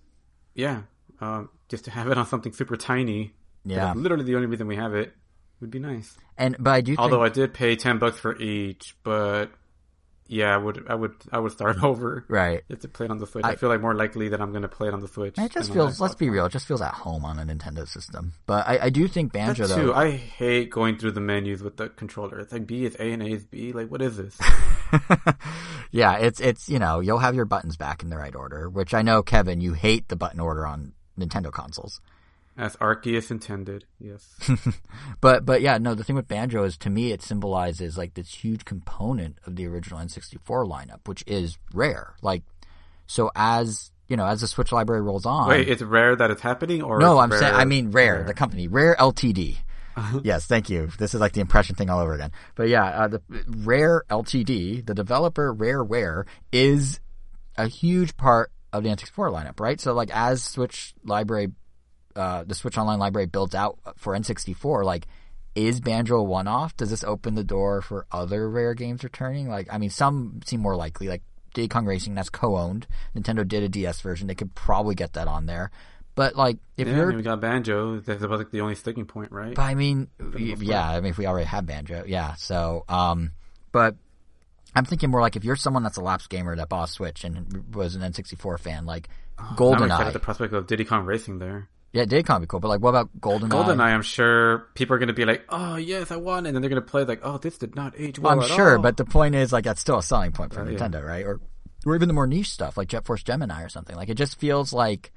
yeah, um, just to have it on something super tiny. Yeah. that's literally the only reason we have it would be nice. And, but I do think. Although I did pay ten bucks for each, but yeah, I would, I would, I would start *laughs* over. right. If to play it on the Switch. I, I- feel like more likely that I'm going to play it on the Switch. It just feels, let's be One. real, it just feels at home on a Nintendo system. But I, I do think Banjo, That though. too. I hate going through the menus with the controller. It's like B is A and A is B. Like, what is this? *laughs* yeah, it's it's you know you'll have your buttons back in the right order, which I know Kevin you hate the button order on Nintendo consoles. As Arceus intended. Yes. *laughs* But but yeah, no, the thing with Banjo is to me it symbolizes like this huge component of the original N64 lineup, which is rare. Like so as you know, as the Switch library rolls on. Wait, it's rare that it's happening, or no, I'm saying I mean Rare, the company, Rare Ltd. yes, thank you. This is like the impression thing all over again. But yeah, uh, the Rare Ltd, the developer Rareware, is a huge part of the N64 lineup, right? So like as Switch library, uh, the Switch Online library builds out for N64, like is Banjo a one-off? Does this open the door for other Rare games returning? Like, I mean, some seem more likely, like Diddy Kong Racing, that's co-owned. Nintendo did a DS version; they could probably get that on there. But like, if Yeah, you're mean, we got Banjo. That's about like the only sticking point, right? but I mean, yeah, I mean, if we already have banjo, yeah. So, um, but I'm thinking more like if you're someone that's a lapsed gamer that bought a Switch and was an N64 fan, like Now I'm excited at the prospect of Diddy Kong Racing there. Yeah, it did kind of be cool, but like, what about GoldenEye? GoldenEye, I'm sure people are going to be like, "Oh yes, I won," and then they're going to play like, "Oh, this did not age well." I'm sure, all." but the point is, like, that's still a selling point for Uh, yeah. Nintendo, right? Or, or even the more niche stuff like Jet Force Gemini or something. Like, it just feels like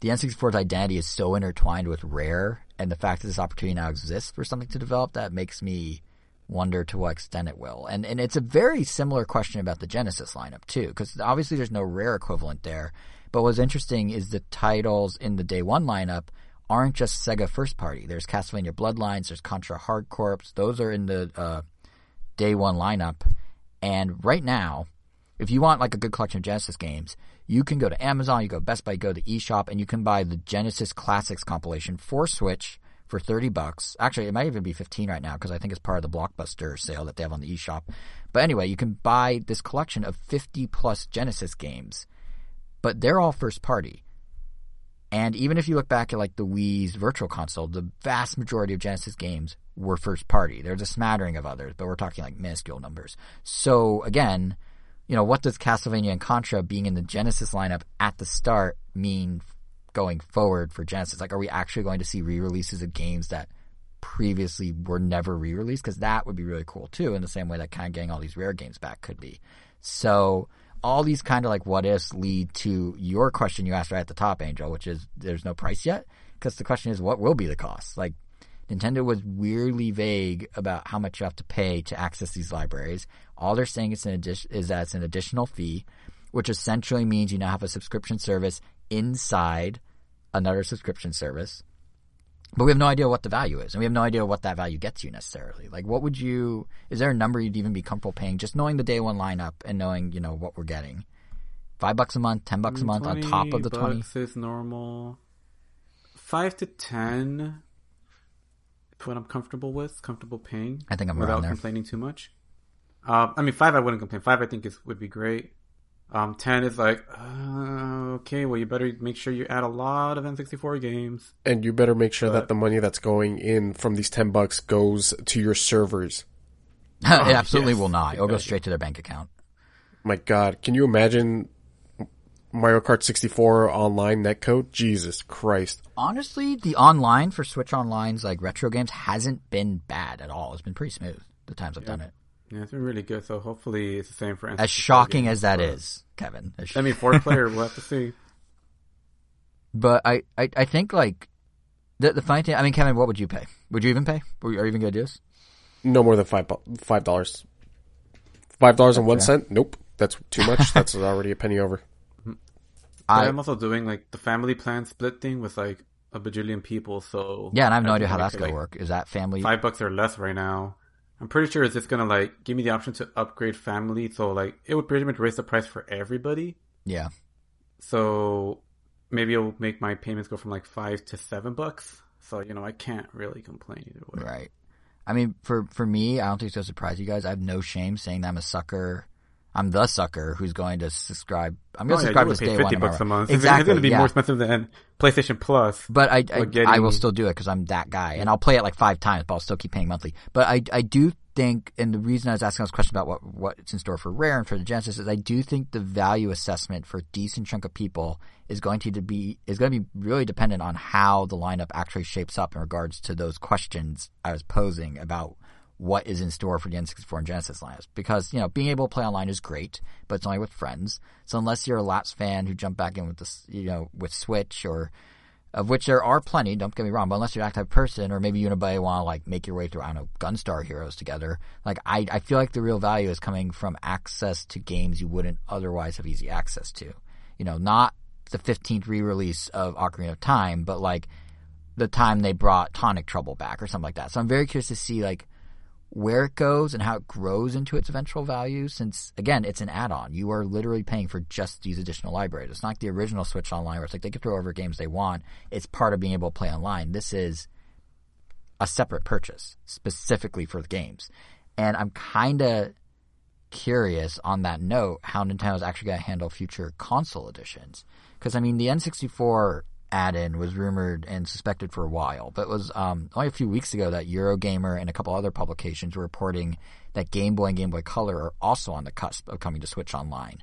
the N64's identity is so intertwined with Rare, and the fact that this opportunity now exists for something to develop that makes me wonder to what extent it will. And and it's a very similar question about the Genesis lineup too, because obviously there's no Rare equivalent there. But what's interesting is the titles in the Day One lineup aren't just Sega first party. There's Castlevania Bloodlines, there's Contra Hard Corps. Those are in the uh, Day One lineup. And right now, if you want like a good collection of Genesis games, you can go to Amazon, you go Best Buy, go to eShop, and you can buy the Genesis Classics compilation for Switch for 30 bucks. Actually, it might even be 15 right now because I think it's part of the Blockbuster sale that they have on the eShop. But anyway, you can buy this collection of 50 plus Genesis games, but they're all first party. And even if you look back at like the Wii's Virtual Console, the vast majority of Genesis games were first party. There's a smattering of others, but we're talking like minuscule numbers. So again, you know, what does Castlevania and Contra being in the Genesis lineup at the start mean going forward for Genesis? Like, are we actually going to see re-releases of games that previously were never re-released? Because that would be really cool too, in the same way that kind of getting all these rare games back could be. So all these kind of like what ifs lead to your question you asked right at the top, Angel, which is there's no price yet. Because the question is, what will be the cost? Like, Nintendo was weirdly vague about how much you have to pay to access these libraries. All they're saying is, addition, is that it's an additional fee, which essentially means you now have a subscription service inside another subscription service. But we have no idea what the value is, and we have no idea what that value gets you necessarily. Like, what would you? Is there a number you'd even be comfortable paying, just knowing the day one lineup and knowing you know what we're getting? Five bucks a month, ten bucks a month on top of the 20 bucks is normal. Five to ten. is What I'm comfortable with, comfortable paying. I think I'm without there. complaining too much. Um, I mean, five I wouldn't complain. Five I think is would be great. Um, ten is like, uh, okay, well you better make sure you add a lot of N64 games. And you better make sure that the money that's going in from these 10 bucks goes to your servers. *laughs* it absolutely yes. will not. It'll go straight to their bank account. My god, can you imagine Mario Kart 64 online netcode? Jesus Christ. Honestly, the online for Switch Online's like retro games hasn't been bad at all. It's been pretty smooth the times I've done it. Yeah, it's been really good. So hopefully it's the same for N64 As shocking games, as that but- is, Kevin. sh- I mean, four player, *laughs* we'll have to see. but I, I, I think like the the funny thing. I mean, Kevin, what would you pay? Would you even pay? Are you even gonna do this? No more than five five dollars. Five dollars and one fair. cent? Nope. That's too much. That's *laughs* already a penny over. I I'm also doing like the family plan split thing with like a bajillion people. So yeah, and I have no I idea how that's makes it, gonna like, work. Is that family? Five bucks or less right now. I'm pretty sure it's just gonna like give me the option to upgrade family. So like it would pretty much raise the price for everybody. Yeah, So maybe it'll make my payments go from like five to seven bucks. So you know I can't really complain either way. right. I mean, for for me, I don't think it's gonna surprise you guys. I have no shame saying that I'm a sucker. I'm the sucker who's going to subscribe. I'm going Oh, to yeah, subscribe you to pay day fifty bucks a month. Exactly. It's gonna be yeah. more expensive than PlayStation Plus. But I, I, But I will still do it because I'm that guy, and I'll play it like five times, but I'll still keep paying monthly. But I, I do think, and the reason I was asking this question about what what's in store for Rare and for the Genesis is I do think the value assessment for a decent chunk of people is going to be is going to be really dependent on how the lineup actually shapes up in regards to those questions I was posing about what is in store for the N64 and Genesis lineups. Because, you know, being able to play online is great, but it's only with friends. So unless you're a Laps fan who jumped back in with this, you know, with Switch or, of which there are plenty, don't get me wrong, but unless you're type of person, or maybe you and a buddy want to like make your way through, I don't know, Gunstar Heroes together, like I, I feel like the real value is coming from access to games you wouldn't otherwise have easy access to. You know, not the 15th re-release of Ocarina of Time, but like the time they brought Tonic Trouble back or something like that. So I'm very curious to see like where it goes and how it grows into its eventual value since again it's an add-on. You are literally paying for just these additional libraries. It's not like the original switch online where it's like they can throw over games they want. It's part of being able to play online. This is a separate purchase specifically for the games. And i'm kind of curious on that note how nintendo's actually going to handle future console editions. Because i mean the n64 add-in was rumored and suspected for a while, but it was um, only a few weeks ago that Eurogamer and a couple other publications were reporting that Game Boy and Game Boy Color are also on the cusp of coming to Switch Online.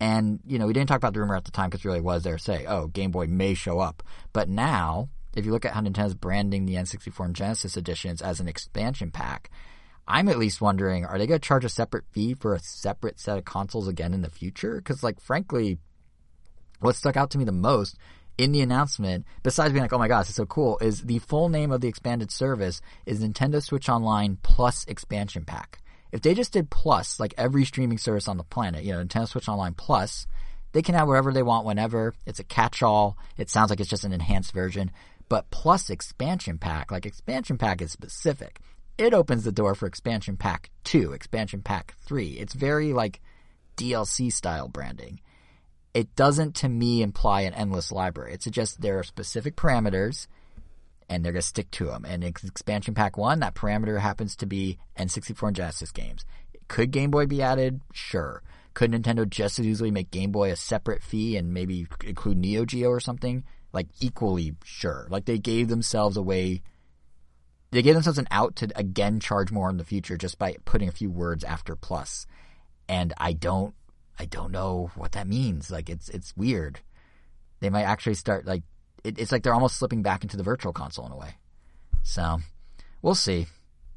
And you know, we didn't talk about the rumor at the time because it really was there say, oh, Game Boy may show up. But now, if you look at how Nintendo's branding the N64 and Genesis editions as an expansion pack, I'm at least wondering, are they going to charge a separate fee for a separate set of consoles again in the future? Because, like, frankly, what stuck out to me the most in the announcement, besides being like, oh my gosh, it's so cool, is the full name of the expanded service is Nintendo Switch Online Plus Expansion Pack. If they just did Plus, like every streaming service on the planet, you know, Nintendo Switch Online Plus, they can have whatever they want whenever. It's a catch-all. It sounds like it's just an enhanced version. But Plus Expansion Pack, like Expansion Pack is specific. It opens the door for Expansion Pack 2, Expansion Pack 3. It's very like DLC style branding it doesn't to me imply an endless library. It suggests there are specific parameters and they're going to stick to them. And in expansion pack one, that parameter happens to be N64 and Genesis games. Could Game Boy be added? Sure. Could Nintendo just as easily make Game Boy a separate fee and maybe include Neo Geo or something? Like equally sure. Like they gave themselves a way, they gave themselves an out to again charge more in the future just by putting a few words after plus. And I don't I don't know what that means. Like it's it's weird. They might actually start like it, it's like they're almost slipping back into the virtual console in a way. So we'll see.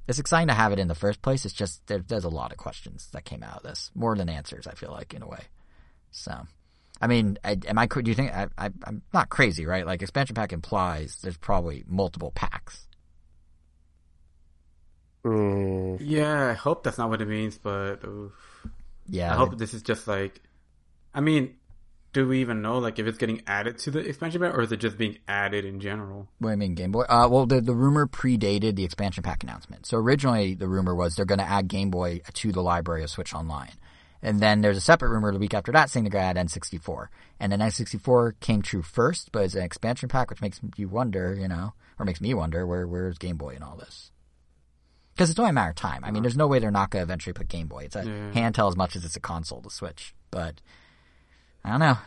It's exciting to have it in the first place. It's just there, there's a lot of questions that came out of this, more than answers. I feel like in a way. So, I mean, I, am I? Do you think I, I, I'm not crazy, right? Like expansion pack implies there's probably multiple packs. Mm, Yeah, I hope that's not what it means, but oof. Yeah, I hope this is just like. I mean, do we even know like if it's getting added to the expansion pack or is it just being added in general? What do you mean, Game Boy? Uh, well, the, the rumor predated the expansion pack announcement. So originally, the rumor was they're going to add Game Boy to the library of Switch Online. And then there's a separate rumor the week after that saying they're going to add N64. And then N64 came true first, but it's an expansion pack, which makes you wonder, you know, or makes me wonder, where where's Game Boy in all this? Because it's only a matter of time. I mean, there's no way they're not going to eventually put Game Boy. It's a Yeah. handheld as much as it's a console to Switch. But I don't know.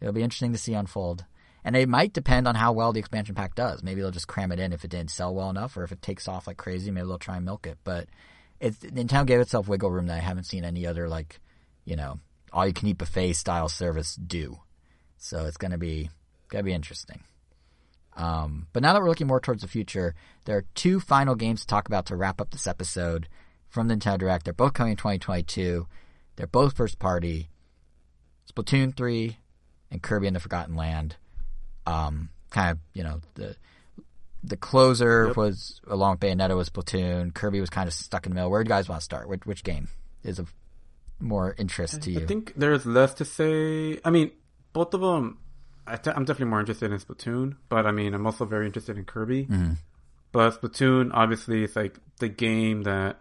It'll be interesting to see unfold. And it might depend on how well the expansion pack does. Maybe they'll just cram it in if it didn't sell well enough, or if it takes off like crazy, maybe they'll try and milk it. But it's Nintendo gave itself wiggle room that I haven't seen any other like, you know, all you can eat buffet style service do. So it's gonna be gonna be interesting. Um, but now that we're looking more towards the future, there are two final games to talk about to wrap up this episode from the Nintendo Direct. They're both coming in 2022. They're both first party. Splatoon 3 and Kirby and the Forgotten Land. Um, kind of, you know, the the closer Yep. was along with Bayonetta was Splatoon. Kirby was kind of stuck in the middle. Where do you guys want to start? Which, which game is of more interest to you? I think there's less to say. I mean, both of them. I t- I'm definitely more interested in Splatoon, but I mean, I'm also very interested in Kirby. Mm-hmm. But Splatoon, obviously, is like the game that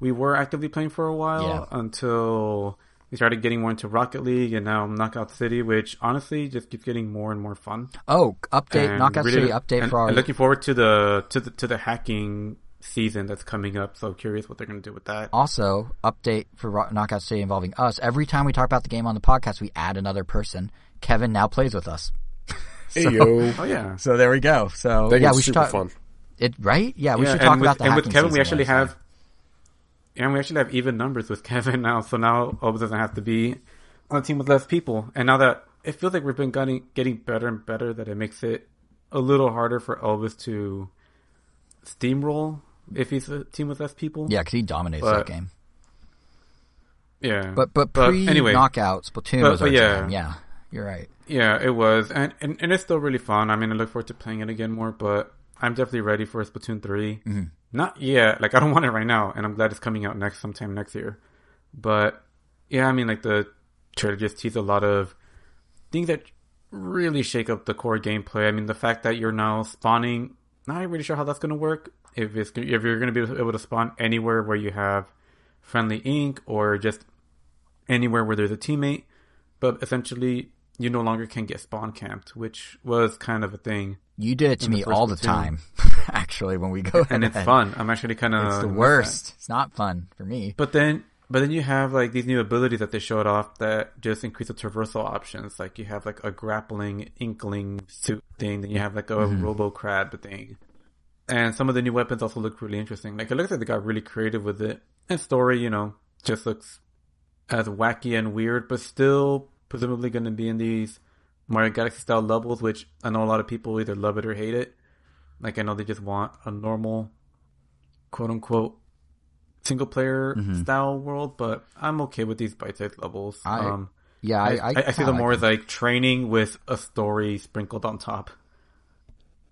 we were actively playing for a while Yeah. until we started getting more into Rocket League and now Knockout City, which honestly just keeps getting more and more fun. Oh, update, And Knockout really- City update and, for our and looking forward to the to the to the hacking season that's coming up. So curious what they're going to do with that. also update for Knockout City involving us. Every time we talk about the game on the podcast, we add another person. Kevin now plays with us. *laughs* Hey yo, Oh yeah. So there we go. So that yeah, we should talk. fun. It right? Yeah, we Yeah, should talk with, about the and with Kevin, we actually later. have, and we actually have even numbers with *laughs* Kevin now. So now Oba doesn't have to be on a team with less people. And now that it feels like we've been getting getting better and better, that it makes it a little harder for Elvis to steamroll if he's a team with less people. Yeah, because he dominates But- that game. yeah. But but pre anyway, knockout, Splatoon But- was our but yeah. jam. Yeah, you're right. Yeah, it was, and, and and it's still really fun. I mean, I look forward to playing it again more, but I'm definitely ready for Splatoon 3 Mm-hmm. Not yet, like I don't *laughs* want it right now, and I'm glad it's coming out next sometime next year. But yeah, I mean, like the trailer just teased a lot of things that really shake up the core gameplay. I mean, the fact that you're now spawning, not really sure how that's going to work. If it's if you're going to be able to spawn anywhere where you have friendly ink or just anywhere where there's a teammate, but essentially you no longer can get spawn camped, which was kind of a thing. You did it to In the me all the Splatoon. time. *laughs* Actually, when we go And it's fun. I'm actually kind of It's the worst. It's not fun for me. But then, but then you have like these new abilities that they showed off that just increase the traversal options. Like you have like a grappling inkling suit thing, then you have like a mm-hmm. robo crab thing, and some of the new weapons also look really interesting. Like it looks like they got really creative with it. And story, you know, just looks as wacky and weird, but still presumably going to be in these Mario Galaxy style levels, which I know a lot of people either love it or hate it. Like I know they just want a normal, quote unquote, single player style world, but I'm okay with these bite sized levels. I- um, Yeah, I, I, I, I, see them like more it. as like training with a story sprinkled on top.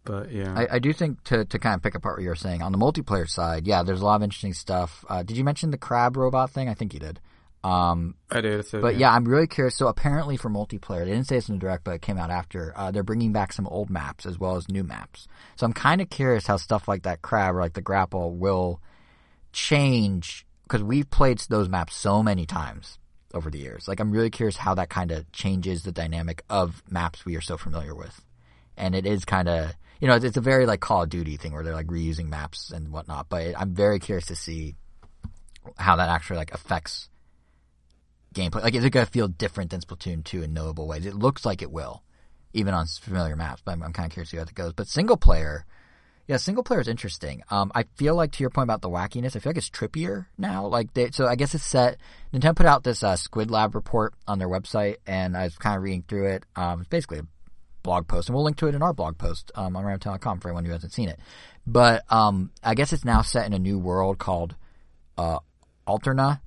But yeah, I, I do think to, to kind of pick apart what you were saying on the multiplayer side, yeah, there's a lot of interesting stuff. Uh, did you mention the crab robot thing? I think you did. Um, I did. So, but yeah, I'm really curious. So apparently for multiplayer, they didn't say this in the direct, but it came out after. Uh, they're bringing back some old maps as well as new maps. So I'm kind of curious how stuff like that crab or like the grapple will change because we've played those maps so many times over the years. Like I'm really curious how that kind of changes the dynamic of maps we are so familiar with. And it is kind of you know it's, it's a very like Call of Duty thing where they're like reusing maps and whatnot. But I'm very curious to see how that actually like affects gameplay. Like, is it going to feel different than Splatoon 2 in notable ways? It looks like it will, even on familiar maps, but I'm, I'm kind of curious to see how that goes. But single player, yeah, single player is interesting. Um, I feel like, to your point about the wackiness, I feel like it's trippier now. Like, they, so I guess it's set, Nintendo put out this uh, Squid Lab report on their website, and I was kind of reading through it. Um, it's basically a blog post, and we'll link to it in our blog post um, on ramtown.com for anyone who hasn't seen it. But um, I guess it's now set in a new world called uh, Alterna,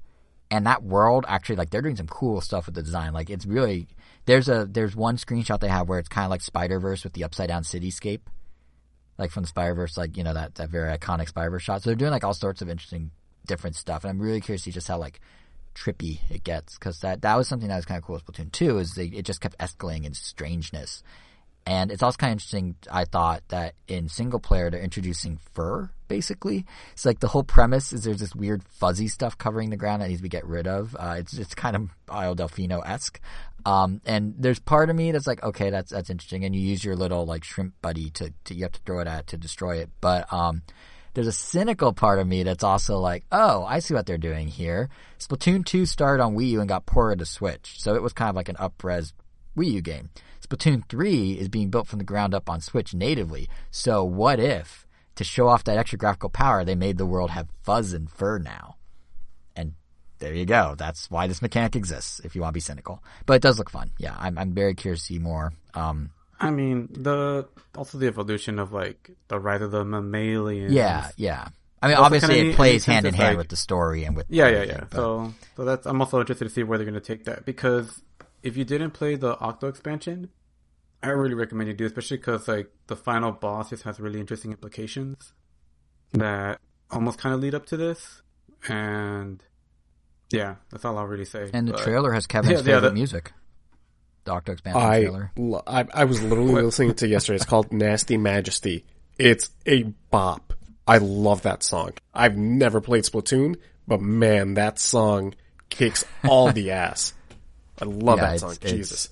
and that world actually like they're doing some cool stuff with the design. Like it's really there's a there's one screenshot they have where it's kind of like Spider Verse with the upside down cityscape, like from the Spider Verse, like you know that that very iconic Spider Verse shot. So they're doing like all sorts of interesting different stuff, and I'm really curious to see just how like trippy it gets because that that was something that was kind of cool with Splatoon 2 is they, it just kept escalating in strangeness. And it's also kind of interesting, I thought, that in single player they're introducing fur, basically. It's like the whole premise is there's this weird fuzzy stuff covering the ground that needs to be get rid of. Uh, it's it's kind of Isle Delfino-esque. Um, and there's part of me that's like, okay, that's that's interesting. And you use your little like shrimp buddy to, to you have to throw it at to destroy it. But um, there's a cynical part of me that's also like, oh, I see what they're doing here. Splatoon 2 started on Wii U and got ported to Switch, so it was kind of like an up-res Wii U game. Splatoon 3 is being built from the ground up on Switch natively. So what if, to show off that extra graphical power, they made the world have fuzz and fur now? And there you go. That's why this mechanic exists, if you want to be cynical. But it does look fun. Yeah, I'm, I'm very curious to see more. Um, I mean the also the evolution of like the rise of the mammalian. yeah, yeah. I mean, Also obviously kinda it plays hand in hand like- with the story and with Yeah, yeah, yeah. but- So, so that's I'm also interested to see where they're going to take that because if you didn't play the Octo expansion, I really recommend you do, especially because like the final boss just has really interesting implications that almost kind of lead up to this, and yeah, that's all I'll really say. And the But- trailer has Kevin's *laughs* Yeah, yeah, favorite the- music. The Octo expansion I, trailer. lo- I I was literally listening to it yesterday. It's called Nasty Majesty. It's a bop. I love that song. I've never played Splatoon, but man, that song kicks all *laughs* the ass. I love Yeah, that song. it's- Jesus.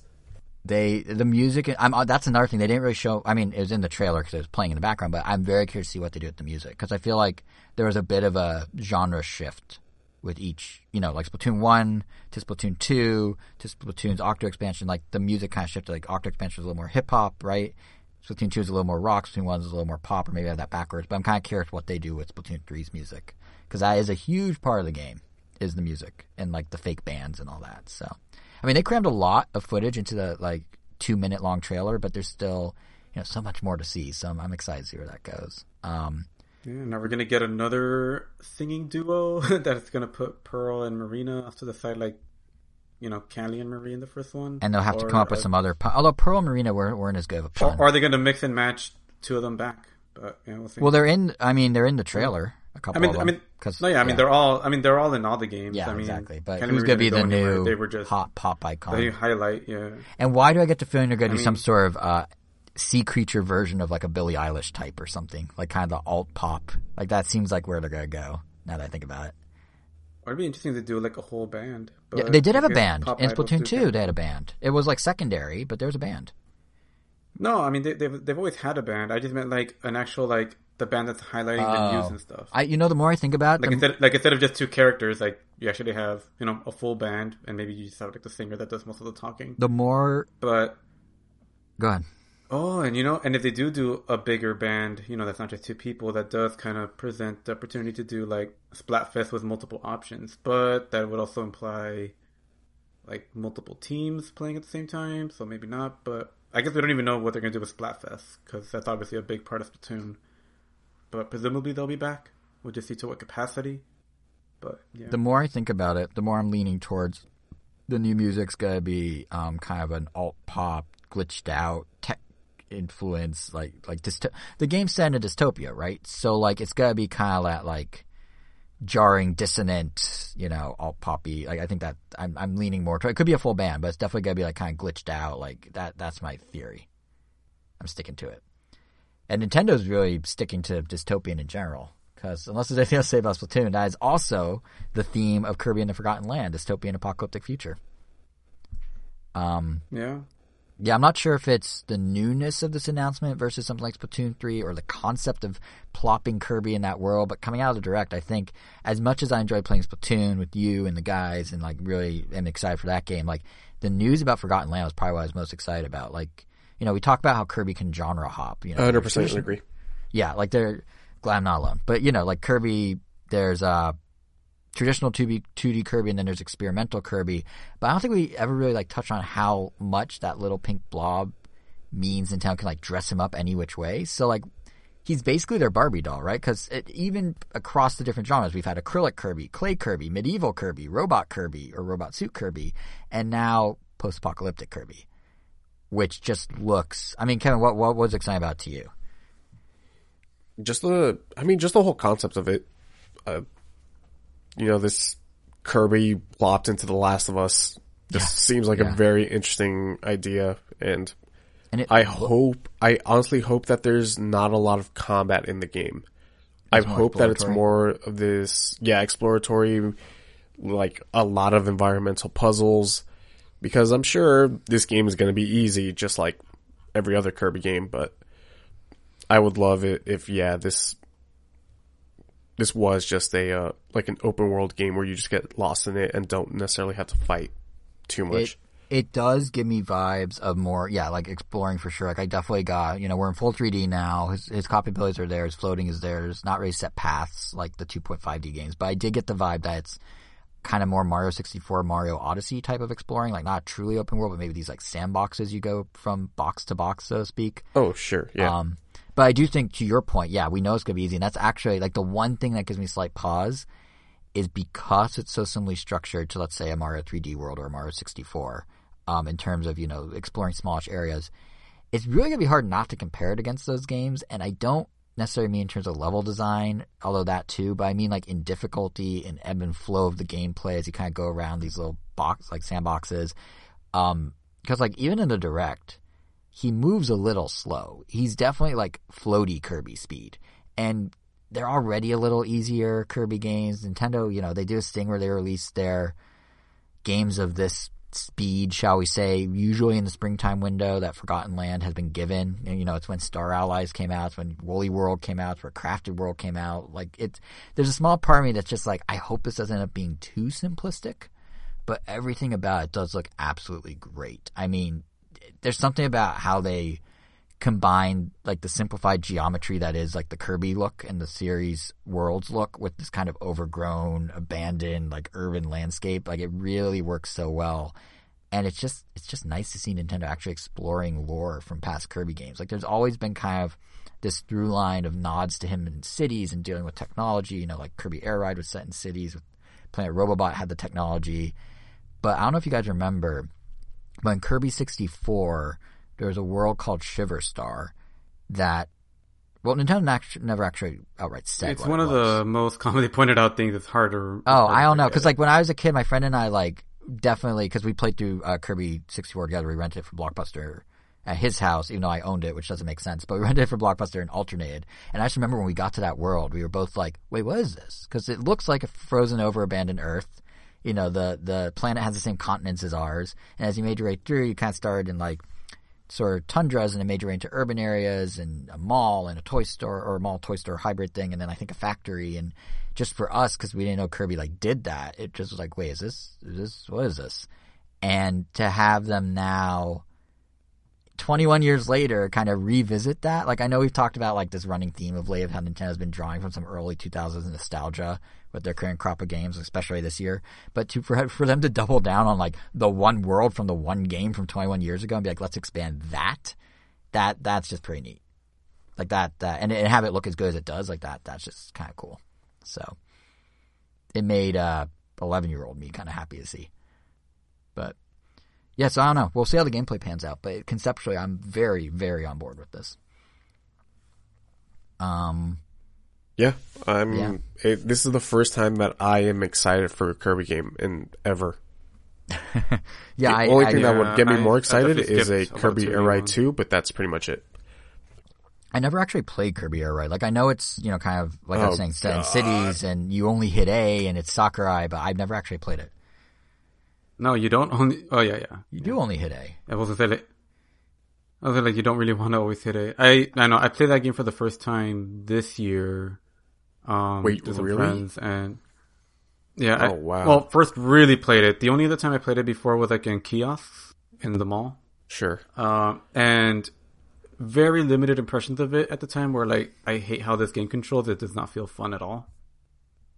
They the music. I'm uh, that's another thing they didn't really show. I mean, it was in the trailer because it was playing in the background. But I'm very curious to see what they do with the music because I feel like there was a bit of a genre shift with each. You know, like Splatoon one to Splatoon two to Splatoon's Octo expansion. Like the music kind of shifted. Like Octo expansion was a little more hip hop, right? Splatoon two is a little more rock. Splatoon one is a little more pop, or maybe I have that backwards. But I'm kind of curious what they do with Splatoon 3's music because that is a huge part of the game is the music and like the fake bands and all that. So, I mean, they crammed a lot of footage into the like two minute long trailer, but there's still you know so much more to see. So I'm, I'm excited to see where that goes. Um, Yeah, now we're gonna get another singing duo *laughs* that's gonna put Pearl and Marina off to the side, like you know, Callie and Marie in the first one. and they'll have to come up with some other. Pun- although Pearl and Marina were, weren't as good of a pun. or are they gonna mix and match two of them back? But yeah, we'll see. well, they're in. I mean, they're in the trailer. A couple I mean, I mean, 'cause- no, yeah, I mean, they're all. I mean, they're all in all the games. yeah, I mean, exactly. But who's going to be the new They were just hot pop icon? the new highlight. Yeah. And why do I get the feeling they're going to do I some sort of uh, sea creature version of like a Billie Eilish type or something, like kind of the alt pop? Like that seems like where they're going to go. Now that I think about it, it'd be interesting to do like a whole band. yeah, they did have a band in Splatoon Two. They had a band. It was like secondary, but there was a band. No, I mean they, they've they've always had a band. I just meant like an actual like the band that's highlighting the news Oh. and stuff. I, you know, the more I think about it, like the, instead like instead of just two characters, like you actually have you know a full band, and maybe you just have like the singer that does most of the talking. the more. But Go ahead. oh, and you know, and if they do do a bigger band, you know, that's not just two people. That does kind of present the opportunity to do like Splatfest with multiple options, but that would also imply like multiple teams playing at the same time. So maybe not. But I guess we don't even know what they're gonna do with Splatfest because that's obviously a big part of Splatoon. But presumably they'll be back. We'll just see to what capacity. But yeah, The more I think about it, the more I'm leaning towards the new music's gonna be um, kind of an alt pop, glitched out tech influence, like like dysto- the game's set in a dystopia, right? So like it's gonna be kind of that like jarring, dissonant, you know, alt poppy. Like I think that I'm I'm leaning more toward. It could be a full band, but it's definitely gonna be like kind of glitched out. Like that. That's my theory. I'm sticking to it. And Nintendo's really sticking to dystopian in general. Because unless there's anything else to say about Splatoon, that is also the theme of Kirby and the Forgotten Land, dystopian apocalyptic future. Um, yeah. yeah, I'm not sure if it's the newness of this announcement versus something like Splatoon 3 or the concept of plopping Kirby in that world, but coming out of the direct, I think as much as I enjoy playing Splatoon with you and the guys and like really am excited for that game, like the news about Forgotten Land was probably what I was most excited about. Like, you know, we talk about how Kirby can genre hop, you know. 100% agree. Yeah, like they're glad I'm not alone. But you know, like Kirby, there's uh traditional 2D 2D Kirby and then there's experimental Kirby. But I don't think we ever really like touch on how much that little pink blob means Nintendo can like dress him up any which way. So like he's basically their Barbie doll, right? Because even across the different genres, we've had acrylic Kirby, clay Kirby, medieval Kirby, robot Kirby, or robot suit Kirby, and now post-apocalyptic Kirby, which just looks. I mean, Kevin, what what was exciting about to you? just the I mean just the whole concept of it. Uh, you know, this Kirby plopped into The Last of Us. This Yeah. seems like Yeah. a very interesting idea, and And it, I hope, I honestly hope that there's not a lot of combat in the game. I hope that it's more of this, yeah, exploratory, like a lot of environmental puzzles, because I'm sure this game is going to be easy, just like every other Kirby game, but I would love it if, yeah, this, this was just a, uh, like an open world game where you just get lost in it and don't necessarily have to fight too much. it it does give me vibes of more yeah like exploring for sure like i definitely got you know we're in full 3d now his his copy abilities are there his floating is there there's not really set paths like the 2.5d games but i did get the vibe that it's kind of more mario 64 mario odyssey type of exploring like not truly open world but maybe these like sandboxes you go from box to box so to speak oh, sure. Yeah. um, but I do think to your point, yeah, we know it's gonna be easy, and that's actually like the one thing that gives me slight pause is because it's so similarly structured to let's say a Mario 3D World or a Mario 64, um, in terms of you know exploring smallish areas. It's really gonna be hard not to compare it against those games, and I don't necessarily mean in terms of level design, although that too, but I mean like in difficulty and ebb and flow of the gameplay as you kind of go around these little box like sandboxes. Um, because like even in the direct, he moves a little slow. He's definitely like floaty Kirby speed, and they're already a little easier Kirby games. Nintendo, you know, they do a thing where they release their games of this speed, shall we say, usually in the springtime window that Forgotten Land has been given. You know, it's when Star Allies came out, it's when Woolly World came out, it's where Crafted World came out. Like it's there's a small part of me that's just like, I hope this doesn't end up being too simplistic. But everything about it does look absolutely great. I mean, there's something about how they combine like the simplified geometry that is like the Kirby look and the series worlds look with this kind of overgrown, abandoned, like urban landscape. Like it really works so well. And it's just it's just nice to see Nintendo actually exploring lore from past Kirby games. Like there's always been kind of this through line of nods to him in cities and dealing with technology. You know, like Kirby Air Ride was set in cities. With Planet Robobot had the technology. But I don't know if you guys remember, but in Kirby 64, there's a world called Shiver Star that well, Nintendo never actually outright said. It's one it of the most commonly pointed out things. It's harder. Oh, I don't know because like when I was a kid, my friend and I like definitely because we played through uh, Kirby 64 together. We rented it from Blockbuster at his house, even though I owned it, which doesn't make sense. But we *laughs* rented it from Blockbuster and alternated. And I just remember when we got to that world, we were both like, "Wait, what is this?" Because it looks like a frozen over abandoned Earth. You know, the the planet has the same continents as ours, and as you made your way through, you kind of started in like sort of tundras and a major way into urban areas and a mall and a toy store or a mall toy store hybrid thing and then I think a factory. And just for us because we didn't know Kirby like did that it just was like wait is this is this what is this? And to have them now 21 years later kind of revisit that like I know we've talked about like this running theme of late of how Nintendo's been drawing from some early 2000s nostalgia with their current crop of games, especially this year. But to for for them to double down on like the one world from the one game from 21 years ago and be like, let's expand that, that that's just pretty neat. Like that, that and, and have it look as good as it does, like that. That's just kind of cool. So it made uh 11 year old me kind of happy to see. But yeah, so I don't know. We'll see how the gameplay pans out. But conceptually, I'm very, very on board with this. Um, yeah, I'm. Yeah. It, this is the first time that I am excited for a Kirby game in ever. *laughs* yeah, the I, only I, thing that would get me I, more excited is a Kirby Air Ride 2, but that's pretty much it. I never actually played Kirby Air Ride. Like I know it's you know kind of like oh, I was oh, saying, set in cities, and you only hit A, and it's Sakurai, but I've never actually played it. No, you don't only. Oh yeah, yeah. You yeah. do only hit A. I wasn't saying like, I was like, you don't really want to always hit A. I I know I played that game for the first time this year um, Wait, really? friends and yeah. Oh, I, wow. Well, first really played it. The only other time I played it before was like in kiosks in the mall. Sure. Um, and very limited impressions of it at the time. Where like I hate how this game controls. It does not feel fun at all.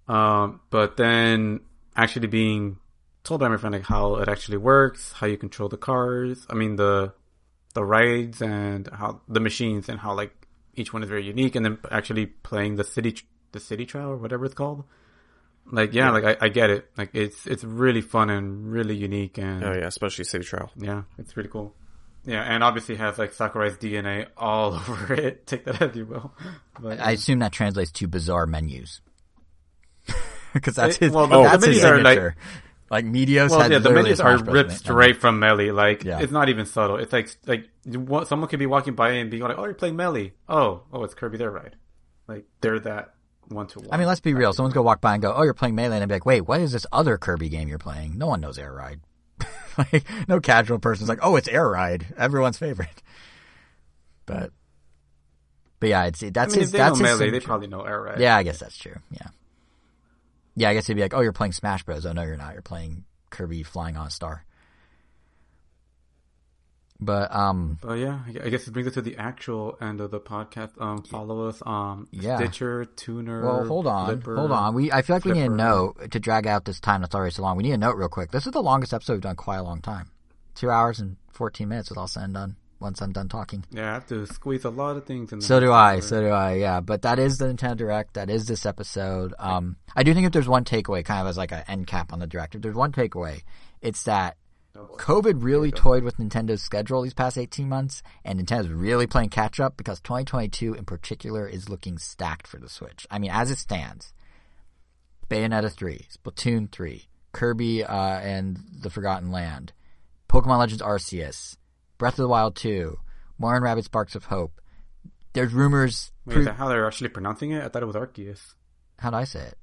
Um, but then actually being told by my friend like how it actually works, how you control the cars. I mean the the rides and how the machines and how like each one is very unique. And then actually playing the city the city trial or whatever it's called. Like yeah, yeah. like I, I, get it. Like it's it's really fun and really unique and oh yeah, especially city trial. Yeah, it's pretty cool. Yeah, and obviously has like Sakurai's DNA all *laughs* over it. Take that as you will. But, I assume that translates to bizarre menus. *laughs* Because that's it, his. Well, oh, that's the his menus signature. Like, like Meteos well, had yeah, the menus are Bros. ripped straight from Melee. Like Yeah. it's not even subtle. It's like like what, someone could be walking by and be like, "Oh, you're playing Melee." Oh, oh, it's Kirby Air Ride. Like they're that one to one. I mean, let's be real. Someone's gonna walk by and go, "Oh, you're playing Melee," and I'd be like, "Wait, what is this other Kirby game you're playing?" No one knows Air Ride. *laughs* like, no casual person's like, "Oh, it's Air Ride," everyone's favorite. But, but yeah, it's that's I mean, his. if they that's know his Melee, they probably know Air Ride. Yeah, I guess that's true. Yeah. Yeah, I guess he'd be like, "Oh, you're playing Smash Bros." Oh no, you're not. You're playing Kirby flying on a star. But um, But yeah, I guess it brings us to the actual end of the podcast. Um, follow us on Yeah. Stitcher, Tuner. well, hold on, Flipper. hold on. We I feel like we need a note to drag out this time that's already so long. We need a note real quick. This is the longest episode we've done quite a long time. Two hours and fourteen minutes with all said and done. Once I'm done talking. Yeah, I have to squeeze a lot of things in. So do I. So do I. Yeah, but that is the Nintendo Direct. That is this episode. Um, I do think if there's one takeaway, kind of as like an end cap on the Direct, if there's one takeaway, it's that Oh. COVID really toyed with Nintendo's schedule these past 18 months, and Nintendo's really playing catch up because 2022 in particular is looking stacked for the Switch. I mean, as it stands, Bayonetta 3, Splatoon 3, Kirby uh, and the Forgotten Land, Pokemon Legends Arceus, Breath of the Wild 2, Mario and Rabbids Sparks of Hope. There's rumors. Wait, is that how they're actually pronouncing it? I thought it was Arceus. How'd I say it?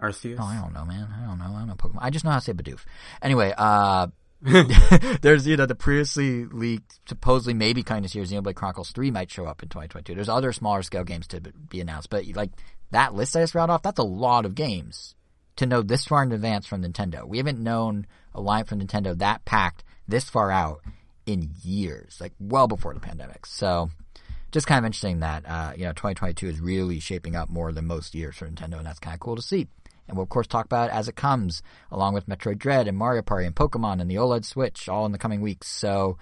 Arceus? Oh, I don't know, man. I don't know. I don't know Pokemon. I just know how to say Bidoof. Anyway, uh, *laughs* *laughs* there's, you know, the previously leaked, supposedly maybe kind of this year, Xenoblade Chronicles 3 might show up in 2022. There's other smaller scale games to be announced, but like that list I just read off, that's a lot of games to know this far in advance from Nintendo. We haven't known a line from Nintendo that packed this far out in years, like well before the pandemic. So, just kind of interesting that uh, you know 2022 is really shaping up more than most years for Nintendo, and that's kind of cool to see. And we'll of course talk about it as it comes, along with Metroid Dread and Mario Party and Pokemon and the OLED Switch, all in the coming weeks. So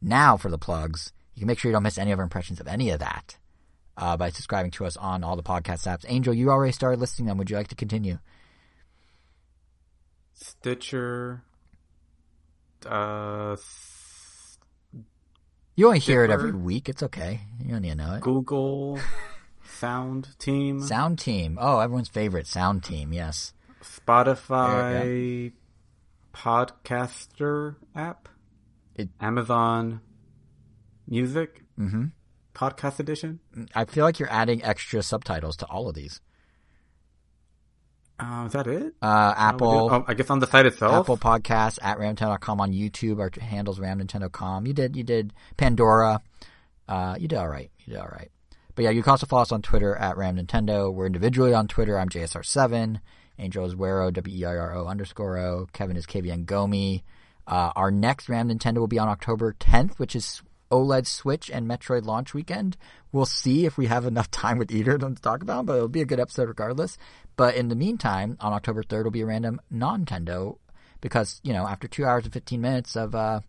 now for the plugs, you can make sure you don't miss any of our impressions of any of that uh, by subscribing to us on all the podcast apps. Angel, you already started listing them. Would you like to continue? Stitcher. Uh, you only hear it every week. It's okay. You don't need to know it. Google. *laughs* Sound Team. Sound Team. Oh, everyone's favorite Sound Team. Yes. Spotify podcaster app. It- Amazon Music Mm-hmm. podcast edition. I feel like you're adding extra subtitles to all of these. Uh, is that it? Uh, Apple. Oh, I guess on the site itself. Apple Podcasts at ramnintendo.com on YouTube. Our handles ramnintendo.com. You did, you did Pandora. Uh, you did all right. You did all right. But yeah, you can also follow us on Twitter at Ram Nintendo. We're individually on Twitter. I'm JSR7. Angel is Wero, W-E-I-R-O underscore O. Kevin is KVN Gomi. Uh, our next Ram Nintendo will be on October 10th, which is OLED Switch and Metroid launch weekend. We'll see if we have enough time with either of them to talk about, but it'll be a good episode regardless. But in the meantime, on October 3rd will be a random non-Nintendo because, you know, after two hours and 15 minutes of, uh,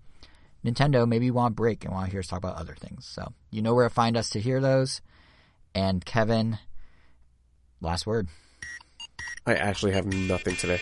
Nintendo, maybe you want a break and want to hear us talk about other things. So you know where to find us to hear those. And Kevin, last word. I actually have nothing today.